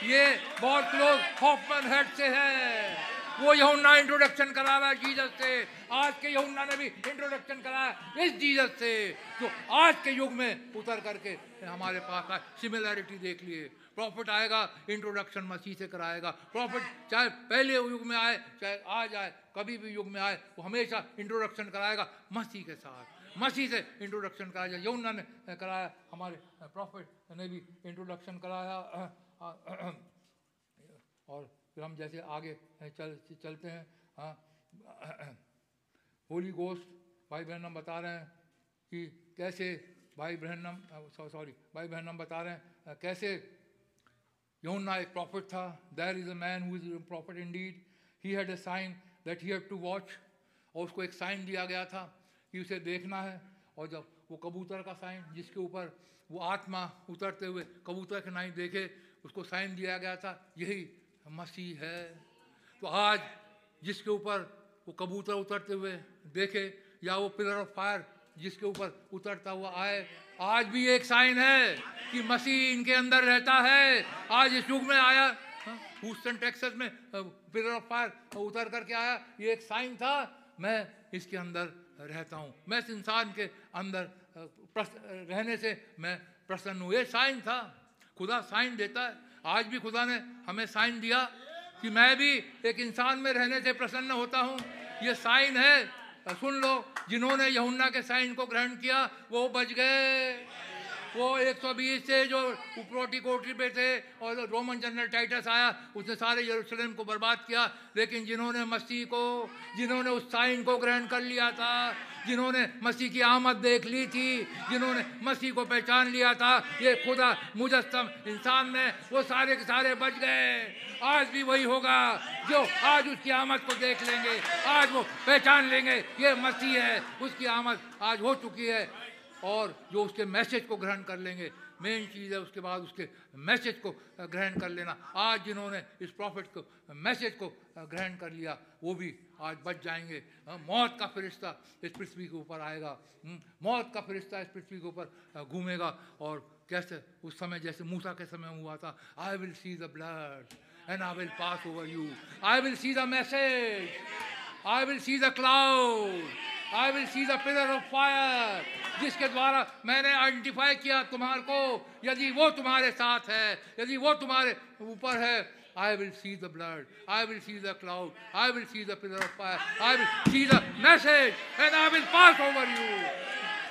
ये बहुत क्लोज हॉफमैन हेड से है। वो यहुन्ना इंट्रोडक्शन करा रहा है जीसस से। आज के यहुन्ना ने भी इंट्रोडक्शन कराया इस जीसस से। जो आज के युग में उतर करके हमारे पास आए। सिमिलैरिटी देख लिए। प्रॉफिट आएगा इंट्रोडक्शन मसीह से कराएगा। प्रॉफिट चाहे पहले युग में आए, चाहे आज आए, कभी भी युग में आए, वो हमेशा इंट्रोडक्शन कराएगा मसीह के साथ। मसीह से इंट्रोडक्शन कराया। यमुना ने कराया, हमारे प्रॉफिट ने भी इंट्रोडक्शन कराया। और फिर हम जैसे आगे चल, चलते हैं। हाँ होली गोस्ट भाई बहन हम बता रहे हैं कि कैसे भाई बहन हम सॉरी, भाई बहन हम बता रहे हैं कैसे Yonah एक प्रॉफिट था। There is a man who is prophet indeed he had a sign that he had to watch और उसको एक साइन दिया गया था कि उसे देखना है। और जब वो कबूतर का साइन जिसके ऊपर वो आत्मा उतरते हुए कबूतर के नाई देखे, उसको साइन दिया गया था। यही मसीह है। तो आज जिसके ऊपर वो कबूतर उतरते हुए देखे या वो पिलर ऑफ़ फायर जिसके ऊपर उतरता हुआ आए, आज भी एक साइन है कि मसीह इनके अंदर रहता है। आज इस युग में आया ह्यूस्टन टेक्सास में पिलर ऑफ़ फायर उतर करके आया, ये एक साइन था। मैं इसके अंदर रहता हूँ। मैं इस इंसान के अंदर रहने से मैं प्रसन्न हूँ। ये साइन था। खुदा साइन देता है। आज भी खुदा ने हमें साइन दिया कि मैं भी एक इंसान में रहने से प्रसन्न होता हूँ। ये साइन है। सुन लो, जिन्होंने यहुन्ना के साइन को ग्रहण किया, वो बच गए। वो 120 से जो उपरोटी कोटरी पे थे और रोमन जनरल टाइटस आया, उसने सारे यरूशलेम को बर्बाद किया। लेकिन जिन्होंने मसीह को, जिन्होंने उस साइन को ग्रहण कर लिया था जिन्होंने मसीह की आमद देख ली थी, जिन्होंने मसीह को पहचान लिया था, ये खुदा मुजस्म इंसान में वो सारे के सारे बच गए। आज भी वही होगा जो आज उसकी आमद को देख लेंगे, आज वो पहचान लेंगे, ये मसीह है, उसकी आमद आज हो चुकी है। और जो उसके मैसेज को ग्रहण कर लेंगे, मेन चीज़ है उसके बाद उसके मैसेज को ग्रहण कर लेना। आज जिन्होंने इस प्रॉफिट को मैसेज को ग्रहण कर लिया, वो भी आज बच जाएँगे। अ, मौत का फरिश्ता इस पृथ्वी के ऊपर आएगा। हम्म, मौत का फरिश्ता इस पृथ्वी के ऊपर घूमेगा। और कैसे? उस समय जैसे मूसा के समय हुआ था। I will see the blood and I will pass over you I will see the message I will see the cloud I will see the pillar of fire जिसके द्वारा मैंने आइडेंटिफाई किया तुम्हारे को। यदि वो तुम्हारे साथ है यदि वो तुम्हारे ऊपर है I will see the blood I will see the cloud I will see the pillar of fire I will see the message and I will pass over you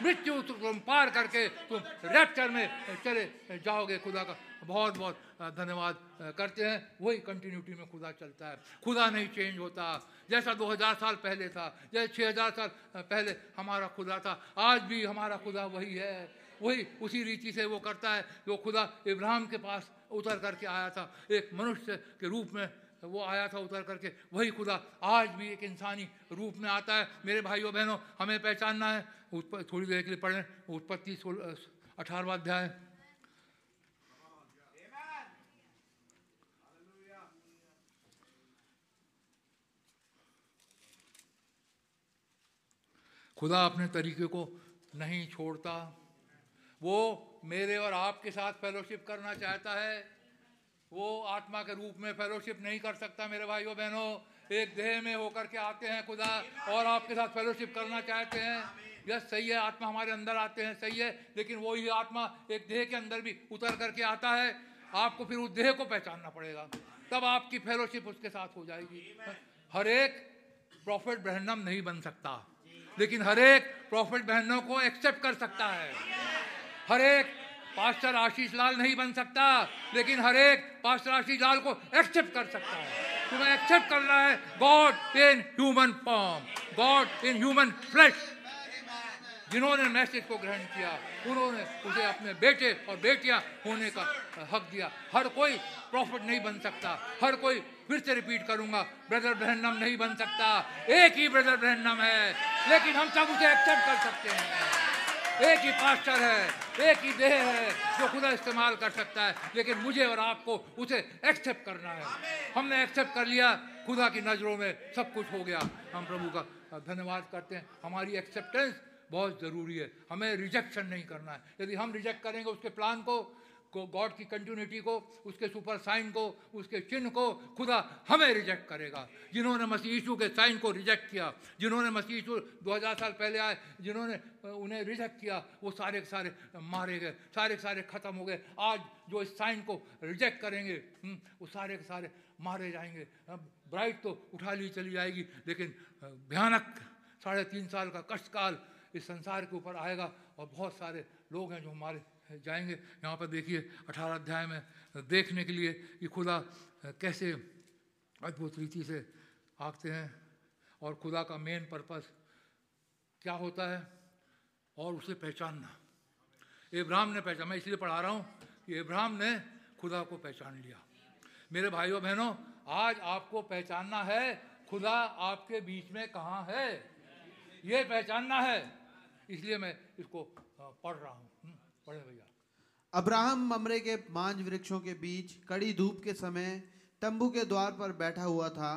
मृत्यु तुम पार करके तुम रैप्चर में चले जाओगे खुदा का। बहुत बहुत धन्यवाद करते हैं। वही कंटिन्यूटी में खुदा चलता है। खुदा नहीं चेंज होता। जैसा 2000 साल पहले था, जैसे 6000 साल पहले हमारा खुदा था, आज भी हमारा खुदा वही है। वही उसी रीति से वो करता है। जो खुदा इब्राहिम के पास उतर करके आया था। एक मनुष्य के रूप में वो आया था उतर करके। वही खुदा आज भी एक इंसानी रूप में आता है। मेरे भाइयों, बहनों, हमें पहचानना है। थोड़ी देर के लिए पढ़ें। उत्पत्ति अठारहवा अध्याय। खुदा अपने तरीके को नहीं छोड़ता। वो मेरे और आपके साथ फेलोशिप करना चाहता है। वो आत्मा के रूप में फेलोशिप नहीं कर सकता मेरे भाइयों बहनों। एक देह में होकर के आते हैं खुदा और आपके साथ फेलोशिप करना चाहते हैं। यस, सही है, आत्मा हमारे अंदर आते हैं, सही है, लेकिन वही आत्मा एक देह के अंदर भी उतर करके आता है। आपको फिर उस देह को पहचानना पड़ेगा। तब आपकी फेलोशिप उसके साथ हो जाएगी। हर एक प्रॉफिट ब्रहणम नहीं बन सकता। लेकिन हर एक प्रॉफिट बहनों को एक्सेप्ट कर सकता है। हर एक पास्टर आशीष लाल नहीं बन सकता, लेकिन हर एक पास्टर आशीष लाल को एक्सेप्ट कर सकता है। तुम्हें एक्सेप्ट करना है God in human form God in human flesh जिन्होंने मैसेज को ग्रहण किया, उन्होंने उसे अपने बेटे और बेटियाँ होने का हक दिया। हर कोई प्रॉफिट नहीं बन सकता, हर कोई फिर से रिपीट करूँगा ब्रदर ब्रहणम नहीं बन सकता, एक ही ब्रदर ब्रहणम है, लेकिन हम सब उसे एक्सेप्ट कर सकते हैं। एक ही पास्टर है एक ही देह है जो खुदा इस्तेमाल कर सकता है लेकिन मुझे और आपको उसे एक्सेप्ट करना है। हमने एक्सेप्ट कर लिया खुदा की नज़रों में सब कुछ हो गया। हम प्रभु का धन्यवाद करते हैं। हमारी एक्सेप्टेंस बहुत ज़रूरी है। हमें रिजेक्शन नहीं करना है। यदि हम रिजेक्ट करेंगे उसके प्लान को को गॉड की कंटिन्यूटी को उसके सुपर साइन को उसके चिन्ह को खुदा हमें रिजेक्ट करेगा। जिन्होंने मसीह यीशु के साइन को रिजेक्ट किया जिन्होंने मसीह यीशु 2000 साल पहले आए जिन्होंने उन्हें रिजेक्ट किया वो सारे के सारे मारे गए सारे के सारे ख़त्म हो गए। आज जो इस साइन को रिजेक्ट करेंगे हम्म, वो सारे के सारे मारे जाएँगे। ब्राइट तो उठा ली चली जाएगी लेकिन भयानक साढ़े तीन साल का कष्टकाल इस संसार के ऊपर आएगा और बहुत सारे लोग हैं जो हमारे जाएँगे। यहाँ पर देखिए, अठारह अध्याय में देखने के लिए कि खुदा कैसे अद्भुत रीति से आते हैं और खुदा का मेन पर्पस क्या होता है और उसे पहचानना। इब्राहिम ने पहचान, मैं इसलिए पढ़ा रहा हूँ कि इब्राहिम ने खुदा को पहचान लिया। मेरे भाइयों, बहनों, आज आपको पहचानना है खुदा आपके बीच में कहाँ है। ये पहचानना है, इसलिए मैं इसको पढ़ रहा हूँ। पढ़े भैया अब्राहम ममरे के मांझ वृक्षों के बीच कड़ी धूप के समय तंबू के द्वार पर बैठा हुआ था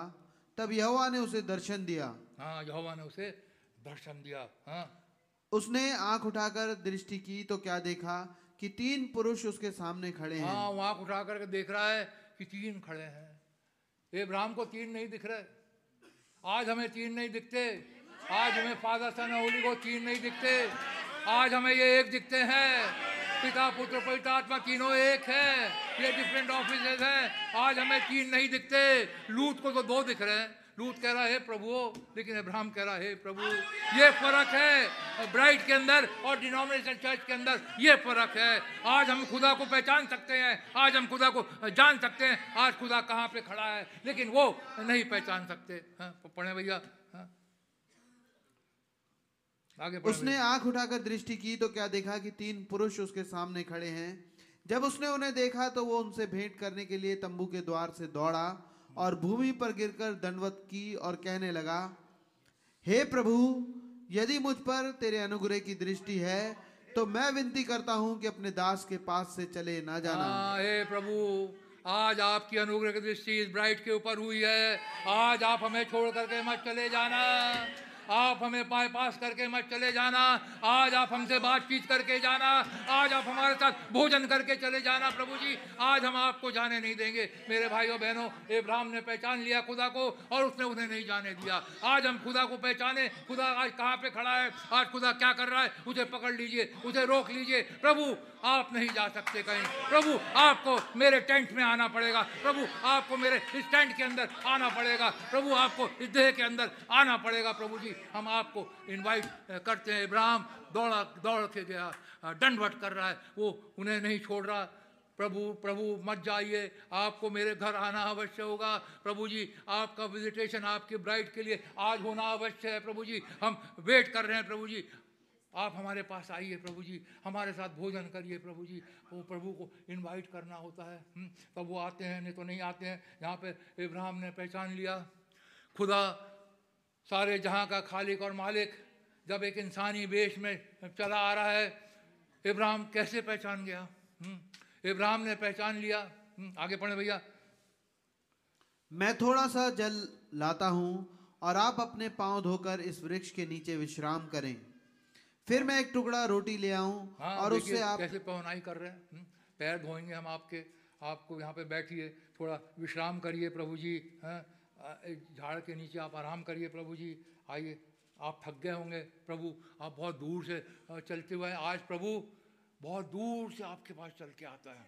तब यहोवा ने उसे दर्शन दिया। हाँ यहोवा ने उसे दर्शन दिया हाँ। उसने आँख उठाकर दृष्टि की तो क्या देखा कि तीन पुरुष उसके सामने खड़े हैं। हाँ आँख उठा करके देख रहा है कि तीन खड़े हैं। इब्राहिम को तीन नहीं दिख रहे। आज हमें तीन नहीं दिखते। आज हमें फादर सन होली को तीन नहीं दिखते। आज हमें ये एक दिखते हैं। पिता पुत्र पवित्र आत्मा तीनों एक है। ये डिफरेंट ऑफ़िस हैं। आज हमें तीन नहीं दिखते। लूत को तो दो दिख रहे हैं। लूत कह रहा है प्रभु लेकिन इब्राहिम कह रहा है प्रभु ये फ़र्क है ब्राइट के अंदर और डिनोमिनेशन चर्च के अंदर। ये फ़र्क है। आज हम खुदा को पहचान सकते हैं। आज हम खुदा को जान सकते हैं। आज खुदा कहाँ पे खड़ा है? लेकिन वो नहीं पहचान सकते। हाँ, पढ़े भैया। आगे उसने आँख उठाकर दृष्टि की तो क्या देखा कि तीन पुरुष उसके सामने खड़े हैं? जब उसने उन्हें देखा तो वो उनसे भेंट करने के लिए तंबू के द्वार से दौड़ा और भूमि पर गिरकर दंडवत की और कहने लगा हे प्रभु यदि मुझ पर तेरे अनुग्रह की दृष्टि है तो मैं विनती करता हूँ कि अपने दास के पास से चले ना जाना। हाँ हे प्रभु आज आपकी अनुग्रह की दृष्टि इस ब्राइट के ऊपर हुई है। आज आप हमें छोड़ करके मत चले जाना। आप हमें बाईपास करके मत चले जाना। आज आप हमसे बातचीत करके जाना। आज आप हमारे साथ भोजन करके चले जाना प्रभु जी आज हम आपको जाने नहीं देंगे। मेरे भाइयों, बहनों इब्राहिम ने पहचान लिया खुदा को और उसने उन्हें नहीं जाने दिया। आज हम खुदा को पहचाने। खुदा आज कहाँ पे खड़ा है? आज खुदा क्या कर रहा है? उसे पकड़ लीजिए, उसे रोक लीजिए। प्रभु, आप नहीं जा सकते कहीं। प्रभु, आपको मेरे टेंट में आना पड़ेगा। प्रभु, आपको मेरे इस टेंट के अंदर आना पड़ेगा। प्रभु, आपको इस देह के अंदर आना पड़ेगा प्रभु जी हम आपको इनवाइट करते हैं। इब्राहिम दौड़ा दौड़ के गया। दंडवत कर रहा है। वो उन्हें नहीं छोड़ रहा। प्रभु प्रभु मत जाइए। आपको मेरे घर आना अवश्य होगा। प्रभु जी आपका विजिटेशन आपकी ब्राइड के लिए आज होना अवश्य है। प्रभु जी हम वेट कर रहे हैं। प्रभु जी आप हमारे पास आइए। प्रभु जी हमारे साथ भोजन करिए। प्रभु जी वो प्रभु को इनवाइट करना होता है। हम्म, तब वो आते हैं नहीं तो नहीं आते हैं। यहाँ पे इब्राहिम ने पहचान लिया। खुदा सारे जहाँ का खालिक और मालिक जब एक इंसानी वेश में चला आ रहा है इब्राहिम कैसे पहचान गया? हम्म, इब्राहिम ने पहचान लिया। हम्म, आगे पढ़े भैया। मैं थोड़ा सा जल लाता हूँ और आप अपने पाँव धोकर इस वृक्ष के नीचे विश्राम करें। फिर मैं एक टुकड़ा रोटी ले आऊँ हाँ और उससे आप कैसे पहुनाई कर रहे हैं। हम्म, पैर धोएँगे हम आपके आपको यहाँ पे बैठिए थोड़ा विश्राम करिए प्रभु जी हैं। झाड़ के नीचे आप आराम करिए प्रभु जी। आइए। आप थक गए होंगे प्रभु। आप बहुत दूर से चलते हुए आज प्रभु बहुत दूर से आपके पास चल के आता है।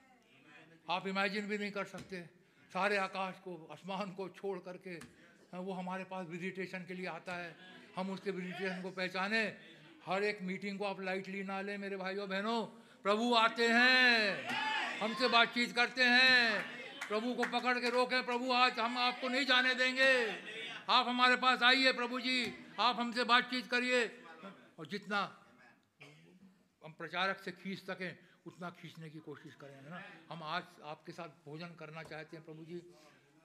आप इमेजिन भी नहीं कर सकते। सारे आकाश को, आसमान को छोड़ करके वो हमारे पास विजिटेशन के लिए आता है। हम उसके विजिटेशन को पहचाने। हर एक मीटिंग को आप लाइटली ना लें, मेरे भाइयों, बहनों। प्रभु आते हैं। हमसे बातचीत करते हैं। प्रभु को पकड़ के रोकें, प्रभु, आज हम आपको नहीं जाने देंगे। आप हमारे पास आइए, प्रभु जी। आप हमसे बातचीत करिए। और जितना हम प्रचारक से खींच सकें, उतना खींचने की कोशिश करें, है ना? हम आज आपके साथ भोजन करना चाहते हैं, प्रभु जी।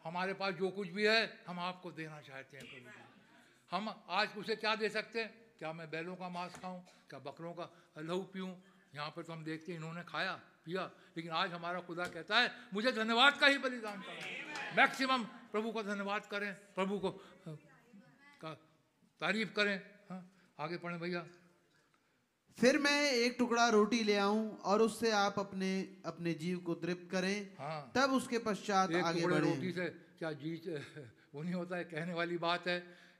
हमारे पास जो कुछ भी है, हम आपको देना चाहते हैं, प्रभु जी। हम आज उसे क्या दे सकते हैं? क्या मैं बैलों का मांस खाऊं? क्या बकरों का लहू पीऊं? यहाँ पर तो हम देखते हैं, इन्होंने खाया। पिया लेकिन आज हमारा खुदा कहता है मुझे धन्यवाद का ही बलिदान करें। मैक्सिमम प्रभु का धन्यवाद करें प्रभु को का तारीफ़ करें। हाँ आगे पढ़ें भैया। फिर मैं एक टुकड़ा रोटी ले आऊँ और उससे आप अपने अपने जीव को तृप्त करें। हाँ। तब उसके पश्चात आगे बढ़े। रोटी से क्या जी वो नहीं होता है कहने वाली बात है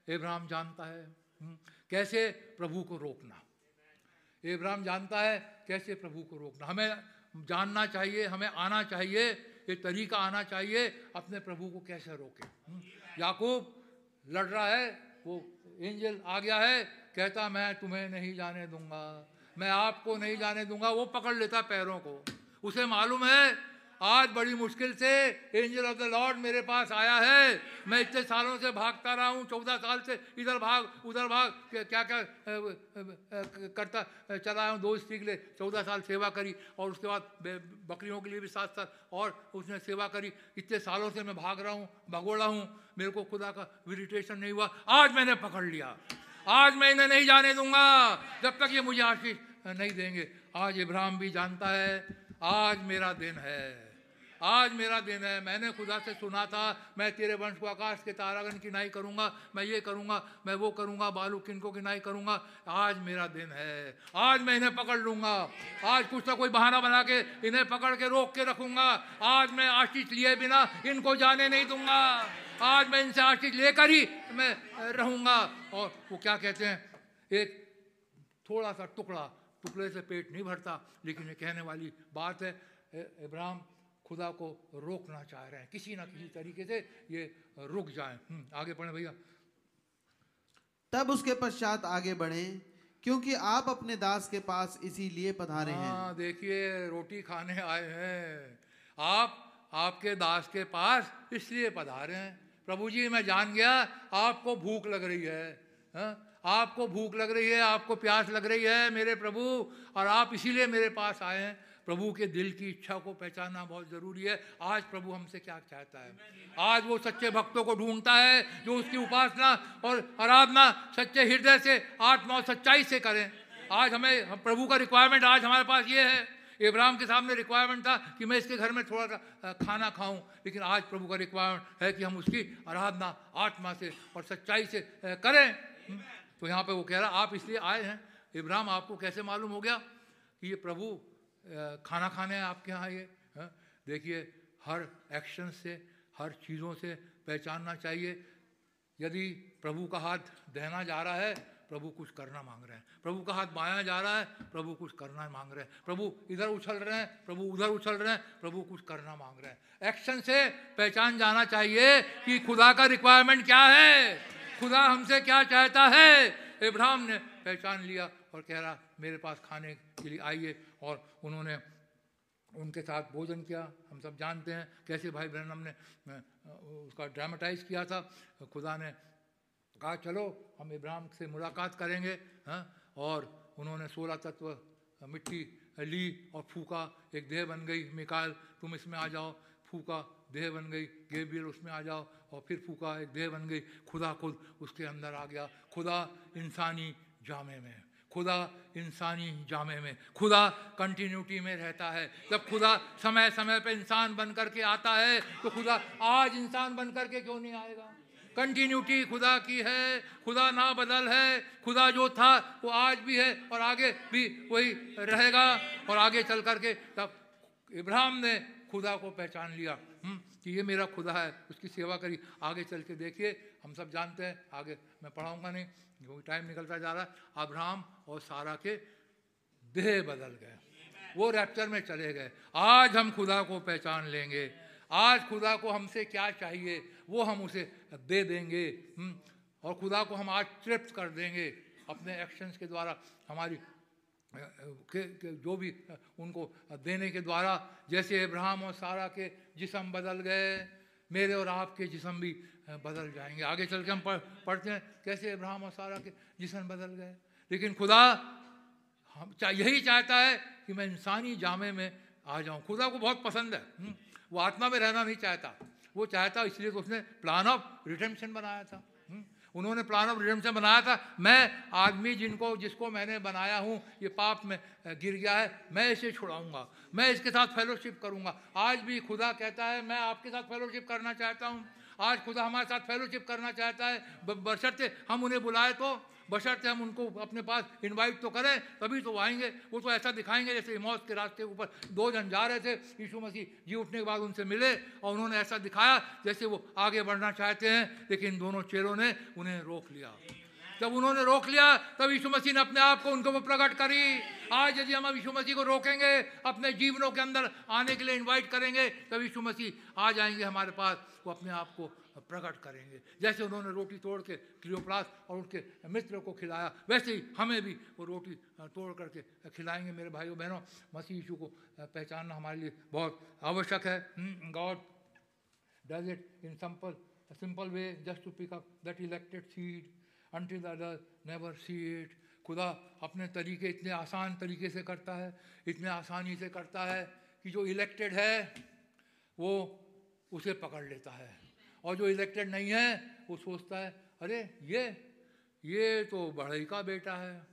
इब्राहिम जानता है हम्म, कैसे प्रभु को रोकना। इब्राहिम जानता है कैसे प्रभु को रोकना। हमें जानना चाहिए हमें आना चाहिए ये तरीका आना चाहिए अपने प्रभु को कैसे रोके? हम्म, याकूब लड़ रहा है वो एंजल आ गया है कहता मैं तुम्हें नहीं जाने दूँगा मैं आपको नहीं जाने दूँगा। वो पकड़ लेता पैरों को। उसे मालूम है आज बड़ी मुश्किल से एंजल ऑफ़ द लॉर्ड मेरे पास आया है। मैं इतने सालों से भागता रहा हूँ, चौदह साल से इधर भाग, उधर भाग, क्या क्या करता चला हूँ, दो स्त्री के लिए चौदह साल सेवा करी और उसके बाद बकरियों के लिए भी सात साल और उसने सेवा करी। इतने सालों से मैं भाग रहा हूँ, भगोड़ा हूँ, मेरे को खुदा का विजिटेशन नहीं हुआ। आज मैंने पकड़ लिया। आज मैं इन्हें नहीं जाने दूँगा, जब तक ये मुझे आशीष नहीं देंगे। आज इब्राहिम भी जानता है, आज मेरा दिन है। आज मेरा दिन है, मैंने खुदा से सुना था, मैं तेरे वंश को आकाश के तारागण की नाई करूँगा, मैं ये करूँगा, मैं वो करूँगा, बालू किनको की नाई करूँगा। आज मेरा दिन है, आज मैं इन्हें पकड़ लूँगा। आज कुछ ना कोई बहाना बना के इन्हें पकड़ के रोक के रखूँगा। आज मैं आशीष लिए बिना इनको जाने नहीं दूँगा। आज मैं इनसे आशीष लेकर ही मैं रहूँगा। और वो क्या कहते हैं? एक थोड़ा सा टुकड़ा, टुकड़े से पेट नहीं भरता, लेकिन ये कहने वाली बात है इब्राहिम खुदा को रोकना चाह रहे हैं। किसी ना किसी तरीके से ये रुक जाए। आगे पढ़े भैया। तब उसके पश्चात आगे बढ़े क्योंकि आप अपने दास के पास इसीलिए पधारे हैं। हाँ देखिए रोटी खाने आए हैं। आप आपके दास के पास इसलिए पधारे हैं। प्रभु जी मैं जान गया आपको भूख लग रही है हाँ? आपको भूख लग रही है आपको प्यास लग रही है मेरे प्रभु और आप इसीलिए मेरे पास आए हैं। प्रभु के दिल की इच्छा को पहचानना बहुत ज़रूरी है। आज प्रभु हमसे क्या चाहता है? आज वो सच्चे भक्तों को ढूंढता है जो उसकी उपासना और आराधना सच्चे हृदय से आत्मा और सच्चाई से करें। आज हमें प्रभु का रिक्वायरमेंट आज हमारे पास ये है। इब्राहिम के सामने रिक्वायरमेंट था कि मैं इसके घर में थोड़ा सा खाना खाऊं लेकिन आज प्रभु का रिक्वायरमेंट है कि हम उसकी आराधना आत्मा से और सच्चाई से करें। हम्म, तो यहाँ पे वो कह रहा आप इसलिए आए हैं। इब्राहिम आपको कैसे मालूम हो गया कि ये प्रभु खाना खाने हैं आपके यहाँ ये? हाँ? देखिए, हर एक्शन से, हर चीज़ों से पहचानना चाहिए। यदि प्रभु का हाथ दहना जा रहा है, प्रभु कुछ करना मांग रहे हैं। प्रभु का हाथ बाया जा रहा है, प्रभु कुछ करना मांग रहे हैं। प्रभु इधर उछल रहे हैं, प्रभु उधर उछल रहे हैं, प्रभु कुछ करना मांग रहे हैं। एक्शन से पहचान जाना चाहिए कि खुदा का रिक्वायरमेंट क्या है। खुदा हमसे क्या चाहता है? इब्राहिम ने पहचान लिया और कह रहा, मेरे पास खाने के लिए आइए और उन्होंने उनके साथ भोजन किया। हम सब जानते हैं कैसे भाई ब्रहणम ने उसका ड्रामेटाइज किया था। खुदा ने कहा, चलो, हम इब्राहिम से मुलाकात करेंगे। हाँ और उन्होंने सोलह तत्व मिट्टी ली और फूका। एक देह बन गई, मिकाल, तुम इसमें आ जाओ। फूका, देह बन गई, गेबियल उसमें आ जाओ और फिर फूका, एक देह बन गई। खुदा खुद उसके अंदर आ गया। खुदा इंसानी जामे में खुदा इंसानी जामे में खुदा कंटिन्यूटी में रहता है। जब खुदा समय समय पे इंसान बन करके आता है तो खुदा आज इंसान बन करके क्यों नहीं आएगा? कंटिन्यूटी खुदा की है खुदा ना बदल है खुदा जो था वो आज भी है और आगे भी वही रहेगा और आगे चल करके तब इब्राहिम ने खुदा को पहचान लिया। हम्म, कि ये मेरा खुदा है उसकी सेवा करी। आगे चल के देखिए हम सब जानते हैं आगे मैं पढ़ाऊँगा नहीं। क्योंकि टाइम निकलता जा रहा है। अब्राहम और सारा के देह बदल गए। वो रैप्चर में चले गए। आज हम खुदा को पहचान लेंगे। आज खुदा को हमसे क्या चाहिए वो हम उसे दे देंगे। हम्म, और खुदा को हम आज तृप्त कर देंगे अपने एक्शंस के द्वारा हमारी के, के जो भी उनको देने के द्वारा। जैसे इब्राहिम और सारा के जिसम बदल गए मेरे और आपके जिसम भी बदल जाएँगे। आगे चल के हम पढ़, पढ़ते हैं कैसे इब्राहिम और सारा के जिसम बदल गए। लेकिन खुदा हम चा, यही चाहता है कि मैं इंसानी जामे में आ जाऊँ। खुदा को बहुत पसंद है हम्म, वो आत्मा में रहना नहीं चाहता। वो चाहता इसलिए तो उसने प्लान ऑफ़ रिडेम्पशन बनाया था हम्म, उन्होंने प्लान ऑफ़ रिडेम्पशन बनाया था। मैं आदमी जिनको जिसको मैंने बनाया हूँ ये पाप में गिर गया है मैं इसे छुड़ाऊँगा। मैं इसके साथ फेलोशिप करूँगा। आज भी खुदा कहता है मैं आपके साथ फेलोशिप करना चाहता हूँ। आज खुदा हमारे साथ फेलोशिप करना चाहता है। बशर बशर्ते हम उन्हें बुलाए तो बशर्ते हम उनको अपने पास इनवाइट तो करें, तभी तो आएँगे। वो तो ऐसा दिखाएँगे जैसे मौत के रास्ते ऊपर दो जन जा रहे थे, यीशु मसीह जी उठने के बाद उनसे मिले और उन्होंने ऐसा दिखाया जैसे वो आगे बढ़ना चाहते हैं, लेकिन दोनों चेहरों ने उन्हें रोक लिया। जब उन्होंने रोक लिया, तब यीशु मसीह ने अपने आप को उनको वो प्रकट करी। आज यदि हम यीशु मसीह को रोकेंगे, अपने जीवनों के अंदर आने के लिए इनवाइट करेंगे, तब यीशु मसीह आ जाएँगे हमारे पास, वो अपने आप को प्रकट करेंगे। जैसे उन्होंने रोटी तोड़ के क्लियोप्लास और उनके मित्र को खिलाया, वैसे ही हमें भी वो रोटी तोड़ करके खिलाएँगे। मेरे भाइयों, बहनों, मसीह यीशु को पहचानना हमारे लिए बहुत आवश्यक है। God does it in simple a simple way, just to pick up that elected seed until never see it. खुदा अपने तरीके, इतने आसान तरीके से करता है, इतने आसानी से करता है कि जो इलेक्टेड है, वो उसे पकड़ लेता है। और जो इलेक्टेड नहीं है, वो सोचता है, अरे, ये ये तो बढ़ई का बेटा है।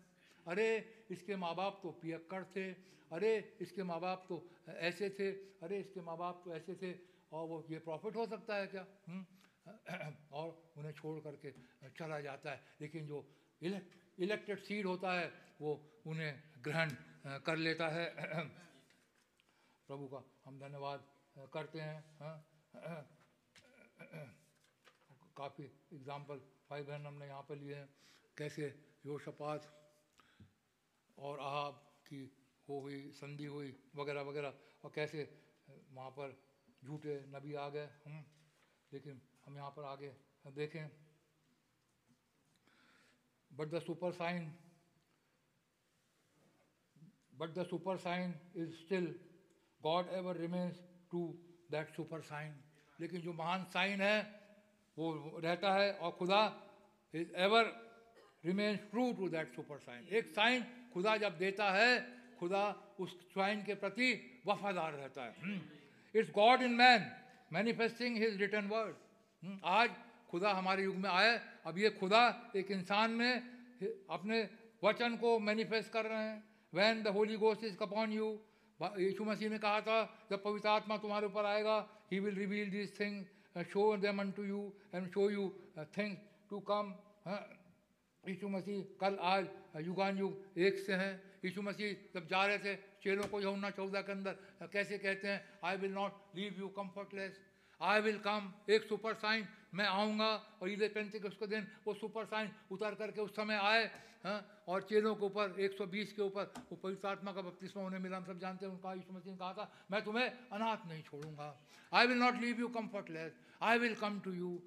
अरे, इसके माँ बाप तो पियक्कड़ थे। अरे, इसके माँ बाप तो ऐसे थे। अरे, इसके माँ बाप तो ऐसे थे। और वो, ये प्रॉफिट हो सकता है क्या? हुँ? <clears throat> और उन्हें छोड़ करके चला जाता है। लेकिन जो इलेक्ट इलेक्टेड सीड होता है, वो उन्हें ग्रहण कर लेता है। <clears throat> प्रभु का हम धन्यवाद करते हैं? काफ़ी एग्ज़ाम्पल भाई बहन हमने यहाँ पर लिए हैं। कैसे योशपात और आहाब की हो हुई, संधि हुई, वगैरह वगैरह, और कैसे वहाँ पर झूठे नबी आ गए। हम लेकिन हम यहाँ पर आगे देखें। But the super sign but the super sign is still God ever remains to that super sign लेकिन जो महान साइन है, वो रहता है और खुदा is ever remains true to that super sign एक साइन खुदा जब देता है, खुदा उस साइन के प्रति वफादार रहता है। It's God in man manifesting his return word आज खुदा हमारे युग में आए अब ये खुदा एक इंसान में अपने वचन को मैनिफेस्ट कर रहे हैं। When the Holy Ghost is upon you यीशु मसीह ने कहा था, जब पवित्र आत्मा तुम्हारे ऊपर आएगा he will reveal this thing show them unto you and show you thing to come यीशु मसीह कल, आज युगान युग एक से हैं। यीशु मसीह जब जा रहे थे, चेलों को यमुना चौदह के अंदर कैसे कहते हैं I will not leave you comfortless I will come एक सुपर साइन मैं आऊँगा, और ईद पेंते के उसके दिन वो सुपर साइन उतर करके उस समय आए हाँ और चेलों के ऊपर 120 के ऊपर, वो पवित्र आत्मा का बपतिस्मा उन्हें मिला, हम सब जानते हैं, उनका यीशु मसीह ने कहा था, मैं तुम्हें अनाथ नहीं छोड़ूँगा। I will not leave you comfortless I will come to you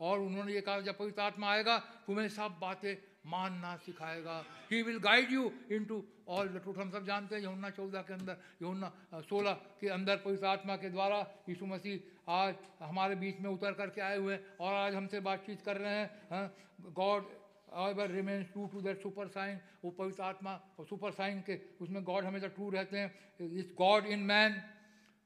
और उन्होंने ये कहा, जब पवित्र आत्मा आएगा, तुम्हें सब बातें मानना सिखाएगा। He will guide you into all the truth हम सब जानते हैं यमुना चौदह के अंदर यमुना सोलह के अंदर पवित्र आत्मा के द्वारा यीशु मसीह आज हमारे बीच में उतर करके आए हुए हैं और आज हमसे बातचीत कर रहे हैं God ever remains true to that super sign वो पवित्र आत्मा और सुपर साइन के, उसमें गॉड हमेशा ट्रू रहते हैं। इस गॉड इन मैन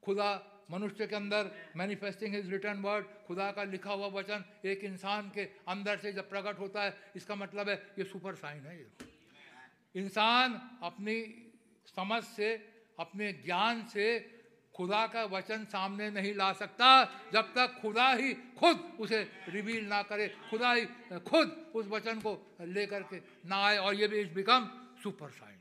खुदा मनुष्य के अंदर मैनिफेस्टिंग हिज रिटर्न वर्ड खुदा का लिखा हुआ वचन एक इंसान के अंदर से जब प्रकट होता है, इसका मतलब है ये सुपर साइन है ये। इंसान अपनी समझ से, अपने ज्ञान से खुदा का वचन सामने नहीं ला सकता, जब तक खुदा ही खुद उसे रिवील ना करे। खुदा ही, खुद उस वचन को लेकर के ना आए और ये भी इस बिकम सुपर साइन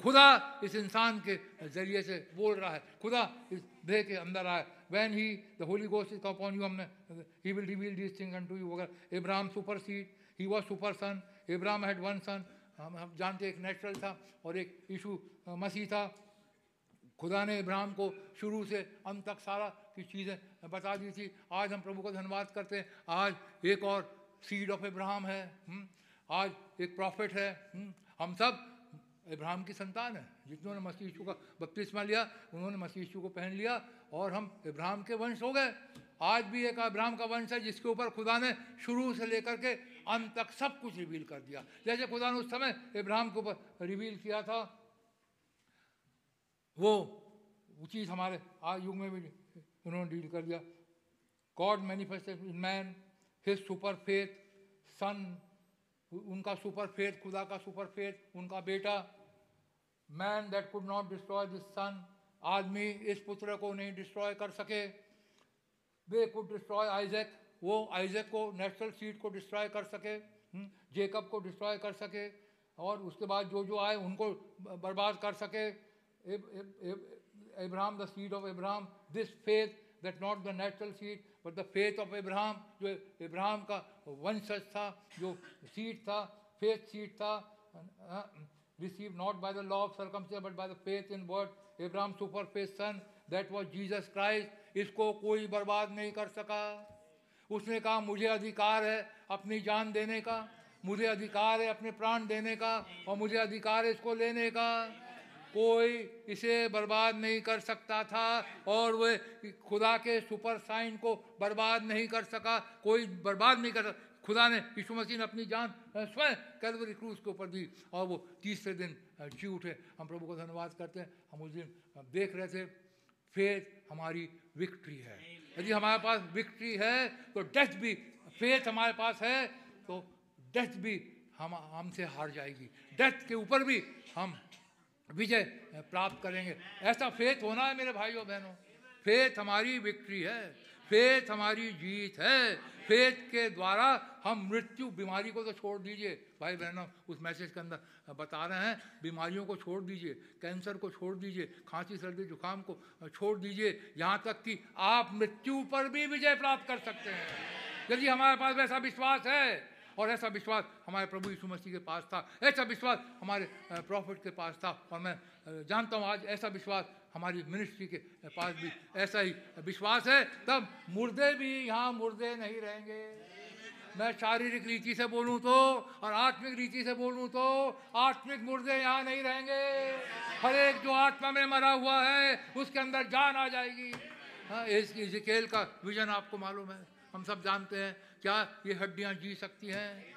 खुदा इस इंसान के ज़रिए से बोल रहा है। खुदा इस देह के अंदर आए। When he the Holy Ghost is upon you हमने he will reveal this thing to you अगर Ibrahim super seed he was super son Ibrahim had one son हम हम जानते एक नेचुरल था और एक यीशु मसीह था। खुदा ने इब्राहिम को शुरू से अंत तक सारा की चीज़ें बता दी थी। आज हम प्रभु का धन्यवाद करते हैं। आज एक और सीड ऑफ़ इब्राहिम है आज एक प्रॉफिट है हम सब इब्राहिम की संतान है जितनों ने मसीह यीशु का बपतिस्मा लिया, उन्होंने मसीह यीशु को पहन लिया और हम इब्राहिम के वंश हो गए। आज भी एक इब्राहिम का वंश है, जिसके ऊपर खुदा ने शुरू से लेकर के अंत तक सब कुछ रिवील कर दिया। जैसे खुदा ने उस समय इब्राहिम के ऊपर रिवील किया था वो चीज़ हमारे आज युग में भी उन्होंने डील कर दिया। God manifested in man his super faith son उनका सुपर फेथ खुदा का सुपर फेथ उनका बेटा। Man that could not destroy this son आदमी इस पुत्र को नहीं डिस्ट्रॉय कर सके। दे कुड डिस्ट्रॉय आइजैक वो आइजैक को नेचुरल सीड को डिस्ट्रॉय कर सके जेकब हम्म, को डिस्ट्रॉय कर सके और उसके बाद जो जो आए उनको बर्बाद कर सके। Abraham, the seed of Abraham, this faith that not the natural seed, but the faith of Abraham, जो इब्राहिम का वंशज था जो सीड था फेथ सीड था received not by the law of circumcision but by the faith in word Abraham super faith son that was Jesus Christ इसको कोई बर्बाद नहीं कर सका उसने कहा मुझे अधिकार है अपनी जान देने का मुझे अधिकार है अपने प्राण देने का और मुझे अधिकार है इसको लेने का कोई इसे बर्बाद नहीं कर सकता था और वह खुदा के सुपर साइन को बर्बाद नहीं कर सका, कोई बर्बाद नहीं कर खुदा ने यीशु मसीह ने अपनी जान स्वयं कैलवरी क्रूज के ऊपर दी और वो तीसरे दिन जी उठे। हम प्रभु को धन्यवाद करते हैं। हम उस दिन देख रहे थे फेथ हमारी विक्ट्री है। यदि हमारे पास विक्ट्री है तो डेथ भी, फेथ हमारे पास है तो डेथ भी हम, हमसे हार जाएगी। डेथ के ऊपर भी हम विजय प्राप्त करेंगे। ऐसा फेथ होना है मेरे भाइयों बहनों। फेथ हमारी विक्ट्री है। फेथ हमारी जीत है। फेथ के द्वारा हम मृत्यु बीमारी को तो छोड़ दीजिए। भाई बहनों, उस मैसेज के अंदर बता रहे हैं, बीमारियों को छोड़ दीजिए, कैंसर को छोड़ दीजिए, खांसी, सर्दी, जुकाम को छोड़ दीजिए, यहाँ तक कि आप मृत्यु पर भी विजय प्राप्त कर सकते हैं। यदि हमारे पास वैसा विश्वास है और ऐसा विश्वास हमारे प्रभु यीशु मसीह के पास था। ऐसा विश्वास हमारे प्रॉफिट के पास था। और मैं जानता हूँ आज ऐसा विश्वास हमारी मिनिस्ट्री के पास भी ऐसा ही विश्वास है। तब मुर्दे भी यहाँ मुर्दे नहीं रहेंगे। मैं शारीरिक रीति से बोलूँ तो और आत्मिक रीति से बोलूँ तो आत्मिक मुर्दे यहाँ नहीं रहेंगे। हर एक जो आत्मा में मरा हुआ है, उसके अंदर जान आ जाएगी। हाँ इस का विजन आपको मालूम है। हम सब जानते हैं क्या ये हड्डियाँ जी सकती हैं?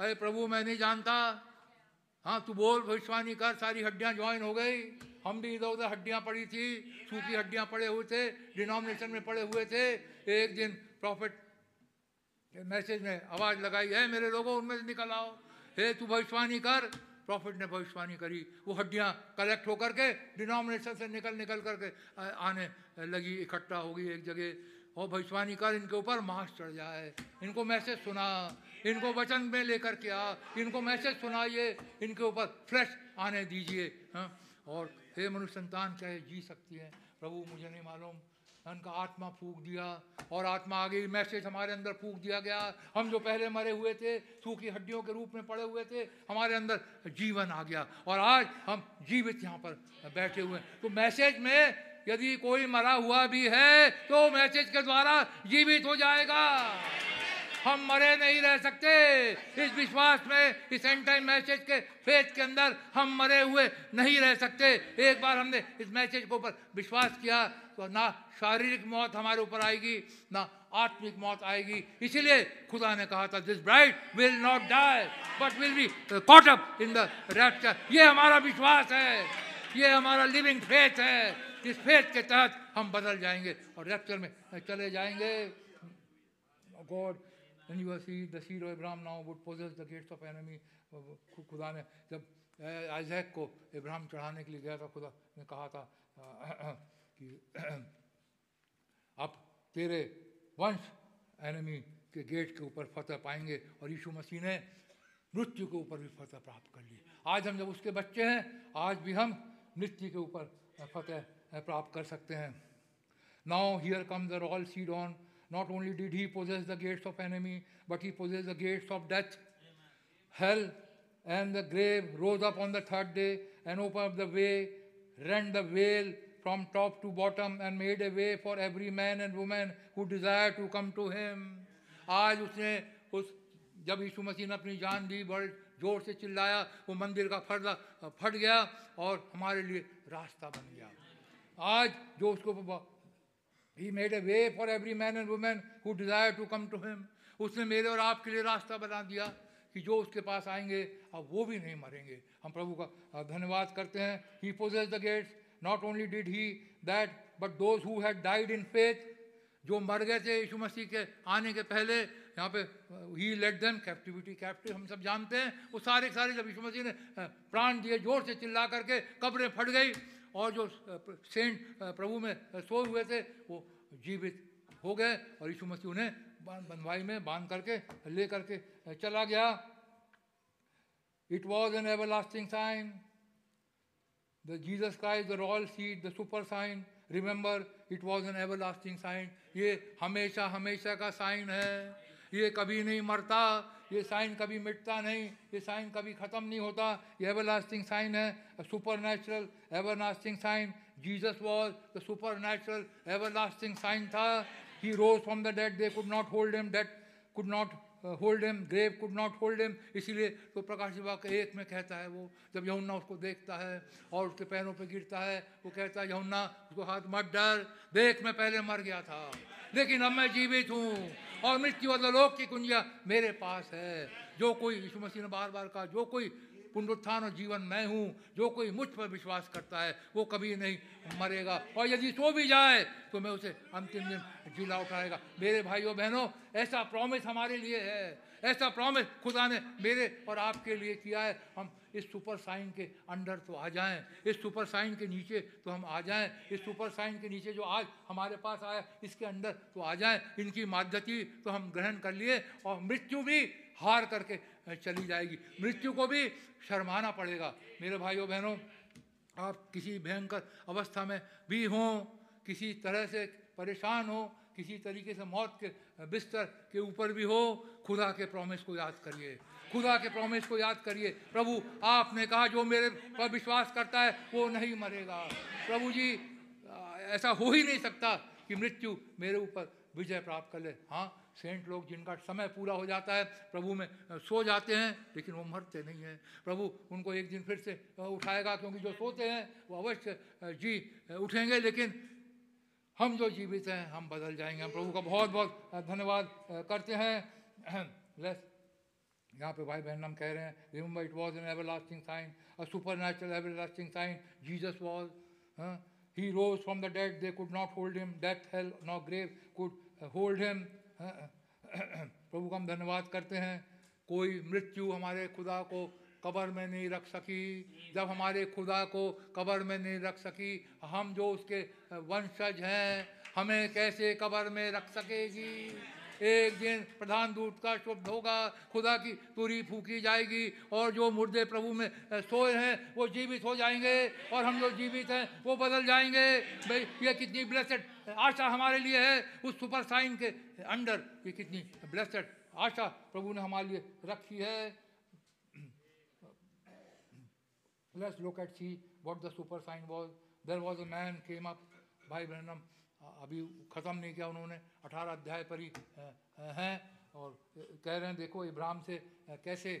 अरे प्रभु, मैं नहीं जानता। हाँ तू बोल, भविष्यवाणी कर, सारी हड्डियाँ ज्वाइन हो गई। हम भी इधर उधर हड्डियाँ पड़ी थी, सूखी हड्डियाँ पड़े हुए थे डिनोमिनेशन में पड़े हुए थे। एक दिन प्रॉफिट मैसेज में आवाज़ लगाई, है मेरे लोगों, उनमें से निकल आओ। हे, तू भविष्यवाणी कर। प्रॉफिट ने भविष्यवाणी करी। वो हड्डियाँ कलेक्ट होकर के डिनोमिनेशन से निकल निकल करके आने लगी, इकट्ठा होगी एक जगह। और भविष्यवाणी कर, इनके ऊपर मांस चढ़ जाए। इनको मैसेज सुना, इनको वचन में लेकर के आ, इनको मैसेज सुनाइए, इनके ऊपर फ्रेश आने दीजिए हाँ। और हे मनुष्य संतान क्या जी सकती है? प्रभु, मुझे नहीं मालूम। उनका आत्मा फूक दिया, और आत्मा आ गई मैसेज हमारे अंदर फूक दिया गया। हम जो पहले मरे हुए थे, सूखी हड्डियों के रूप में पड़े हुए थे, हमारे अंदर जीवन आ गया। और आज हम जीवित यहाँ पर बैठे हुए हैं। तो मैसेज में यदि कोई मरा हुआ भी है तो मैसेज के द्वारा जीवित हो जाएगा। हम मरे नहीं रह सकते। इस विश्वास में, इस एंड मैसेज के फेथ के अंदर हम मरे हुए नहीं रह सकते। एक बार हमने इस मैसेज के ऊपर विश्वास किया तो ना शारीरिक मौत हमारे ऊपर आएगी, ना आत्मिक मौत आएगी। इसीलिए खुदा ने कहा था this bride will not die but will be caught up in the rapture ये हमारा विश्वास है। ये हमारा लिविंग फेथ है। इस फेथ के तहत हम बदल जाएँगे और रैप्चर में चले जाएँगे। God of Abraham now would possess the gates of खुदा ने जब आइजैक को इब्राहिम चढ़ाने के लिए गया था, खुदा ने कहा था कि अब तेरे वंश एनिमी के गेट के ऊपर फतह पाएँगे और यीशु मसीह ने मृत्यु के ऊपर भी फतह प्राप्त कर ली। आज हम जब उसके बच्चे हैं, आज भी हम मृत्यु के ऊपर फतह प्राप्त कर सकते हैं। Now here come the royal seed on not only did he possess the gates of enemy but he possess the gates of death hell and the grave rose up on the third day and open up the way rend the veil from top to bottom and made a way for every man and women who desire to come to him आज उसने उस, जब यीशु मसीह ने अपनी जान दी, बड़े ज़ोर से चिल्लाया, वो मंदिर का फर्दा, फट गया और हमारे लिए रास्ता बन गया। आज जो उसको he made a way for every man and women who desire to come to him उसने मेरे और आपके लिए रास्ता बना दिया कि जो उसके पास आएँगे, अब वो भी नहीं मरेंगे। हम प्रभु का धन्यवाद करते हैं। He possess the gates not only did he that but those who had died in faith जो मर गए थे यीशु मसीह के आने के पहले, यहाँ पे ही लेट देम कैप्टिविटी कैप्टिव हम सब जानते हैं। वो सारे सारे जब यीशु मसीह ने प्राण दिए, ज़ोर से चिल्ला करके कब्रें फट गई और जो सेंट प्रभु में सोए हुए थे, वो जीवित हो गए और यीशु मसीह उन्हें बंधवाई में बाँध करके, ले करके चला गया। It was an everlasting sign The Jesus the royal royal the super sign sign. It was an everlasting sign ये हमेशा हमेशा का साइन है। ये कभी नहीं मरता। ये साइन कभी मिटता नहीं, ये साइन कभी खत्म नहीं होता। ये एवर लास्टिंग साइन है supernatural everlasting sign Jesus was the supernatural everlasting sign था he rose from the dead they could not hold him death could not hold him grave could not hold him इसीलिए तो प्रकाश वाक्य एक में कहता है वो, जब यमुना उसको देखता है और उसके पैरों पे गिरता है, वो कहता है यमुना उसको हाथ मत डर देख मैं पहले मर गया था, लेकिन अब मैं जीवित हूँ। और मृत्यु और लोक की कुंजिया मेरे पास है। जो कोई यीशु मसीह ने बार बार कहा, जो कोई पुनरुत्थान और जीवन मैं हूँ, जो कोई मुझ पर विश्वास करता है, वो कभी नहीं मरेगा। और यदि सो भी जाए तो मैं उसे अंतिम दिन जिला उठाएगा। मेरे भाइयों, बहनों, ऐसा प्रॉमिस हमारे लिए है। ऐसा प्रॉमिस खुदा ने मेरे और आपके लिए किया है। हम इस सुपर साइन के अंडर तो आ जाएँ, इस सुपर साइन के नीचे तो हम आ जाएँ, इस सुपर साइन के नीचे जो आज हमारे पास आया, इसके अंडर तो आ जाएँ, इनकी माध्यती तो हम ग्रहण कर लिए और मृत्यु भी हार करके चली जाएगी। मृत्यु को भी शर्माना पड़ेगा। मेरे भाइयों बहनों, आप किसी भयंकर अवस्था में भी हों, किसी तरह से परेशान हो, किसी तरीके से मौत के बिस्तर के ऊपर भी हो, खुदा के प्रॉमिस को याद करिए। खुदा के प्रॉमिस को याद करिए। प्रभु, आपने कहा, जो मेरे पर विश्वास करता है, वो नहीं मरेगा। प्रभु जी ऐसा हो ही नहीं सकता कि मृत्यु मेरे ऊपर विजय प्राप्त कर ले। हाँ सेंट लोग जिनका समय पूरा हो जाता है, प्रभु में सो जाते हैं, लेकिन वो मरते नहीं हैं। प्रभु, उनको एक दिन फिर से उठाएगा, क्योंकि जो सोते हैं, वो अवश्य जी उठेंगे, लेकिन हम जो जीवित हैं, हम बदल जाएँगे। हम प्रभु का बहुत बहुत धन्यवाद करते हैं। <clears throat> लेस यहाँ पे भाई बहन हम कह रहे हैं remember it was an everlasting sign a supernatural everlasting sign Jesus was he rose from the dead they could not hold him death hell not grave could hold him प्रभु का हम धन्यवाद करते हैं, कोई मृत्यु हमारे खुदा को कबर में नहीं रख सकी, जब हमारे खुदा को कबर में नहीं रख सकी, हम जो उसके वंशज हैं, हमें कैसे कबर में रख सकेगी? एक दिन प्रधान दूत का शब्द होगा खुदा की तुरी फूकी जाएगी और जो मुर्दे प्रभु में सोए हैं वो जीवित हो जाएँगे और हम जो जीवित हैं वो बदल जाएँगे भाई ये कितनी ब्लेसड आशा हमारे लिए है उस सुपर साइन के अंडर ये कितनी ब्लेसड आशा प्रभु ने हमारे लिए रखी है <clears throat> Let's look at see what the super sign was. There was a man came up, भाई ब्रहणम अभी ख़त्म नहीं किया उन्होंने, अठारह अध्याय पर ही हैं और कह रहे हैं, देखो इब्राहिम से कैसे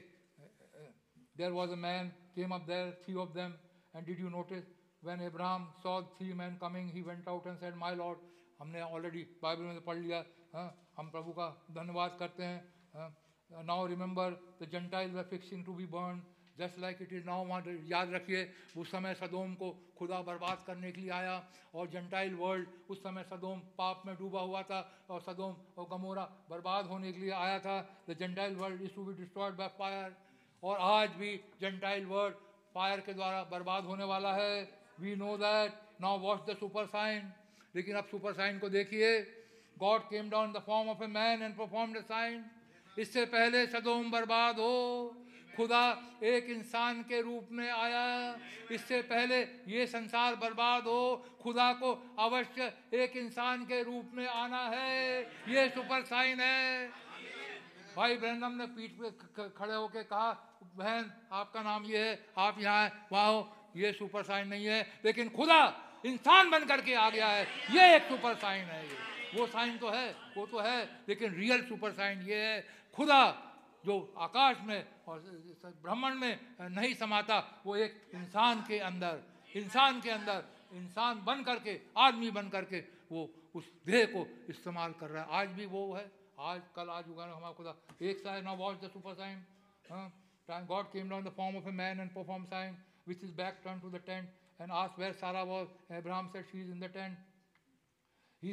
there was a man came up there three of them and did you notice when Ibrahim saw three man coming he went out and said my Lord हमने ऑलरेडी बाइबल में पढ़ लिया हाँ हम प्रभु का धन्यवाद करते हैं now remember the gentile were fixing to be burn just like it is now, वहाँ याद रखिए उस समय सदोम को खुदा बर्बाद करने के लिए आया और जंटाइल वर्ल्ड उस समय सदोम पाप में डूबा हुआ था और सदोम और गमोरा बर्बाद होने के लिए आया था। The gentile world is to be destroyed by fire और आज भी जंटाइल वर्ल्ड फायर के द्वारा बर्बाद होने वाला है। We know that now watch the super sign लेकिन अब सुपर साइन को देखिए। God came down the form of a man and perform the sign इससे पहले सदोम बर्बाद हो। खुदा एक इंसान के रूप में आया। इससे पहले ये संसार बर्बाद हो, खुदा को अवश्य एक इंसान के रूप में आना है। ये सुपर साइन है। भाई ब्रहणम ने पीठ पे खड़े होके कहा, बहन, आपका नाम ये है, आप यहाँ है, वहाँ हो। ये सुपर साइन नहीं है, लेकिन खुदा इंसान बन करके आ गया है। ये एक सुपर साइन है ये। वो साइन तो है, वो तो है, लेकिन रियल सुपर साइन ये है। खुदा जो आकाश में और ब्रह्मण में नहीं समाता, वो एक इंसान के अंदर, इंसान के अंदर, इंसान बन करके, आदमी बन करके वो उस देह को इस्तेमाल कर रहा है। आज भी वो है। आज, कल, आज उगा हमारा खुदा। एक sign now watch the super sign God came down the form of a man and perform sign which is back turn to the tent and ask where Sarah was Abraham said she is in the tent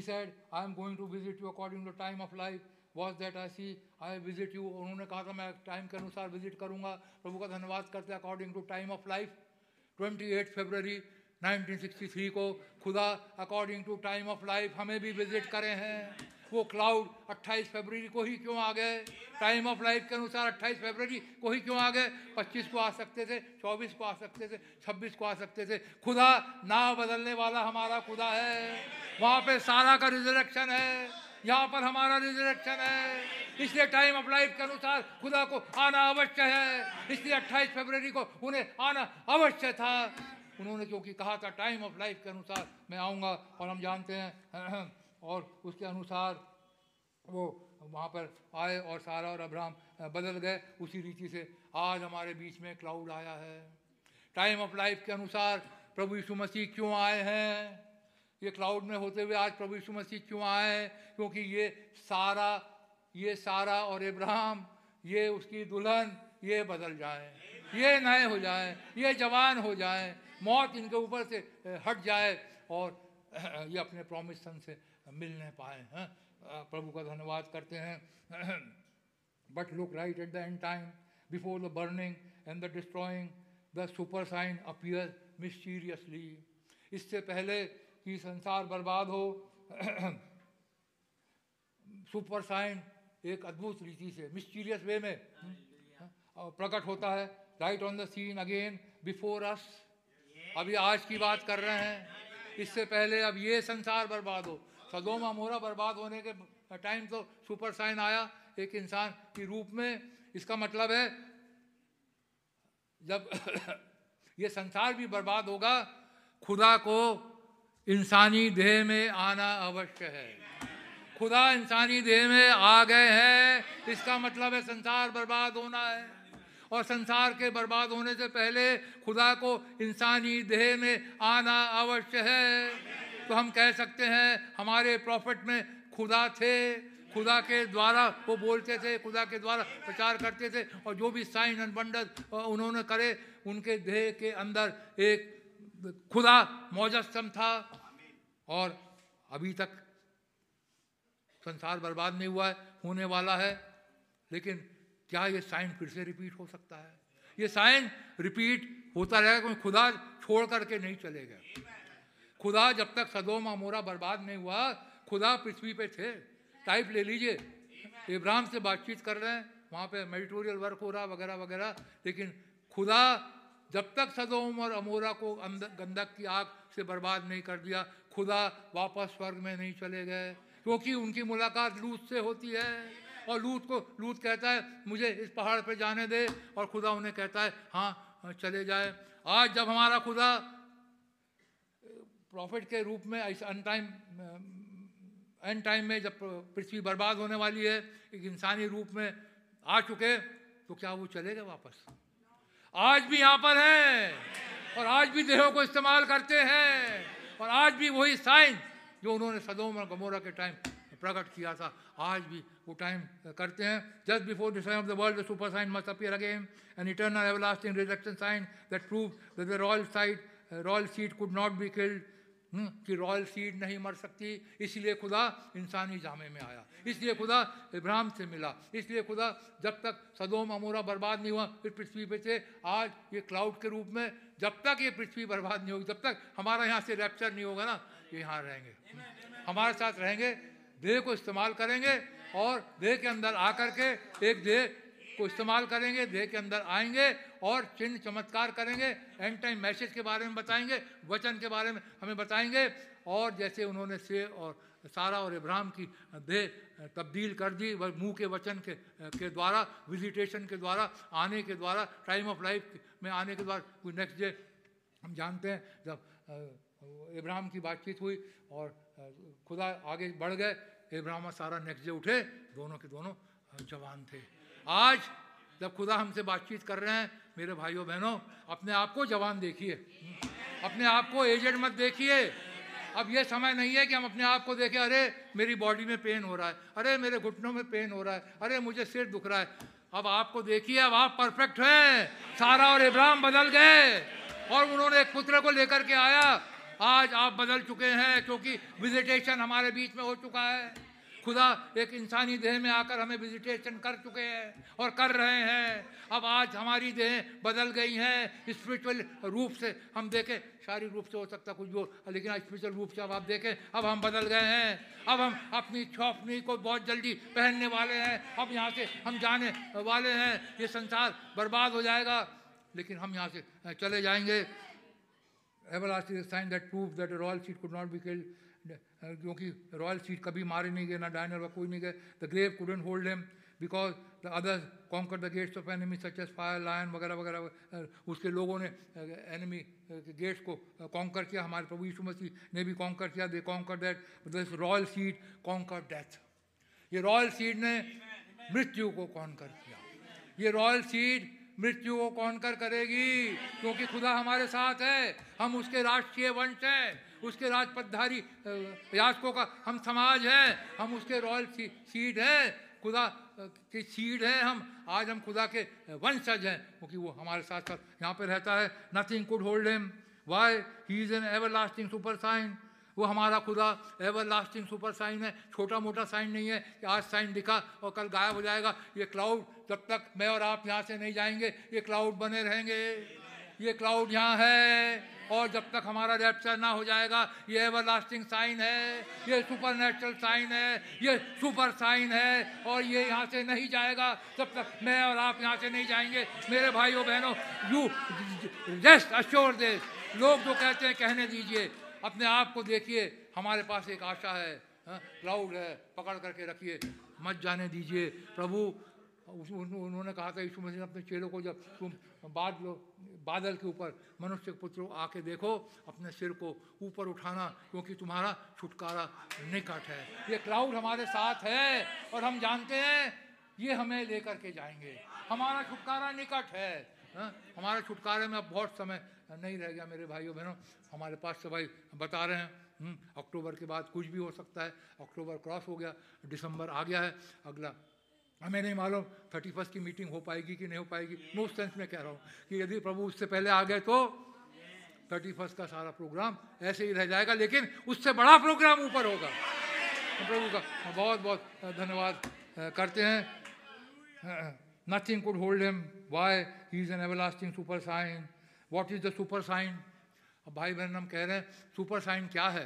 said, i am going to visit you according to the time of life. Was that I see I visit you उन्होंने कहा था, मैं time के अनुसार visit करूँगा. प्रभु का धन्यवाद करते according to time of life twenty eight February 1963 को खुदा according to time of life हमें भी विज़िट करे हैं। वो क्लाउड 28 फरवरी को ही क्यों आ गए? टाइम ऑफ़ लाइफ के अनुसार 28 फरवरी को ही क्यों आ गए? 25 को आ सकते थे 24 को आ सकते थे 26 को आ सकते थे। खुदा ना बदलने वाला हमारा खुदा है। वहाँ पे सारा का रिजरेक्शन है। यहाँ पर हमारा रिजरेक्शन है। इसलिए टाइम ऑफ़ लाइफ के अनुसार खुदा को आना अवश्य है। इसलिए 28 फरवरी को उन्हें आना अवश्य था। उन्होंने क्योंकि कहा था टाइम ऑफ़ लाइफ के अनुसार मैं आऊँगा और हम जानते हैं, <clears throat> और उसके अनुसार वो वहाँ पर आए और सारा और अब्राहम बदल गए। उसी रीति से आज हमारे बीच में क्लाउड आया है। टाइम ऑफ़ लाइफ के अनुसार प्रभु यीशु मसीह क्यों आए हैं? ये क्लाउड में होते हुए आज प्रभु यीशु मसीह क्यों आए क्योंकि ये सारा ये सारा और इब्राहिम, ये उसकी दुल्हन, ये बदल जाए। ये नए हो जाए, ये जवान हो जाए, मौत इनके ऊपर से हट जाए और ये अपने प्रॉमिस सन से मिलने पाए, हैं? प्रभु का धन्यवाद करते हैं। But look right at the end time before the burning and the destroying the super sign appear mysteriously इससे पहले कि संसार बर्बाद हो। <clears throat> सुपर साइन एक अद्भुत रीति से मिस्टीरियस वे में प्रकट होता है। Right on the scene again before us अभी आज की बात कर रहे हैं। इससे पहले अब ये संसार बर्बाद हो। सदोमा मोरा बर्बाद होने के टाइम तो सुपर साइन आया, एक इंसान के रूप में। इसका मतलब है, जब <coughs> ये संसार भी बर्बाद होगा, खुदा को इंसानी देह में आना अवश्य है। खुदा इंसानी देह में आ गए हैं, इसका मतलब है संसार बर्बाद होना है। और संसार के बर्बाद होने से पहले खुदा को इंसानी देह में आना अवश्य है। तो हम कह सकते हैं, हमारे प्रॉफिट में खुदा थे, खुदा के द्वारा वो बोलते थे, खुदा के द्वारा प्रचार करते थे, और जो भी साइन एंड बंडल उन्होंने करे, उनके देह के अंदर एक खुदा मौजस्म था। और अभी तक संसार बर्बाद नहीं हुआ है, होने वाला है, लेकिन क्या ये साइन फिर से रिपीट हो सकता है? ये साइन रिपीट होता रहेगा क्योंकि खुदा छोड़ करके नहीं चलेगा। खुदा जब तक सदोम अमोरा बर्बाद नहीं हुआ, खुदा पृथ्वी पे थे। टाइप ले लीजिए। इब्राहिम से बातचीत कर रहे हैं, वहाँ पे मेडिटोरियल वर्क हो रहा, वगैरह वगैरह, लेकिन खुदा जब तक सदोम और अमोरा को गंदक की आग से बर्बाद नहीं कर दिया, खुदा वापस स्वर्ग में नहीं चले गए, क्योंकि उनकी मुलाकात लूत से होती है। और लूत को, लूत कहता है, मुझे इस पहाड़ पर जाने दे। और खुदा उन्हें कहता है हाँ चले जाए। आज जब हमारा खुदा, प्रॉफिट के रूप में इस अन टाइम एन टाइम में जब पृथ्वी बर्बाद होने वाली है, एक इंसानी रूप में आ चुके तो क्या वो चले गए वापस? आज भी यहाँ पर हैं। और आज भी देहों को इस्तेमाल करते हैं। और आज भी वही साइंस जो उन्होंने सदोम और गमोरा के टाइम प्रकट किया था। आज भी वो टाइम करते हैं। Just before the sign of the world super sign must appear again an eternal everlasting rejection sign that prove that the royal side royal seed could not be killed कि royal seed नहीं मर सकती। इसलिए खुदा इंसानी जामे में आया। इसलिए खुदा इब्राहिम से मिला। इसलिए खुदा जब तक सदोम, अमोरा बर्बाद नहीं हुआ, फिर पृथ्वी पे से आज ये क्लाउड के रूप में जब तक ये पृथ्वी बर्बाद नहीं होगी, जब तक हमारा यहाँ से रैप्चर नहीं होगा ना, ये यहाँ रहेंगे। हमारे साथ रहेंगे, देह को इस्तेमाल करेंगे और देह के अंदर आकर के एक देह को इस्तेमाल करेंगे, देह के अंदर आएँगे और चिन्ह चमत्कार करेंगे एंड टाइम मैसेज के बारे में बताएँगे, वचन के बारे में हमें बताएँगे और जैसे उन्होंने से और सारा और इब्राहिम की देह तब्दील कर दी मुँह के वचन के के द्वारा विजिटेशन के द्वारा, आने के द्वारा टाइम ऑफ़ लाइफ में आने के द्वारा, कोई नेक्स्ट डे हम जानते हैं जब इब्राहिम की बातचीत हुई और खुदा आगे बढ़ गए, इब्राहिम सारा नेक्स्ट डे उठे, दोनों के दोनों जवान थे। आज जब खुदा हमसे बातचीत कर रहे हैं, मेरे भाइयों, बहनों, अपने आप को जवान देखिए। अपने आप को एजेड मत देखिए। अब यह समय नहीं है कि हम अपने आप को देखें, अरे, मेरी बॉडी में पेन हो रहा है, अरे, मेरे घुटनों में पेन हो रहा है, अरे, मुझे सिर दुख रहा है। अब आपको देखिए, अब आप परफेक्ट हैं। सारा और इब्राहिम बदल गए। और उन्होंने एक पुत्र को लेकर के आया। आज आप बदल चुके हैं, क्योंकि विजिटेशन हमारे बीच में हो चुका है। खुदा एक इंसानी देह में आकर हमें विजिटेशन कर चुके हैं और कर रहे हैं। अब आज हमारी देह बदल गई हैं। स्पिरिचुअल रूप से हम देखें, शारीरिक रूप से हो सकता कुछ भी हो, लेकिन स्पिरिचुअल रूप से अब आप देखें, अब हम बदल गए हैं। अब हम अपनी छोपनी को बहुत जल्दी पहनने वाले हैं। अब यहाँ से हम जाने वाले हैं। ये संसार बर्बाद हो जाएगा, लेकिन हम यहाँ से चले जाएँगे। Everlasting sign that proves that a royal seed could not be killed. क्योंकि रॉयल सीट कभी मारे नहीं गए ना डायनर व कोई नहीं गए। The grave couldn't hold him because the other conquer the gates of enemy such as fire lion वगैरह वगैरह उसके लोगों ने एनिमी गेट्स को कॉन्कर किया। हमारे प्रभु यीशु मसीह ने भी कॉन्कर किया। They conquer that this royal seed conquer death ये रॉयल सीट ने मृत्यु को कॉन्कर किया। ये रॉयल सीट मृत्यु को कॉन्कर करेगी क्योंकि खुदा हमारे साथ है। हम उसके राष्ट्रीय वंश हैं। उसके राजपथधारी याचकों का, हम समाज हैं, हम उसके रॉयल सीड हैं, खुदा की सीड हैं हम, आज हम खुदा के वंशज हैं। क्योंकि वो हमारे साथ साथ यहाँ पे रहता है। Nothing could hold him why he is an everlasting super sign वो हमारा खुदा एवर लास्टिंग सुपर साइन है। छोटा मोटा साइन नहीं है कि आज साइन दिखा और कल गायब हो जाएगा। ये क्लाउड जब तक मैं और आप यहाँ से नहीं जाएँगे, ये क्लाउड बने रहेंगे। ये क्लाउड यहाँ है और जब तक हमारा रैप्चर ना हो जाएगा, ये एवर लास्टिंग साइन है, ये सुपर नेचुरल साइन है, ये सुपर साइन है और ये यहाँ से नहीं जाएगा जब तक मैं और आप यहाँ से नहीं जाएँगे। मेरे भाइयों, बहनों यू रेस्ट अश्योर देश लोग जो कहते हैं, कहने दीजिए। अपने आप को देखिए, हमारे पास एक आशा है क्लाउड है, पकड़ करके रखिए। मत जाने दीजिए। प्रभु उन्होंने कहा था, यीशु मसीह ने अपने चेलों को जब तुम बाद बादल के ऊपर मनुष्य के पुत्र आके देखो, अपने सिर को ऊपर उठाना, क्योंकि तुम्हारा छुटकारा निकट है। ये क्लाउड हमारे साथ है, और हम जानते हैं, ये हमें लेकर के जाएँगे। हमारा छुटकारा निकट है, हा? हमारे छुटकारे में अब बहुत समय नहीं रह गया, मेरे भाइयों बहनों। हमारे पास से भाई बता रहे हैं अक्टूबर के बाद कुछ भी हो सकता है। अक्टूबर क्रॉस हो गया, दिसंबर आ गया है, अगला हमें नहीं मालूम थर्टी फ़र्स्ट की मीटिंग हो पाएगी कि नहीं हो पाएगी नो सेंस में कह रहा हूँ कि यदि प्रभु उससे पहले आ गए तो थर्टी फ़र्स्ट का सारा प्रोग्राम ऐसे ही रह जाएगा, लेकिन उससे बड़ा प्रोग्राम ऊपर होगा प्रभु का बहुत बहुत धन्यवाद करते हैं Nothing could hold him. Why? He is an everlasting super sign. What is the super sign? अब भाई बहन, हम कह रहे हैं सुपर साइन क्या है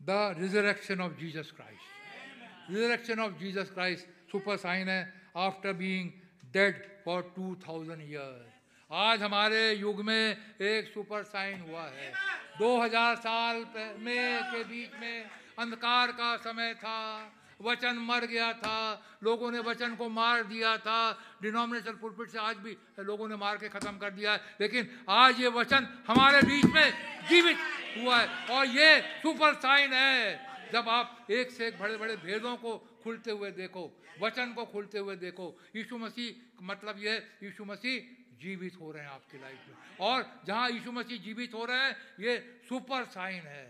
the resurrection of Jesus Christ resurrection of Jesus Christ super sign है after being dead for two thousand years आज हमारे युग में एक सुपर साइन हुआ है। 2000 साल में के बीच में अंधकार का समय था, वचन मर गया था, लोगों ने वचन को मार दिया था डिनोमिनेशन पुलपिट से आज भी लोगों ने मार के खत्म कर दिया है। लेकिन आज ये वचन हमारे बीच में जीवित हुआ है और ये सुपर साइन है। जब आप एक से एक बड़े बड़े भेदों को खुलते हुए देखो, वचन को खुलते हुए देखो। यीशु मसीह मतलब ये यीशु मसीह जीवित हो रहे हैं आपकी लाइफ में। और जहाँ यीशु मसीह जीवित हो रहे हैं, ये सुपर साइन है।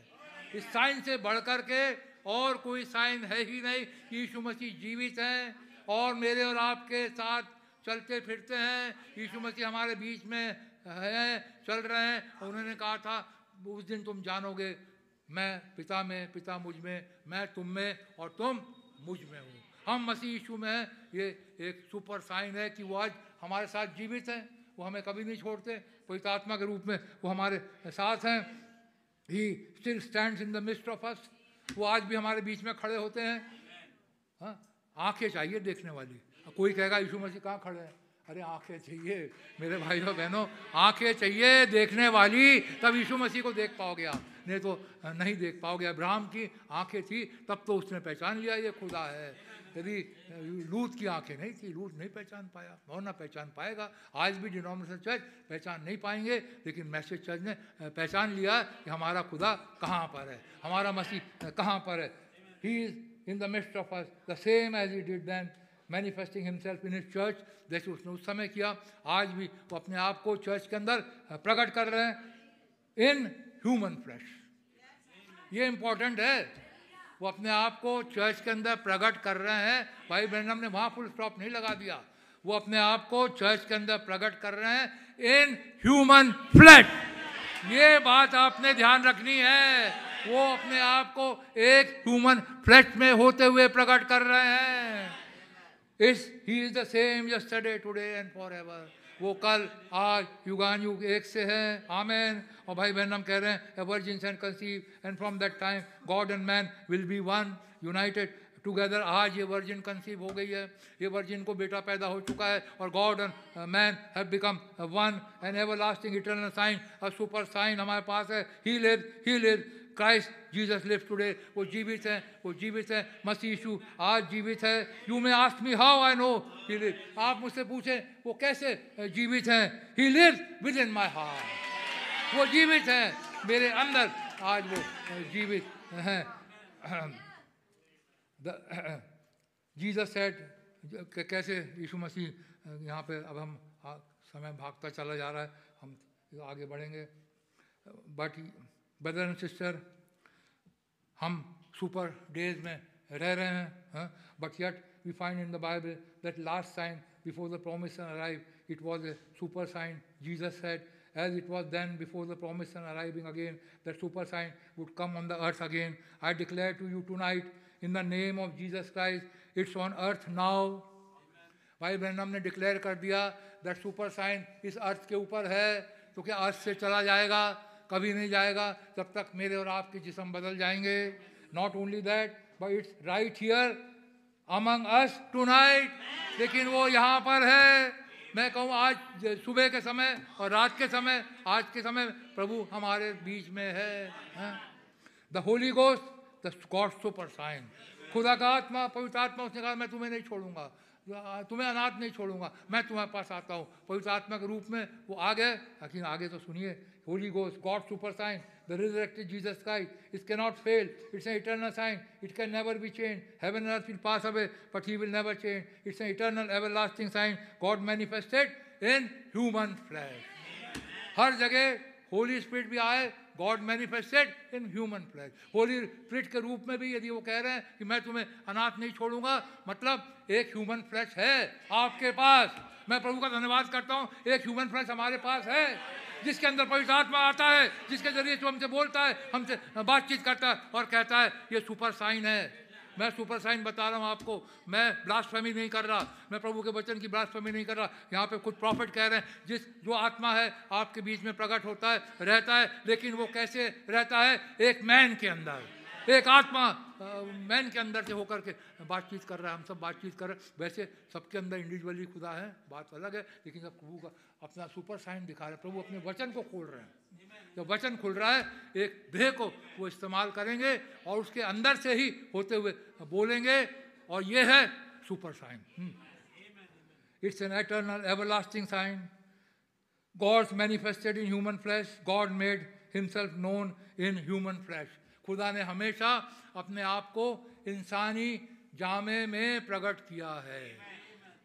इस साइन से बढ़कर के और कोई साइन है ही नहीं कि यीशु मसीह जीवित हैं और मेरे और आपके साथ चलते फिरते हैं। यीशु मसीह हमारे बीच में हैं, चल रहे हैं। उन्होंने कहा था, उस दिन तुम जानोगे, मैं पिता में, पिता मुझमें, मैं तुम में और तुम मुझमें हूँ। हम मसीह यीशु में हैं। ये एक सुपर साइन है कि वो आज हमारे साथ जीवित हैं। वो हमें कभी नहीं छोड़ते। पवित्र आत्मा के रूप में वो हमारे साथ हैं। He still stand in the midst of us वो आज भी हमारे बीच में खड़े होते हैं। हाँ आँखें चाहिए देखने वाली। कोई कहेगा, यीशु मसीह कहाँ खड़े हैं? अरे, आँखें चाहिए, मेरे भाइयों बहनों, आँखें चाहिए देखने वाली, तब यीशु मसीह को देख पाओगे आप। नहीं तो नहीं देख पाओगे। अब्राहम की आँखें थी, तब तो उसने पहचान लिया, ये खुदा है। यदि, लूत की आँखें नहीं थी, लूत नहीं पहचान पाया, और ना पहचान पाएगा। आज भी डिनोमिनेशन चर्च पहचान नहीं पाएँगे, लेकिन मैसेज चर्च ने पहचान लिया कि हमारा खुदा कहाँ पर है। हमारा मसीह कहाँ पर है? He is in the midst of us the same as he did then manifesting himself in his church जैसे उसने उस समय किया, आज भी वो अपने आप को चर्च के अंदर प्रकट कर रहे हैं इन ह्यूमन फ्लैश ये इंपॉर्टेंट है। वो अपने आप को चर्च के अंदर प्रकट कर रहे हैं। भाई ब्रैनम ने वहाँ फुल स्टॉप नहीं लगा दिया। वो अपने आप को चर्च के अंदर प्रकट कर रहे हैं इन ह्यूमन फ्लैश ये बात आपने ध्यान रखनी है। वो अपने आप को एक ह्यूमन फ्लैश में होते हुए प्रकट कर रहे हैं। इस he is the same yesterday today and forever वो कल आज युगान युग एक से है आमेन और भाई बहन हम कह रहे हैं virgin and conceive and from that time God and man will be one united together आज ये वर्जिन कंसीव हो गई है ये वर्जिन को बेटा पैदा हो चुका है और God and man have become one and everlasting eternal sign a super sign हमारे पास है. He live he live Christ Jesus live today वो जीवित है, वो जीवित है। मसीह यीशु आज जीवित है। You may ask me how I know he live आप मुझसे पूछें, वो कैसे जीवित हैं? He live within my heart वो जीवित है मेरे अंदर। आज वो जीवित हैं। <clears throat> जीसस सेड <clears throat> कैसे यीशु मसीह यहाँ पे अब हम समय भागता चला जा रहा है। हम आगे बढ़ेंगे। बट ब्रदर एंड सिस्टर हम सुपर डेज़ में रह रहे हैं but yet we find in the Bible that last sign before the promise arrive it was a super sign Jesus set as it was then before the promise arriving again that super sign would come on the earth again I declare to you tonight in the name of Jesus Christ it's on earth now भाई बहनम ने declare कर दिया that super sign इस अर्थ के ऊपर है तो क्या अर्थ से चला जाएगा? कभी नहीं जाएगा जब तक मेरे और आपके जिसम बदल जाएँगे। Not only that but it's right here among us tonight लेकिन वो यहाँ पर है। मैं कहूँ, आज सुबह के समय और रात के समय, आज के समय प्रभु हमारे बीच में है the Holy Ghost the God super sign खुदा का आत्मा, पवित्र आत्मा, उसने कहा, मैं तुम्हें नहीं छोड़ूँगा। तुम्हें अनाथ नहीं छोड़ूँगा। मैं तुम्हारे पास आता हूँ। पवित्र आत्मा के रूप में वो आ गए। लेकिन आगे तो सुनिए Holy Ghost God super sign the resurrected Jesus Christ. It cannot fail. It's an eternal sign. It can never be changed. Heaven and earth will pass away, but He will never change. It's an eternal, everlasting sign. God manifested in human flesh. हर जगह Holy spirit भी आए God manifested in human flesh Holy Spirit के रूप में भी यदि वो कह रहे हैं कि मैं तुम्हें अनाथ नहीं छोड़ूँगा मतलब एक ह्यूमन फ्लैश है आपके पास मैं प्रभु का धन्यवाद करता हूँ एक ह्यूमन फ्लैश हमारे पास है जिसके अंदर पवित्र आत्मा आता है, जिसके ज़रिए जो हमसे बोलता है, हमसे बातचीत करता है और कहता है, ये सुपर साइन है। मैं सुपर साइन बता रहा हूँ आपको। मैं ब्लास्फेमी नहीं कर रहा। मैं प्रभु के वचन की ब्लास्फेमी नहीं कर रहा। यहाँ पे कुछ प्रॉफिट कह रहे हैं, जिस, जो आत्मा है, आपके बीच में प्रकट होता है, रहता है, लेकिन वो कैसे रहता है? एक मैन के अंदर। एक आत्मा मैन के अंदर से होकर के बातचीत कर रहा है। हम सब बातचीत कर रहे हैं। वैसे सबके अंदर इंडिविजुअली खुदा है, बात अलग है, लेकिन सब प्रभु का अपना सुपर साइन दिखा रहे प्रभु अपने वचन को खोल रहे हैं। जब वचन खुल रहा है, एक देह को वो इस्तेमाल करेंगे और उसके अंदर से ही होते हुए बोलेंगे और ये है super sign. It's an eternal everlasting sign God's manifested in human flesh God made himself known in human flesh खुदा ने हमेशा अपने आप को इंसानी जामे में प्रकट किया है।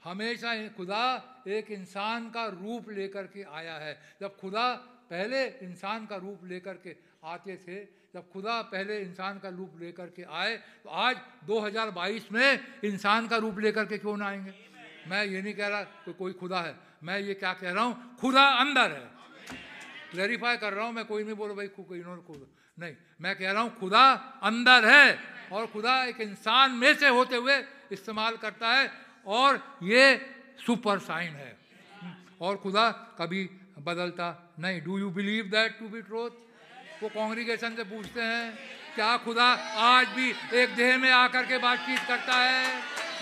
हमेशा खुदा एक इंसान का रूप लेकर के आया है। जब खुदा पहले इंसान का रूप लेकर के आते थे, जब खुदा पहले इंसान का रूप लेकर के आए तो आज 2022 में इंसान का रूप लेकर के क्यों ना आएँगे? मैं ये नहीं कह रहा कि कोई खुदा है। मैं ये क्या कह रहा हूँ? खुदा अंदर है। क्लैरिफाई कर रहा हूँ, मैं कोई नहीं बोलो भाई इन्होंने खुदा नहीं, मैं कह रहा हूँ, खुदा अंदर है और खुदा एक इंसान में से होते हुए इस्तेमाल करता है। और ये सुपर साइन है। और खुदा कभी बदलता नहीं। Do you believe that to be truth वो कांग्रीगेशन से पूछते हैं, क्या खुदा आज भी एक देह में आकर के बातचीत करता है?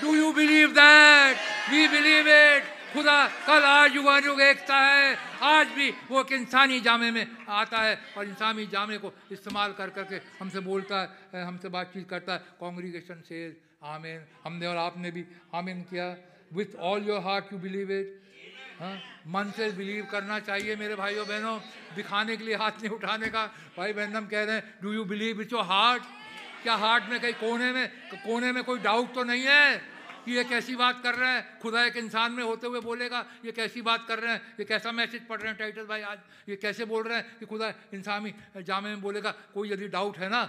Do you believe that we believe it खुदा कल, आज युवा युग एकता है। आज भी वो एक इंसानी जामे में आता है और इंसानी जामे को इस्तेमाल कर करके हमसे बोलता है, हमसे बातचीत करता है। कांग्रीगेशन से आमीन। हमने और आपने भी आमीन किया। With all your heart you believe it हाँ? मन से बिलीव करना चाहिए मेरे भाइयों, बहनों। दिखाने के लिए हाथ नहीं उठाने का। भाई बहन, हम कह रहे हैं do you believe it's your heart क्या हार्ट में कहीं कोने में कोने में कोई डाउट तो नहीं है कि ये कैसी बात कर रहे हैं? खुदा एक इंसान में होते हुए बोलेगा, ये कैसी बात कर रहे हैं? ये कैसा मैसेज पढ़ रहे हैं? टाइटल भाई, आज ये कैसे बोल रहे हैं कि खुदा इंसानी जामे में बोलेगा, कोई यदि डाउट है ना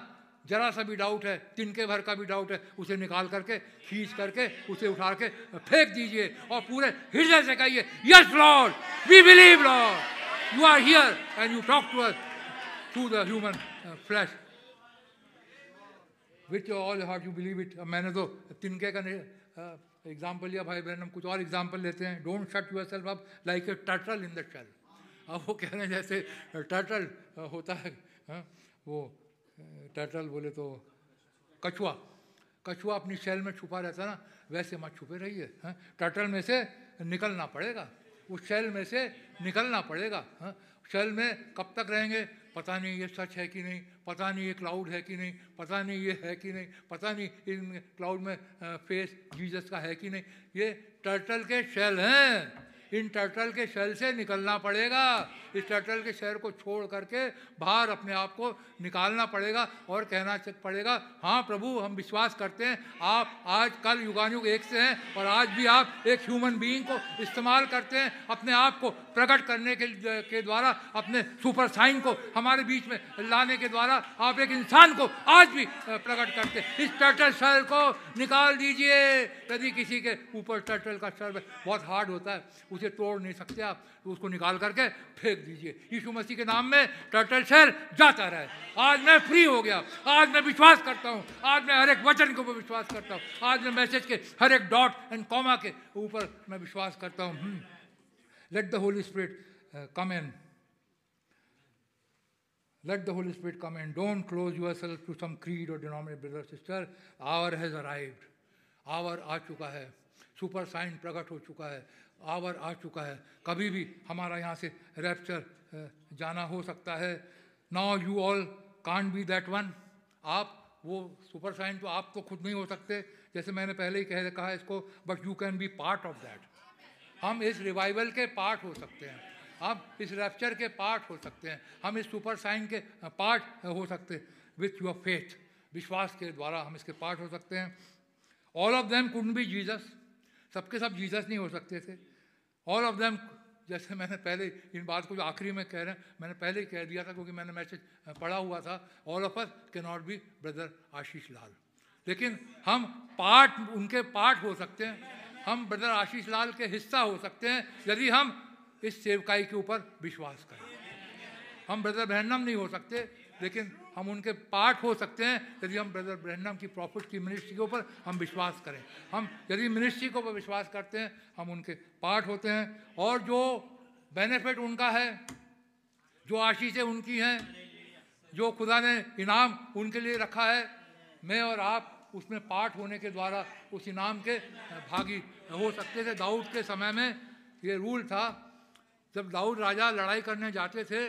जरा सा भी डाउट है तिनके भर का भी डाउट है उसे निकाल करके खींच करके उसे उठा के फेंक दीजिए और पूरे हृदय से कहिए yes Lord we believe Lord you are here and you talk to us through the human flesh with all heart you believe it मैंने तो तिनके का एग्ज़ाम्पल uh, लिया भाई बहन हम कुछ और एग्ज़ाम्पल लेते हैं। Don't shut yourself up like a turtle in the shell अब वो कह रहे हैं जैसे टर्टल uh, होता है हाँ, वो टर्टल बोले तो कछुआ। कछुआ अपनी शेल में छुपा रहता ना, वैसे मत छुपे रहिए हाँ। टर्टल में से निकलना पड़ेगा। उस शैल में से निकलना पड़ेगा हाँ। शेल में कब तक रहेंगे? पता नहीं ये सच है कि नहीं, पता नहीं ये क्लाउड है कि नहीं, पता नहीं ये है कि नहीं, पता नहीं इन क्लाउड में फेस जीसस का है कि नहीं। ये टर्टल के शैल हैं। इन टर्टल के शैल से निकलना पड़ेगा। इस टर्टल के शहर को छोड़ करके बाहर अपने आप को निकालना पड़ेगा और कहना पड़ेगा हाँ प्रभु, हम विश्वास करते हैं। आप आज कल युगानुग एक से हैं और आज भी आप एक ह्यूमन बीइंग को इस्तेमाल करते हैं अपने आप को प्रकट करने के के द्वारा, अपने सुपर साइन को हमारे बीच में लाने के द्वारा आप एक इंसान को आज भी प्रकट करते इस टर्टल शहर को निकाल दीजिए। यदि किसी के ऊपर टर्टल का शर बहुत हार्ड होता है, उसे तोड़ नहीं सकते आप तो उसको निकाल करके फेंक दीजिए। यीशु मसीह के नाम में टर्टल शहर जाता रहे। आज मैं फ्री हो गया। आज मैं विश्वास करता हूँ। आज मैं हर एक वचन के ऊपर विश्वास करता हूँ। आज मैं मैसेज के हर एक डॉट एंड कॉमा के ऊपर मैं विश्वास करता हूँ। Let the Holy Spirit come in Let the Holy Spirit come and don't close yourself to some creed or denomination, brother, sister. Hour has arrived. Hour आ चुका है. सुपर साइन प्रकट हो चुका है. आवर आ चुका है. कभी भी हमारा यहाँ से रैप्चर जाना हो सकता है. Now you all can't be that one आप वो सुपर साइन तो आप तो खुद नहीं हो सकते. जैसे मैंने पहले ही कह कहा इसको but you can be part of that हम इस रिवाइवल के पार्ट हो सकते हैं। हम इस रैप्चर के पार्ट हो सकते हैं। हम इस सुपर साइन के पार्ट हो सकते हैं। विथ योर फेथ विश्वास के द्वारा हम इसके पार्ट हो सकते हैं। All of them could be Jesus सबके सब जीजस नहीं हो सकते थे। ऑल ऑफ़ देम जैसे मैंने पहले इन बात को जो आखिरी में कह रहे हैं, मैंने पहले ही कह दिया था क्योंकि मैंने मैसेज पढ़ा हुआ था। All of us can not be brother Ashish Lal लेकिन हम पार्ट उनके पार्ट हो सकते हैं। हम ब्रदर आशीष लाल के हिस्सा हो सकते हैं, यदि हम इस सेवकाई के ऊपर विश्वास करें। हम ब्रदर बहनम नहीं हो सकते, लेकिन हम उनके पार्ट हो सकते हैं, यदि हम ब्रदर ब्रहणम की प्रॉफिट की मिनिस्ट्री के ऊपर हम विश्वास करें। हम यदि मिनिस्ट्री के ऊपर विश्वास करते हैं, हम उनके पार्ट होते हैं, और जो बेनिफिट उनका है, जो आशीषें उनकी हैं, जो खुदा ने इनाम उनके लिए रखा है, मैं और आप उसमें पार्ट होने के द्वारा उस इनाम के भागी हो सकते थे। दाऊद के समय में ये रूल था, जब दाऊद राजा लड़ाई करने जाते थे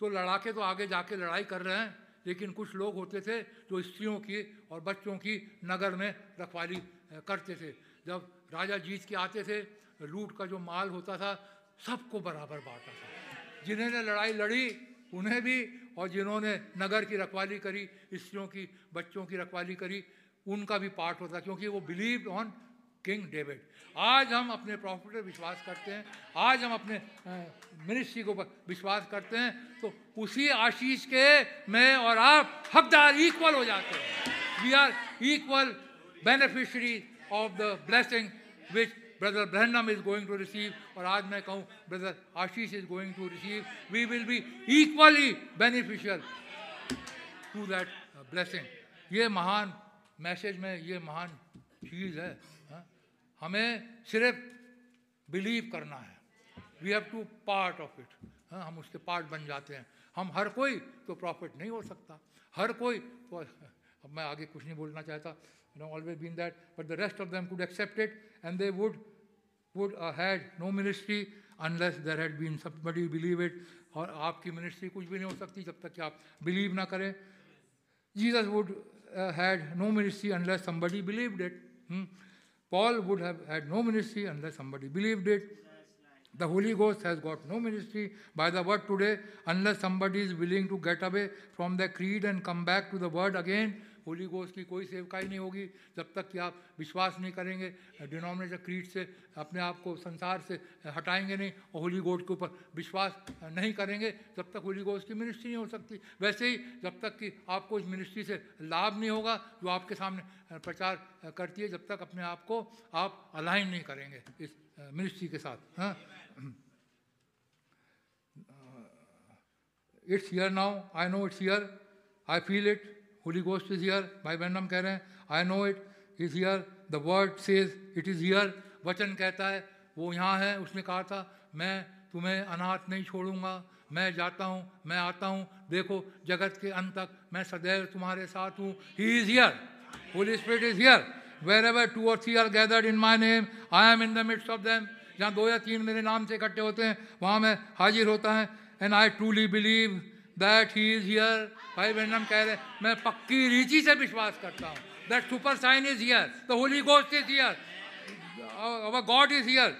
तो लड़ाके तो आगे जाके लड़ाई कर रहे हैं, लेकिन कुछ लोग होते थे जो स्त्रियों की और बच्चों की नगर में रखवाली करते थे। जब राजा जीत के आते थे, लूट का जो माल होता था, सबको बराबर बांटा था। जिन्होंने लड़ाई लड़ी उन्हें भी, और जिन्होंने नगर की रखवाली करी, स्त्रियों की, बच्चों की रखवाली करी, उनका भी पार्ट होता क्योंकि वो बिलीव ऑन किंग डेविड आज हम अपने प्रॉफिट पर विश्वास करते हैं, आज हम अपने मिनिस्ट्री के ऊपर विश्वास करते हैं तो उसी आशीष के मैं और आप हकदार इक्वल हो जाते हैं। We are equal beneficiary of the blessing which brother ब्रहनम is going to receive और आज मैं कहूँ brother Ashish is going to receive we will be equally beneficial to that blessing ये महान मैसेज में ये महान चीज़ है, हा? हमें सिर्फ़ बिलीव करना है। We have to part of it हम उसके पार्ट बन जाते हैं। हम हर कोई तो प्रॉफिट नहीं हो सकता। हर कोई तो अब मैं आगे कुछ नहीं बोलना चाहता। you know, always been that, but the rest of them could accept it and they would, would uh, had no ministry unless there had been somebody believe it और आपकी मिनिस्ट्री कुछ भी नहीं हो सकती जब तक कि आप बिलीव ना करें Jesus would uh, had no ministry unless somebody believed it. Hmm? Paul would have had no ministry unless somebody believed it. The Holy Ghost has got no ministry by the word today unless somebody is willing to get away from the creed and come back to the word again Holy ghost की कोई सेवकाई नहीं होगी, जब तक कि आप विश्वास नहीं करेंगे, डिनोमिनेटर क्रीड से, अपने आप को संसार से हटाएँगे नहीं और होली गोस्ट के ऊपर विश्वास नहीं करेंगे, जब तक होली गोस्ट की मिनिस्ट्री नहीं हो सकती। वैसे ही जब तक कि आपको इस मिनिस्ट्री से लाभ नहीं होगा, जो आपके सामने प्रचार करती है, जब तक अपने आप को आप अलाइन नहीं करेंगे इस मिनिस्ट्री के साथ हाँ? It's here now I know it's here I feel it holy ghost is here भाई बहनम कह रहे हैं I know it is here the word says it is here वचन कहता है वो यहाँ है उसने कहा था मैं तुम्हें अनाथ नहीं छोड़ूँगा मैं जाता हूँ मैं आता हूँ देखो जगत के अंत तक मैं सदैव तुम्हारे साथ हूँ he is here holy spirit is here wherever two और three are gathered in my name I am in the midst of them जहाँ दो या तीन मेरे नाम से इकट्ठे होते हैं वहाँ मैं हाजिर होता है and I truly believe that he is here भाई बहन कह रहे मैं पक्की रीति से विश्वास करता हूँ। That super sign is here the holy ghost is here our God is here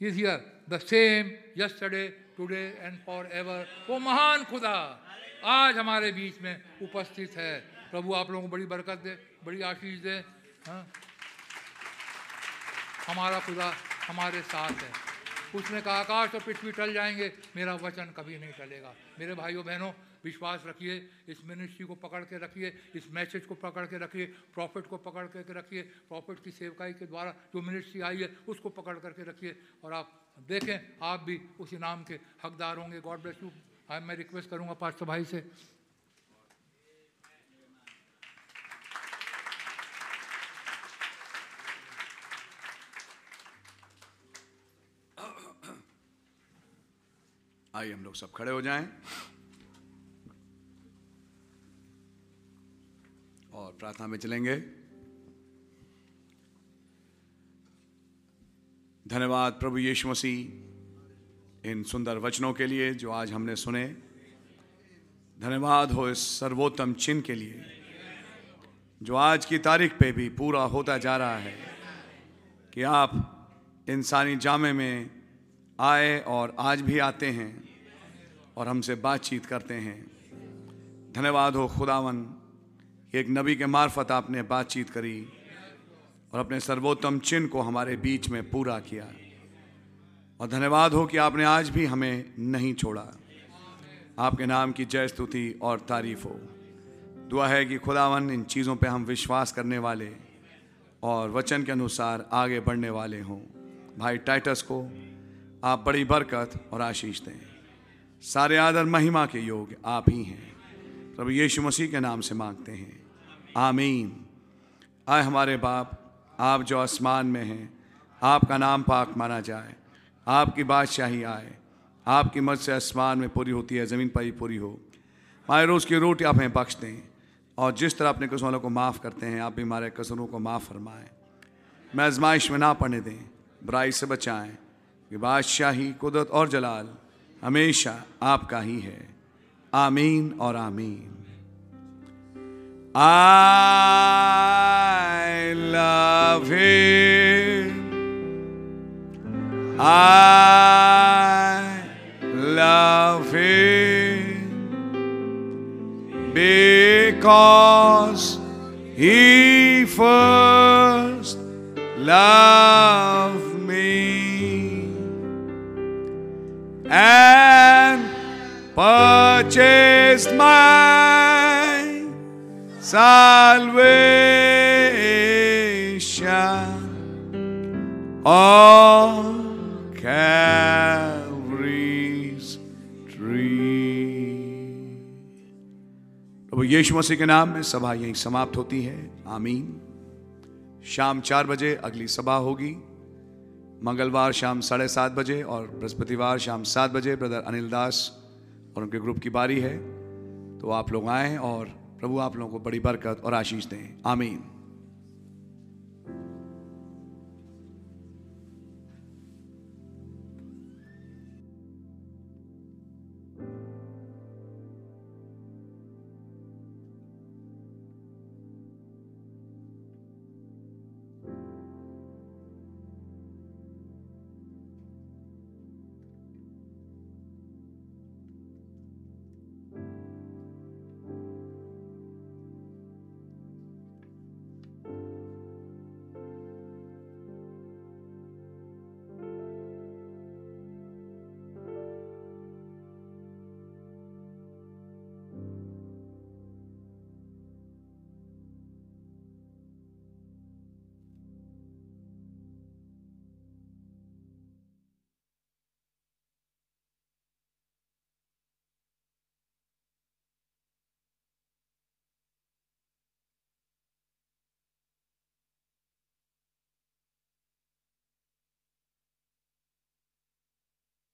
is here the same yesterday today and forever वो महान खुदा आज हमारे बीच में उपस्थित है। प्रभु, आप लोगों को बड़ी बरकत दे, बड़ी आशीष दे। हाँ? हमारा खुदा हमारे साथ है। उसने कहा, आकाश और पृथ्वी टल जाएँगे। मेरा वचन कभी नहीं टलेगा। मेरे भाइयों, बहनों, विश्वास रखिए, इस मिनिस्ट्री को पकड़ के रखिए, इस मैसेज को पकड़ के रखिए प्रॉफिट को पकड़ करके रखिए प्रॉफिट की सेवकाई के द्वारा जो मिनिस्ट्री आई है, उसको पकड़ करके रखिए। और आप देखें, आप भी उस इनाम के हकदार होंगे। गॉड ब्लेस यू आई मैं रिक्वेस्ट करूँगा पास्टर भाई से आइए हम लोग सब खड़े हो जाएँ। और प्रार्थना में चलेंगे। धन्यवाद प्रभु यीशु मसीह इन सुंदर वचनों के लिए जो आज हमने सुने। धन्यवाद हो इस सर्वोत्तम चिन्ह के लिए जो आज की तारीख पे भी पूरा होता जा रहा है कि आप इंसानी जामे में आए और आज भी आते हैं। और हमसे बातचीत करते हैं। धन्यवाद हो खुदावन एक नबी के मार्फत आपने बातचीत करी और अपने सर्वोत्तम चिन्ह को हमारे बीच में पूरा किया। और धन्यवाद हो कि आपने आज भी हमें नहीं छोड़ा। आपके नाम की जय स्तुति और तारीफ़ हो। दुआ है कि खुदावन, इन चीज़ों पे हम विश्वास करने वाले और वचन के अनुसार आगे बढ़ने वाले हों। भाई टाइटस को आप बड़ी बरकत और आशीष दें। सारे आदर महिमा के योग आप ही हैं। प्रभु यीशु मसीह के नाम से मांगते हैं। आमीन। आए हमारे बाप, आप जो आसमान में हैं, आपका नाम पाक माना जाए। आपकी बादशाही आए। आपकी मर्ज से आसमान में पूरी होती है, ज़मीन पर ही पूरी हो। हमारे रोज़ की रोटी आप हमें बख्श दें। और जिस तरह अपने कसूरों को माफ़ करते हैं, आप भी हमारे कसूरों को माफ़ फरमाएँ। मैं आजमाइश में ना पड़ने दें। बुराई से बचाएँ। कि बादशाही, कुदरत और जलाल हमेशा आपका ही है आमीन और आमीन I love him. I love him because he first loved And purchased my salvation on Calvary's tree. प्रभु यीशु मसीह के नाम में सभा यहीं समाप्त होती है। आमीन। शाम चार बजे अगली सभा होगी। मंगलवार शाम साढ़े सात बजे और बृहस्पतिवार शाम सात बजे ब्रदर अनिल दास और उनके ग्रुप की बारी है। तो आप लोग आएँ और प्रभु आप लोगों को बड़ी बरकत और आशीष दें। आमीन।